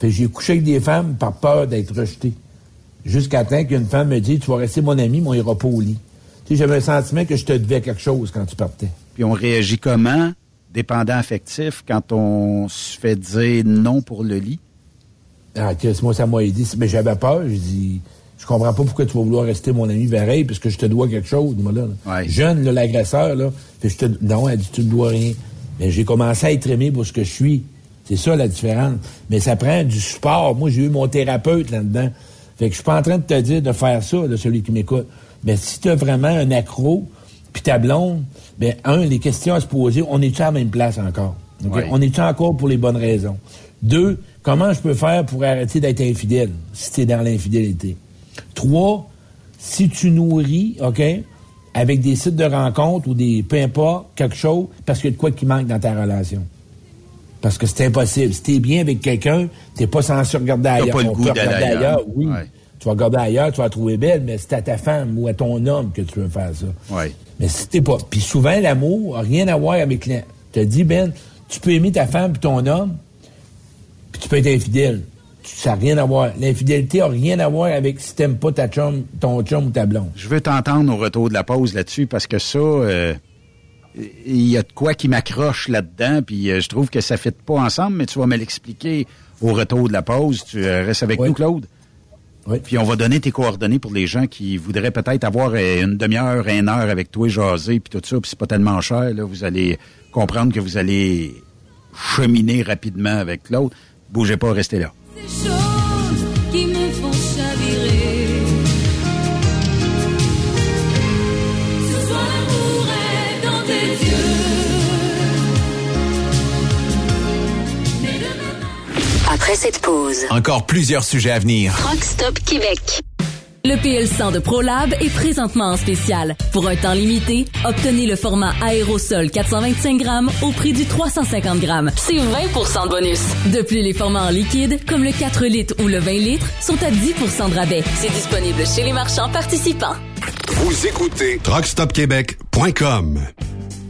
S12: Fait j'ai couché avec des femmes par peur d'être rejeté. Jusqu'à temps qu'une femme me dit Tu vas rester mon ami, mais on ira pas au lit. Tu sais, j'avais un sentiment que je te devais quelque chose quand tu partais.
S3: Puis on réagit comment, dépendant affectif, quand on se fait dire non pour le lit?
S12: Ah, Chris, moi, ça m'a aidé. Mais j'avais peur. J'ai dit Je comprends pas pourquoi tu vas vouloir rester mon ami pareil, parce que je te dois quelque chose, moi, là.
S3: Ouais.
S12: Jeune, là, l'agresseur, là. Je te... Non, elle dit Tu me dois rien. Mais j'ai commencé à être aimé pour ce que je suis. C'est ça la différence. Mais ça prend du support. Moi, j'ai eu mon thérapeute là-dedans. Fait que je suis pas en train de te dire de faire ça, de celui qui m'écoute. Mais si tu as vraiment un accro, puis ta blonde, ben un, les questions à se poser, on est-tu à la même place encore?
S3: Ouais.
S12: On est-tu encore pour les bonnes raisons? Deux, comment je peux faire pour arrêter d'être infidèle si tu es dans l'infidélité? Trois, si tu nourris, OK, avec des sites de rencontres ou des peu importe, quelque chose, parce qu'il y a de quoi qui manque dans ta relation. Parce que c'est impossible. Si t'es bien avec quelqu'un, t'es pas censé regarder ailleurs.
S3: pas le
S12: On
S3: goût
S12: peut
S3: d'aller
S12: regarder
S3: ailleurs.
S12: oui.
S3: Ouais.
S12: Tu vas regarder ailleurs, tu vas la trouver belle, mais c'est à ta femme ou à ton homme que tu veux faire ça.
S3: Oui.
S12: Mais si t'es pas. Puis souvent, l'amour a rien à voir avec. Je te dis, Ben, tu peux aimer ta femme puis ton homme, puis tu peux être infidèle. Ça n'a rien à voir. L'infidélité a rien à voir avec si t'aimes pas ta chum, ton chum ou ta blonde.
S3: Je veux t'entendre au retour de la pause là-dessus parce que ça, euh, il y a de quoi qui m'accroche là-dedans, puis euh, je trouve que ça ne fit pas ensemble, mais tu vas me l'expliquer au retour de la pause. Tu euh, restes avec
S12: Oui.
S3: nous, Claude?
S12: Oui.
S3: Puis on va donner tes coordonnées pour les gens qui voudraient peut-être avoir une demi-heure, une heure avec toi, jaser, puis tout ça, puis c'est pas tellement cher. Là, vous allez comprendre que vous allez cheminer rapidement avec l'autre. Bougez pas, restez là.
S13: Ces choses qui me font chavirer. Ce soir l'amour est dans tes yeux.
S11: Après cette pause,
S1: Encore plusieurs sujets à venir.
S11: Rock Stop Québec.
S14: Le PL100 de ProLab est présentement en spécial. Pour un temps limité, obtenez le format aérosol 425 grammes au prix du 350 grammes. C'est 20% de bonus. De plus, les formats en liquide, comme le 4 litres ou le 20 litres, sont à 10% de rabais. C'est disponible chez les marchands participants.
S2: Vous écoutez TruckStopQuébec.com.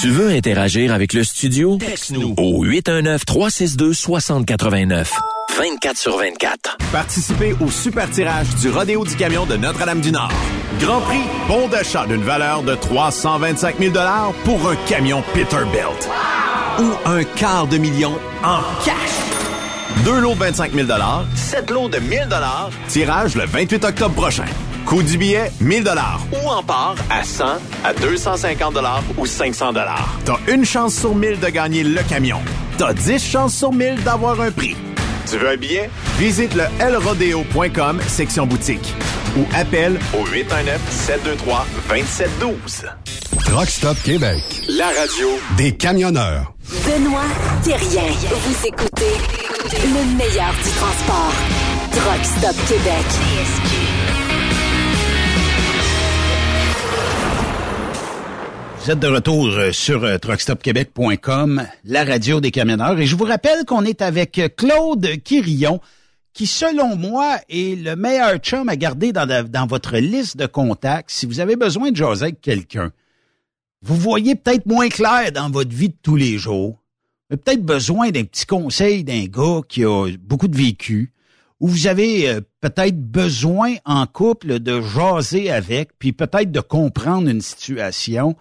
S15: Tu veux interagir avec le studio? Texte-nous au 819-362-6089. 24 sur 24.
S16: Participez au super tirage du Rodéo du Camion de Notre-Dame-du-Nord. Grand prix, bon d'achat d'une valeur de 325 000 pour un camion Peterbilt. Ou un quart de million en cash. Deux lots de 25 000 sept lots de 1000 tirage le 28 octobre prochain. Coût du billet, 1000 Ou en part à 100, à 250 ou 500 T'as une chance sur 1000 de gagner le camion. T'as 10 chances sur 1000 d'avoir un prix. Tu veux un billet? Visite le lrodeo.com, section boutique. Ou appelle au 819-723-2712.
S2: Truck Stop Québec.
S16: La radio
S2: Des camionneurs.
S11: Benoît Thérien. Vous écoutez le meilleur du transport. Truck Stop Québec.
S3: Vous êtes de retour euh, sur euh, truckstopquebec.com, la radio des camionneurs. Et je vous rappelle qu'on est avec euh, Claude Quirillon, qui, selon moi, est le meilleur chum à garder dans, dans votre liste de contacts si vous avez besoin de jaser avec quelqu'un. Vous voyez peut-être moins clair dans votre vie de tous les jours. Vous avez peut-être besoin d'un petit conseil d'un gars qui a beaucoup de vécu. Ou vous avez peut-être besoin en couple de jaser avec, puis peut-être de comprendre une situation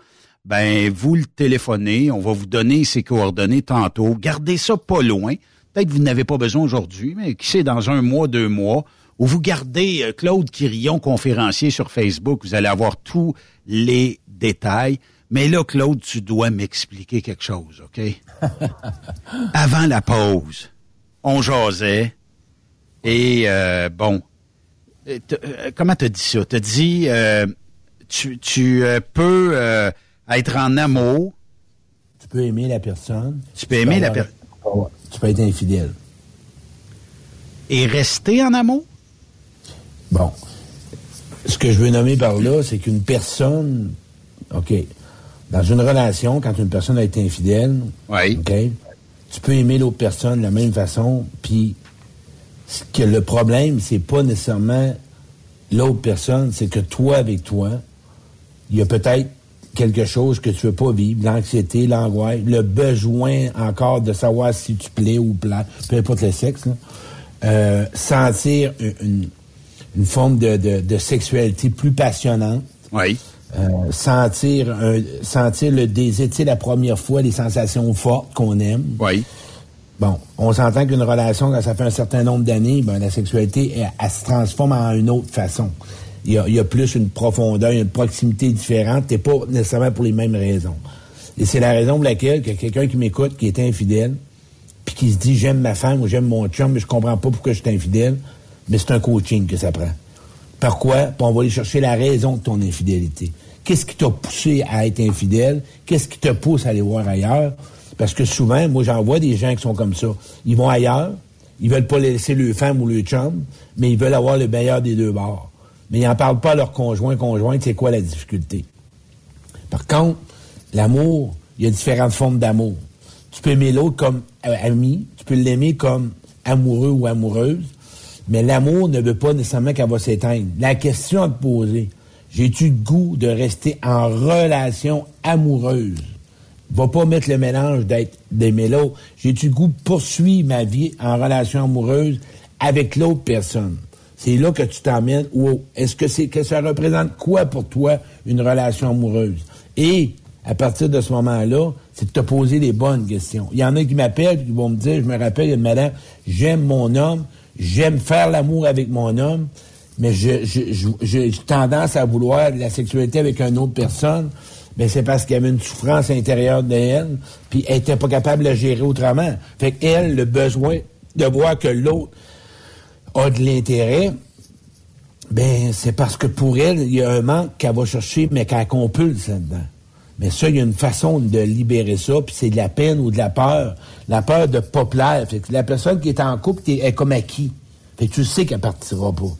S3: ben vous le téléphonez, on va vous donner ses coordonnées tantôt. Gardez ça pas loin. Peut-être que vous n'avez pas besoin aujourd'hui, mais qui sait, dans un mois, deux mois, ou vous gardez euh, Claude Quirillon, conférencier sur Facebook, vous allez avoir tous les détails. Mais là, Claude, tu dois m'expliquer quelque chose, OK? Avant la pause, on jasait, et euh, bon, euh, euh, comment t'as dit ça? T'as dit, euh, tu, tu peux euh, être en amour.
S12: Tu peux aimer la personne.
S3: Tu peux aimer la personne.
S12: Tu peux être infidèle.
S3: Et rester en amour?
S12: Bon. Ce que je veux nommer par là, c'est qu'une personne, OK, dans une relation, quand une personne a été infidèle, OK, tu peux aimer l'autre personne de la même façon, puis que le problème, c'est pas nécessairement l'autre personne, c'est que toi, avec toi, il y a peut-être quelque chose que tu veux pas vivre, l'anxiété, l'angoisse, le besoin encore de savoir si tu plais ou plais, peu importe le sexe, là. Euh, sentir une, forme de, de- de sexualité plus passionnante.
S3: Oui.
S12: sentir, un- sentir le désir, tu sais, la première fois, les sensations fortes qu'on aime.
S3: Oui.
S12: Bon, on s'entend qu'une relation, quand ça fait un certain nombre d'années, ben, la sexualité, elle, elle se transforme en une autre façon. Il y a, y a plus une profondeur, une proximité différente. T'es pas nécessairement pour les mêmes raisons. Et c'est la raison pour laquelle que quelqu'un qui m'écoute, qui est infidèle, puis qui se dit j'aime ma femme ou j'aime mon chum, mais je comprends pas pourquoi je suis infidèle, mais c'est un coaching que ça prend. Pourquoi? Puis on va aller chercher la raison de ton infidélité. Qu'est-ce qui t'a poussé à être infidèle? Qu'est-ce qui te pousse à aller voir ailleurs? Parce que souvent, moi, j'en vois des gens qui sont comme ça. Ils vont ailleurs, ils veulent pas laisser leur femme ou leur chum, mais ils veulent avoir le meilleur des deux bords. Mais ils n'en parlent pas à leur conjoint, conjointe, c'est quoi la difficulté? Par contre, l'amour, il y a différentes formes d'amour. Tu peux aimer l'autre comme euh, ami, tu peux l'aimer comme amoureux ou amoureuse, mais l'amour ne veut pas nécessairement qu'elle va s'éteindre. La question à te poser, j'ai-tu goût de rester en relation amoureuse? Va pas mettre le mélange d'être d'aimer l'autre. J'ai-tu goût de poursuivre ma vie en relation amoureuse avec l'autre personne? C'est là que tu t'emmènes. Wow. Est-ce que c'est que ça représente quoi pour toi une relation amoureuse? Et à partir de ce moment-là, c'est de te poser les bonnes questions. Il y en a qui m'appellent qui vont me dire, je me rappelle, il y a madame, j'aime mon homme, j'aime faire l'amour avec mon homme, mais je, je, je- j'ai tendance à vouloir la sexualité avec une autre personne. Mais c'est parce qu'il y avait une souffrance intérieure de elle, puis elle était pas capable de la gérer autrement. Fait qu'elle, le besoin de voir que l'autre a de l'intérêt, Ben, c'est parce que pour elle, il y a un manque qu'elle va chercher, mais qu'elle compulse là-dedans. Mais ça, il y a une façon de libérer ça, puis c'est de la peine ou de la peur. La peur de pas plaire. Fait que la personne qui est en couple est comme acquis. Fait que tu sais qu'elle partira pas.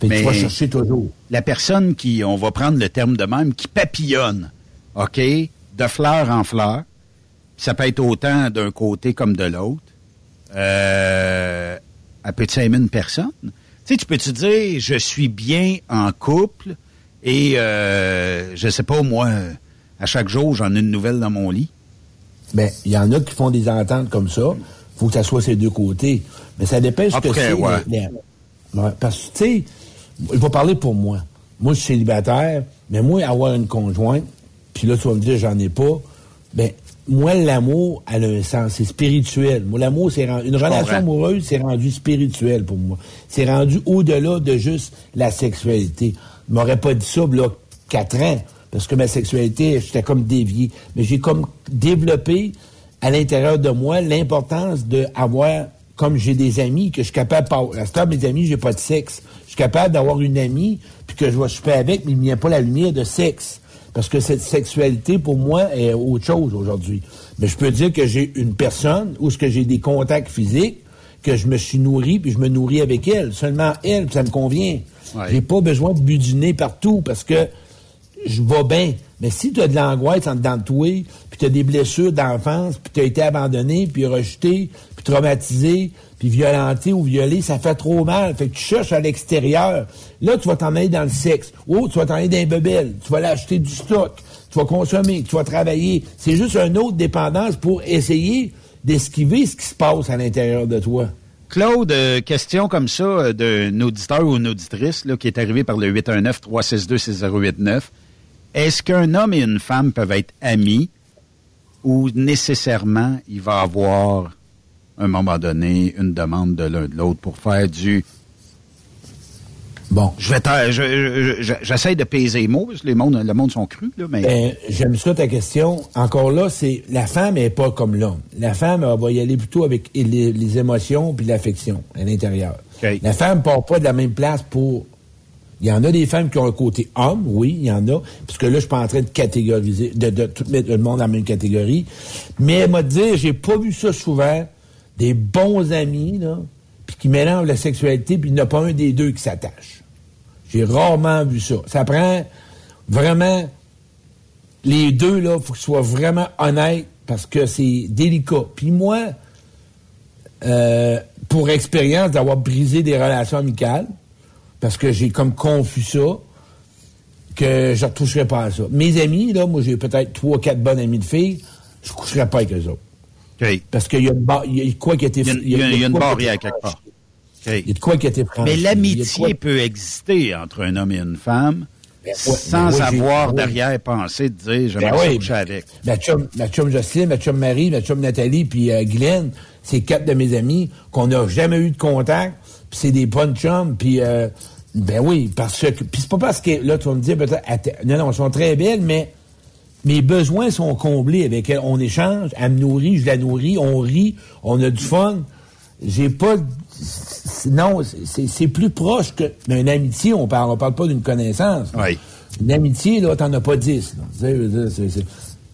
S12: Fait que tu vas chercher toujours.
S3: La personne qui, on va prendre le terme de même, qui papillonne, OK, de fleur en fleur, ça peut être autant d'un côté comme de l'autre. Euh, elle peut-tu aimer une personne? Tu sais, tu peux-tu dire, je suis bien en couple et, euh, je sais pas, moi, à chaque jour, j'en ai une nouvelle dans mon lit?
S12: Ben, il y en a qui font des ententes comme ça. faut que ça soit ces deux côtés. Mais ça dépend ce que c'est.
S3: ouais.
S12: les- les- ouais, parce que, tu sais, je vais parler pour moi. Moi, je suis célibataire, mais moi, avoir une conjointe, puis là, tu vas me dire, j'en ai pas, ben, moi, l'amour, elle a un sens. C'est spirituel. Moi, l'amour, c'est rendu- une
S3: Je
S12: relation amoureuse, c'est rendu spirituel pour moi. C'est rendu au-delà de juste la sexualité. Je m'aurais pas dit ça, là, quatre ans, parce que ma sexualité, j'étais comme dévié. Mais j'ai comme développé à l'intérieur de moi l'importance d'avoir, comme j'ai des amis, que je suis capable, à ce temps, mes amis, j'ai pas de sexe. Je suis capable d'avoir une amie, puis que je vais souper avec, mais il n'y a pas la lumière de sexe. Parce que cette sexualité, pour moi, est autre chose aujourd'hui. Mais je peux dire que j'ai une personne où ce que j'ai des contacts physiques, que je me suis nourri, puis je me nourris avec elle. Seulement elle, puis ça me convient.
S3: Ouais.
S12: J'ai pas besoin de budiner partout parce que je vais bien. Mais si tu as de l'angoisse en dedans de toi, puis tu as des blessures d'enfance, puis tu as été abandonné, puis rejeté, puis traumatisé, puis violenté ou violé, ça fait trop mal. Fait que tu cherches à l'extérieur. Là, tu vas t'en aller dans le sexe. Oh, tu vas t'en aller dans les. Tu vas aller acheter du stock. Tu vas consommer. Tu vas travailler. C'est juste une autre dépendance pour essayer d'esquiver ce qui se passe à l'intérieur de toi.
S3: Claude, euh, question comme ça euh, d'un auditeur ou une auditrice là, qui est arrivé par le 819-362-6089. Est-ce qu'un homme et une femme peuvent être amis? Ou nécessairement il va avoir, à un moment donné, une demande de l'un de l'autre pour faire du...
S12: Bon.
S3: Je vais je- je- J'essaie de peser les mots, parce que les mondes, le monde sont crus, là, mais...
S12: Ben, j'aime ça ta question. Encore là, c'est la femme est pas comme l'homme. La femme elle va y aller plutôt avec les, les émotions puis l'affection à l'intérieur. La femme part pas de la même place pour. Il y en a des femmes qui ont un côté homme, oui, il y en a. Parce que là, je suis pas en train de catégoriser, de, tout mettre le monde dans la même catégorie. Mais elle m'a dit, j'ai pas vu ça souvent. Des bons amis, là, puis qui mélangent la sexualité, puis il n'y a pas un des deux qui s'attache. J'ai rarement vu ça. Ça prend vraiment les deux, là, faut qu'ils soient vraiment honnêtes parce que c'est délicat. Puis moi, euh, pour expérience d'avoir brisé des relations amicales, parce que j'ai comme confus ça, que je ne retoucherai pas à ça. Mes amis, là, moi j'ai peut-être trois, quatre bonnes amies de filles, je ne coucherai pas avec eux autres. Parce qu'il y a, une ba- il y a quoi qui a été...
S3: Il y a, il y a- il y a une barrière quelque part.
S12: Il y a de quoi qui a été franchi.
S3: Mais l'amitié peut exister entre un homme et une femme
S12: ouais,
S3: sans
S12: ben oui, j'ai-
S3: avoir derrière pensée de dire j'aimerais
S12: Ben
S3: ça
S12: oui.
S3: coucher avec.
S12: Ma chum, ma chum Jocelyne, ma chum Marie, ma chum Nathalie, puis euh, Guylaine, c'est quatre de mes amis qu'on n'a jamais eu de contact, c'est des bonnes chums, puis euh, ben oui, parce que puis c'est pas parce que là tu vas me dire peut-être non non, elles sont très belles, mais mes besoins sont comblés avec elle. On échange, elle me nourrit, je la nourris, on rit, on a du fun. J'ai pas non, c'est c'est plus proche que d'une amitié, on parle on parle pas d'une connaissance. Une amitié là, t'en as pas dix.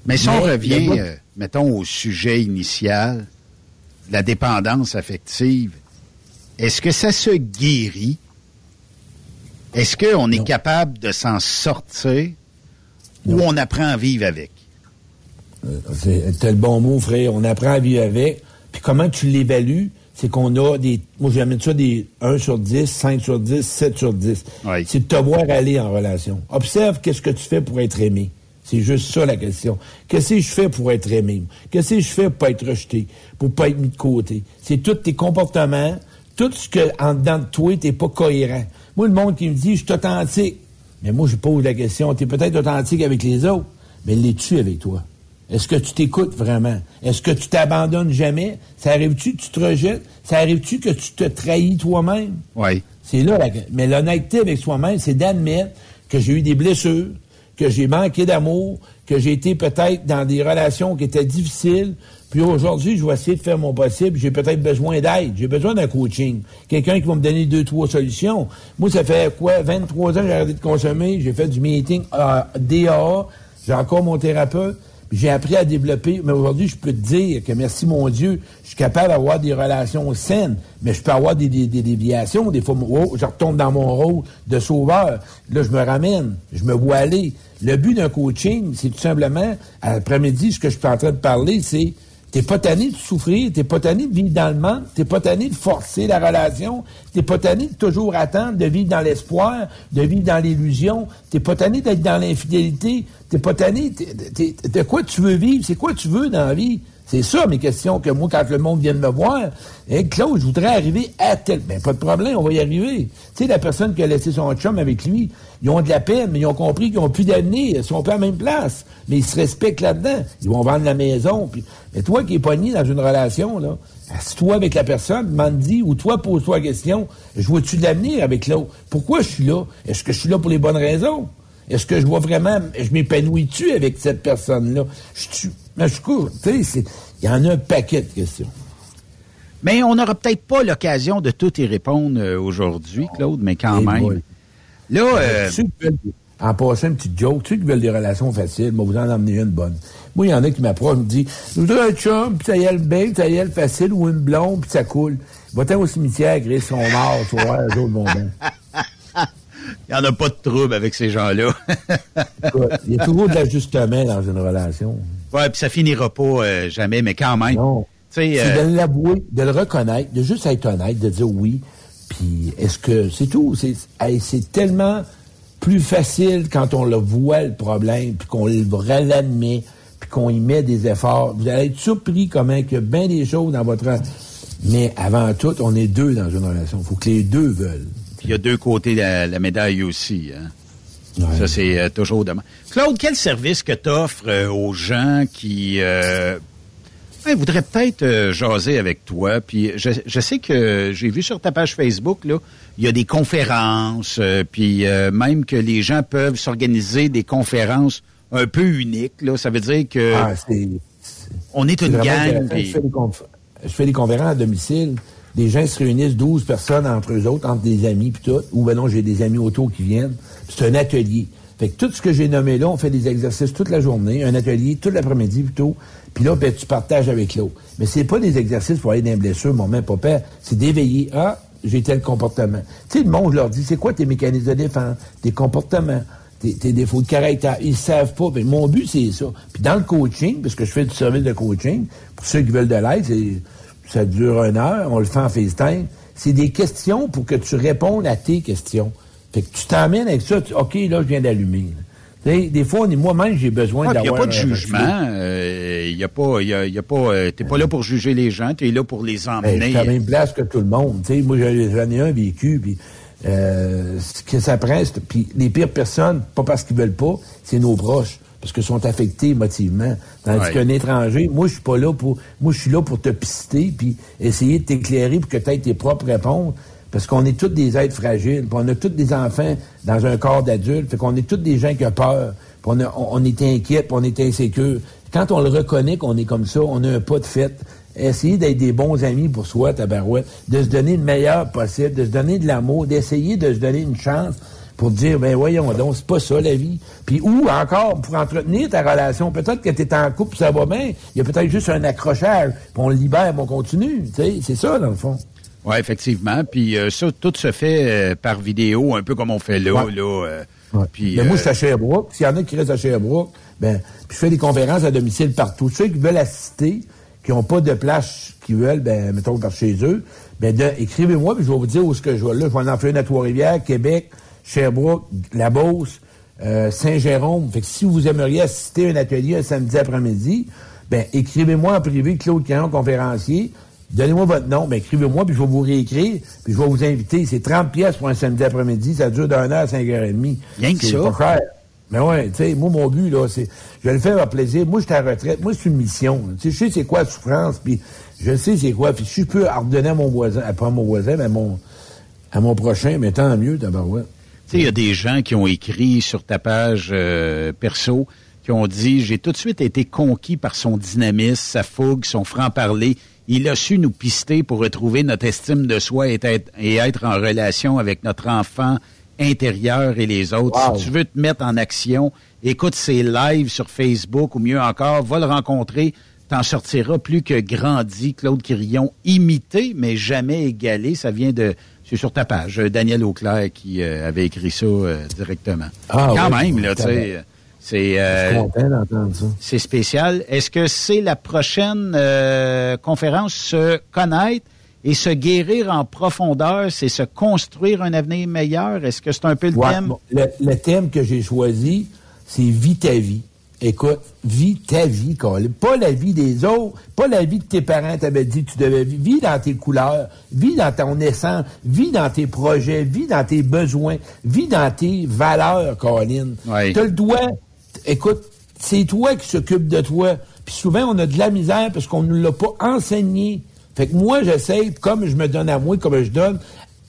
S3: Mais si on
S12: Mais
S3: revient, euh, mettons, au sujet initial, la dépendance affective, est-ce que ça se guérit? Est-ce qu'on est capable de s'en sortir? Ou on apprend à vivre avec?
S12: C'est tel bon mot, frère. On apprend à vivre avec. Puis comment tu l'évalues, c'est qu'on a des. Moi, j'amène ça des 1 sur 10, 5 sur 10, 7 sur 10. C'est de te voir aller en relation. Observe qu'est-ce que tu fais pour être aimé. C'est juste ça la question. Qu'est-ce que je fais pour être aimé? Qu'est-ce que je fais pour pas être rejeté? Pour pas être mis de côté? C'est tous tes comportements, tout ce que en dedans de toi, t'es pas cohérent. Moi, le monde qui me dit, je suis authentique. Mais moi, je pose la question, tu es peut-être authentique avec les autres, mais l'es-tu avec toi? Est-ce que tu t'écoutes vraiment? Est-ce que tu t'abandonnes jamais? Ça arrive-tu que tu te rejettes? Ça arrive-tu que tu te trahis toi-même?
S3: Oui.
S12: C'est là, la... mais l'honnêteté avec soi-même, c'est d'admettre que j'ai eu des blessures, que j'ai manqué d'amour, que j'ai été peut-être dans des relations qui étaient difficiles, Puis aujourd'hui, je vais essayer de faire mon possible. J'ai peut-être besoin d'aide. J'ai besoin d'un coaching. Quelqu'un qui va me donner deux, trois solutions. Moi, ça fait quoi? 23 ans que j'ai arrêté de consommer. J'ai fait du meeting euh, DAA. J'ai encore mon thérapeute. J'ai appris à développer, mais aujourd'hui, je peux te dire que merci mon Dieu, je suis capable d'avoir des relations saines, mais je peux avoir des, des- des déviations. Des fois, oh, je retombe dans mon rôle de sauveur. Là, je me ramène, je me vois aller. Le but d'un coaching, c'est tout simplement, à l'après-midi, ce que je suis en train de parler, c'est T'es pas tanné de souffrir, t'es pas tanné de vivre dans le manque, t'es pas tanné de forcer la relation, t'es pas tanné de toujours attendre, de vivre dans l'espoir, de vivre dans l'illusion, t'es pas tanné d'être dans l'infidélité, t'es pas tanné, de quoi tu veux vivre, c'est quoi tu veux dans la vie? C'est ça mes questions que moi, quand le monde vient de me voir, hey, Claude, je voudrais arriver à tel... Ben, pas de problème, on va y arriver. Tu sais, la personne qui a laissé son chum avec lui, ils ont de la peine, mais ils ont compris qu'ils n'ont plus d'avenir, ils sont pas à la même place. Mais ils se respectent là-dedans. Ils vont vendre la maison. Puis... Mais toi qui es pogné dans une relation, là, assis-toi avec la personne, m'en-dis, ou toi, pose-toi la question, je vois-tu de l'avenir avec l'autre? Pourquoi je suis là? Est-ce que je suis là pour les bonnes raisons? Est-ce que je vois vraiment, je m'épanouis-tu avec cette personne-là? Je suis, mais je cours, tu sais, il y en a un paquet de questions.
S3: Mais on n'aura peut-être pas l'occasion de tout y répondre euh, aujourd'hui, Claude, mais quand même.
S12: boy.
S3: Là, euh,
S12: veulent- en passant une petite joke, ceux qui veulent des relations faciles, moi, vous en emmenez une bonne. Moi, il y en a qui m'approchent, me disent, je voudrais un chum, puis ça y est le bien, puis ça y est le facile, ou une blonde, puis ça coule. Va-t'en au cimetière, Gris, sont morts, tu voir, eux autres vont bien.
S3: il n'y en a pas de trouble avec ces gens-là.
S12: Il y a toujours de l'ajustement dans une relation.
S3: Ouais, puis ça finira pas euh, jamais, mais quand même.
S12: Non. C'est
S3: euh,
S12: de l'avouer, de le reconnaître, de juste être honnête, de dire oui. Puis est-ce que c'est tout? C'est hey, c'est tellement plus facile quand on le voit le problème, puis qu'on le l'admet, puis qu'on y met des efforts. Vous allez être surpris comment il y a bien des choses dans votre... Mais avant tout, on est deux dans une relation. Il faut que les deux veulent.
S3: il y a deux côtés de la, la médaille aussi. hein. Ça, c'est euh, toujours demain. Claude, quel service que tu offres aux gens qui euh, voudraient peut-être euh, jaser avec toi? Puis je, je sais que j'ai vu sur ta page Facebook, là, il y a des conférences, euh, puis euh, même que les gens peuvent s'organiser des conférences un peu uniques. Là. Ça veut dire que
S12: Ah, c'est-
S3: on est une gang. puis-
S12: fais je fais des conférences à domicile. Des gens se réunissent, 12 personnes entre eux autres, entre des amis puis tout. Ou ben non, j'ai des amis autour qui viennent. C'est un atelier. Fait que tout ce que j'ai nommé là, on fait des exercices toute la journée, un atelier tout l'après-midi plutôt. Puis là, ben, tu partages avec l'autre. Mais c'est pas des exercices pour aller dans les blessures, mon même papa. C'est d'éveiller. Ah, j'ai tel comportement. Tu sais, le monde, leur dit, c'est quoi tes mécanismes de défense, tes comportements, tes, défauts de caractère? Ils savent pas. Mais mon but, c'est ça. Puis dans le coaching, parce que je fais du service de coaching, pour ceux qui veulent de l'aide, ça dure une heure, on le fait en FaceTime. C'est des questions pour que tu répondes à tes questions. Fait que tu t'emmènes avec ça, tu- OK, là, je viens d'allumer. Des fois, moi-même, j'ai besoin
S3: Ah, puis Il n'y a
S12: d'avoir...
S3: pas de jugement. euh, Il y a pas, il y a, y a pas, euh, t'es pas là pour juger les gens, tu es là pour les
S12: Ben,
S3: emmener.
S12: suis à la même place que tout le monde. Tu sais, moi, j'en ai un vécu, puis euh, ce que ça prend, c'est- puis les pires personnes, pas parce qu'ils veulent pas, c'est nos proches, parce qu'ils sont affectés émotivement. Tandis
S3: Ouais.
S12: qu'un étranger, moi, je suis pas là pour, moi, je suis là pour te pister, puis essayer de t'éclairer pour que tu aies tes propres réponses. Parce qu'on est tous des êtres fragiles, puis on a tous des enfants dans un corps d'adulte, fait qu'on est tous des gens qui ont peur, puis on, on- est inquiet, puis on est insécure. Quand on le reconnaît qu'on est comme ça, on a un pas de fête. Essayer d'être des bons amis pour soi, tabarouette, de se donner le meilleur possible, de se donner de l'amour, d'essayer de se donner une chance pour dire, ben voyons donc, c'est pas ça la vie. Puis ou encore, pour entretenir ta relation, peut-être que tu es en couple, ça va bien, il y a peut-être juste un accrochage, puis on le libère, puis on continue. C'est ça, dans le fond.
S3: Oui, effectivement. Puis euh, ça, tout se fait euh, par vidéo, un peu comme on fait là.
S12: Ouais.
S3: là euh, puis,
S12: Ben, moi, je suis à Sherbrooke. S'il y en a qui restent à Sherbrooke, ben, puis je fais des conférences à domicile partout. Ceux qui veulent assister, qui n'ont pas de place qui veulent, ben, mettons par chez eux, ben, écrivez-moi, puis je vais vous dire où ce que je vais. Là, je vais en faire une à Trois-Rivières, Québec, Sherbrooke, La Beauce, Saint-Jérôme. Fait que si vous aimeriez assister à un atelier un samedi après-midi, ben, écrivez-moi en privé, Claude Caron, conférencier. Donnez-moi votre nom, ben, écrivez-moi, puis je vais vous réécrire, puis je vais vous inviter. C'est 30 pièces pour un samedi après-midi, ça dure d'une heure à 5h30.
S3: Rien que
S12: C'est
S3: ça.
S12: pas cher. Mais ouais, tu sais, moi, mon but, là, c'est, je vais le faire à plaisir. Moi, je suis à la retraite. Moi, c'est une mission. Tu sais, je sais c'est quoi la souffrance, puis je sais c'est quoi. Puis si je peux ordonner à mon voisin, à pas à mon voisin, mais à mon, à mon prochain, mais tant mieux, d'abord, ouais.
S3: Tu sais, il y a des gens qui ont écrit sur ta page euh, perso, qui ont dit J'ai tout de suite été conquis par son dynamisme, sa fougue, son franc-parler. Il a su nous pister pour retrouver notre estime de soi et être, et être en relation avec notre enfant intérieur et les autres.
S12: Wow.
S3: Si tu veux te mettre en action, écoute ses lives sur Facebook ou mieux encore, va le rencontrer. T'en sortiras plus que grandi. Claude Quirillon, imité, mais jamais égalé. Ça vient de... C'est sur ta page. Daniel Auclair qui euh, avait écrit ça euh, directement.
S12: Ah,
S3: Quand même, là, tu sais... C'est euh, c'est spécial. Est-ce que c'est la prochaine euh, conférence se connaître et se guérir en profondeur, c'est se construire un avenir meilleur? Est-ce que c'est un peu le
S12: Ouais,
S3: thème?
S12: bon, le, le thème que j'ai choisi, c'est Vis ta vie. Écoute, vis ta vie, Colin. Pas la vie des autres, pas la vie que tes parents t'avaient dit que tu devais vivre. Vis dans tes couleurs, vis dans ton essence, vis dans tes projets, vis dans tes besoins, vis dans tes valeurs, Colin.
S3: Ouais.
S12: T'as le doigt, écoute, c'est toi qui s'occupe de toi. Puis souvent, on a de la misère parce qu'on ne l'a pas enseigné. Fait que moi, j'essaie, comme je me donne à moi, comme je donne,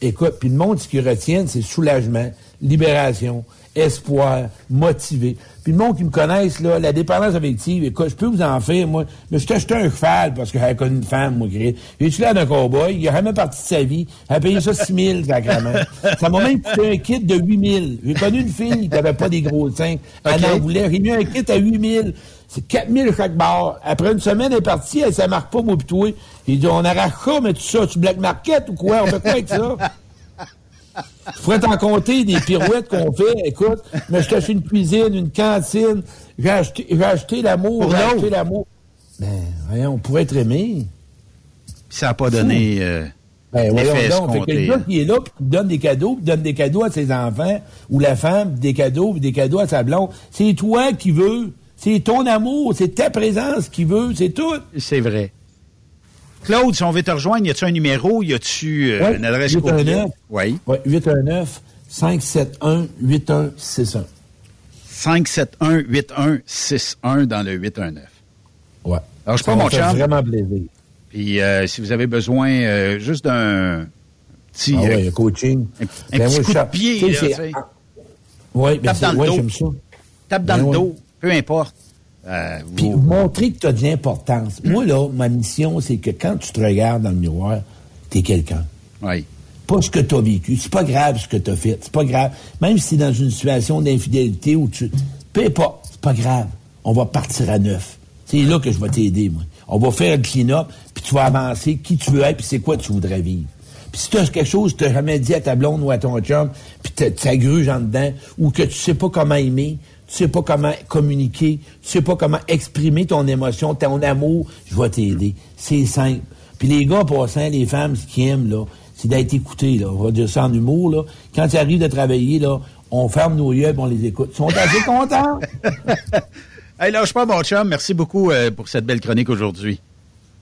S12: écoute, puis le monde, ce qui retienne, c'est soulagement, libération, espoir, motivé. Puis le monde qui me connaisse, là, la dépendance affective, écoute, je peux vous en faire, moi. Mais je t'ai acheté un cheval parce que j'avais connu une femme, moi, qui J'ai-tu l'air d'un cowboy? Il a jamais parti de sa vie. Elle a payé ça 6 000, sacrément. Ça m'a même coûté un kit de 8 000. J'ai connu une fille qui avait pas des gros seins. Elle en voulait. J'ai mis un kit à 8 000. C'est 4 000 chaque barre. Après une semaine, elle est partie. Elle, ça marque pas, moi, pis toi. J'ai dit, on arrache ça, mais tout ça, tu black market ou quoi? On fait quoi avec ça? Je pourrais t'en compter des pirouettes qu'on fait. Écoute, mais je t'achète une cuisine, une cantine. J'ai acheté, j'ai acheté l'amour,
S3: Pour
S12: j'ai
S3: l'autre.
S12: acheté l'amour. Ben, voyons, on pourrait être aimé.
S3: Ça n'a pas donné euh,
S12: Ben, voyons donc. Fait que le
S3: escompté.
S12: gars qui est là, puis qui donne des cadeaux, puis donne des cadeaux à ses enfants, ou la femme, des cadeaux, puis des cadeaux à sa blonde, c'est toi qui veux. C'est ton amour, c'est ta présence qui veut, c'est tout.
S3: C'est vrai. Claude, si on veut te rejoindre, y a-tu un numéro? Y a-tu euh,
S12: Ouais,
S3: une adresse
S12: 819.
S3: courriel? Oui.
S12: Ouais, 819 571 8161.
S3: 571-8161 dans le 819.
S12: Ouais.
S3: Alors, je
S12: va
S3: mon chum.
S12: vraiment plaisir.
S3: Puis euh, si vous avez besoin euh, juste d'un petit,
S12: Ah
S3: euh,
S12: ouais, coaching.
S3: un, un
S12: Ben,
S3: petit
S12: moi,
S3: coup
S12: je-
S3: de pied,
S12: tu sais,
S3: là, tu sais.
S12: Oui, ben
S3: Tape dans le
S12: ouais,
S3: dos.
S12: j'aime ça.
S3: tape dans
S12: Ben
S3: le
S12: ouais.
S3: dos, peu importe. Euh,
S12: Puis
S3: vous-
S12: montrer que tu as de l'importance. Moi, là, ma mission, c'est que quand tu te regardes dans le miroir, tu es quelqu'un.
S3: Oui.
S12: Pas ce que tu as vécu. C'est pas grave ce que tu as fait. C'est pas grave. Même si c'est dans une situation d'infidélité où tu. Peu importe. C'est pas grave. On va partir à neuf. C'est là que je vais t'aider, moi. On va faire le clean-up, puis tu vas avancer qui tu veux être, puis c'est quoi tu voudrais vivre. Puis si tu as quelque chose que tu n'as jamais dit à ta blonde ou à ton chum, puis tu ça gruge en dedans, ou que tu sais pas comment aimer, tu sais pas comment communiquer, tu sais pas comment exprimer ton émotion, ton amour, je vais t'aider. C'est simple. Puis les gars, passant, les femmes, ce qu'ils aiment, là, c'est d'être écoutés, là. On va dire ça en humour, là. Quand tu arrives de travailler, là, on ferme nos yeux et on les écoute. Ils sont assez contents.
S3: Hey, lâche pas, mon chum. Merci beaucoup euh, pour cette belle chronique aujourd'hui.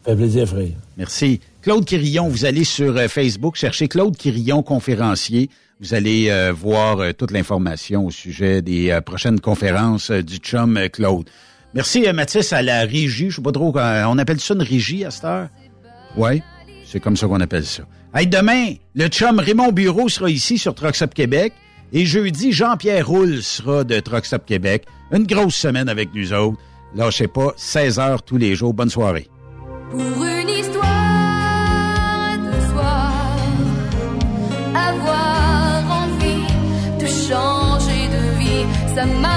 S12: Ça fait plaisir, frère.
S3: Merci. Claude Quirillon, vous allez sur euh, Facebook, chercher Claude Quirillon, conférencier. Vous allez euh, voir euh, toute l'information au sujet des euh, prochaines conférences du chum Claude. Merci, Mathis, à la régie. Je sais pas trop, on appelle ça une régie à cette heure? Oui, c'est comme ça qu'on appelle ça. Hey, demain, le chum Raymond Bureau sera ici sur Up Québec. Et jeudi, Jean-Pierre Roule sera de Up Québec. Une grosse semaine avec nous autres. Lâchez pas, 16 heures tous les jours. Bonne soirée.
S13: Vie, ça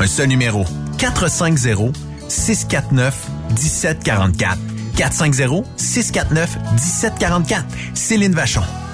S17: Un seul numéro. 450 649 1744. 450-649-1744. Céline Vachon.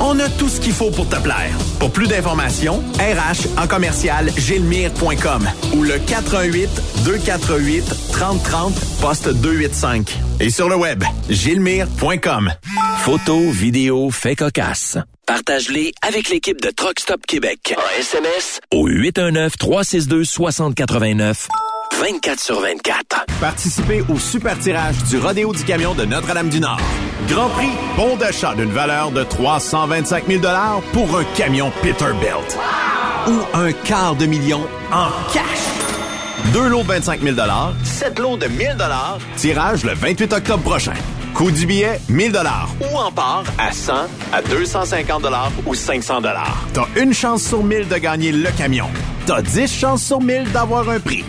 S1: On a tout ce qu'il faut pour te plaire. Pour plus d'informations, RH en commercial gilmire.com ou le 418 248 3030 poste 285. Et sur le web, gilmire.com.
S15: Photos, vidéos, faits cocasse. Partage-les avec l'équipe de Truck Stop Québec. En SMS au 819-362-6089. 24 sur 24.
S1: Participez au super tirage du Rodéo du Camion de Notre-Dame-du-Nord. Grand prix, bon d'achat d'une valeur de 325 000 pour un camion Peterbilt. Ou un quart de million en cash. Deux lots de 25 000 sept lots de 1000 Tirage le 28 octobre prochain. Coût du billet, 1000 Ou en part à 100, à 250 ou 500 T'as une chance sur 1000 de gagner le camion. T'as 10 chances sur 1000 d'avoir un prix.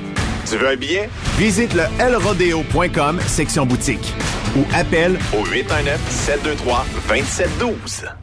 S1: Tu veux un billet? Visite le lrodeo.com, section boutique. Ou appelle au 819-723-2712.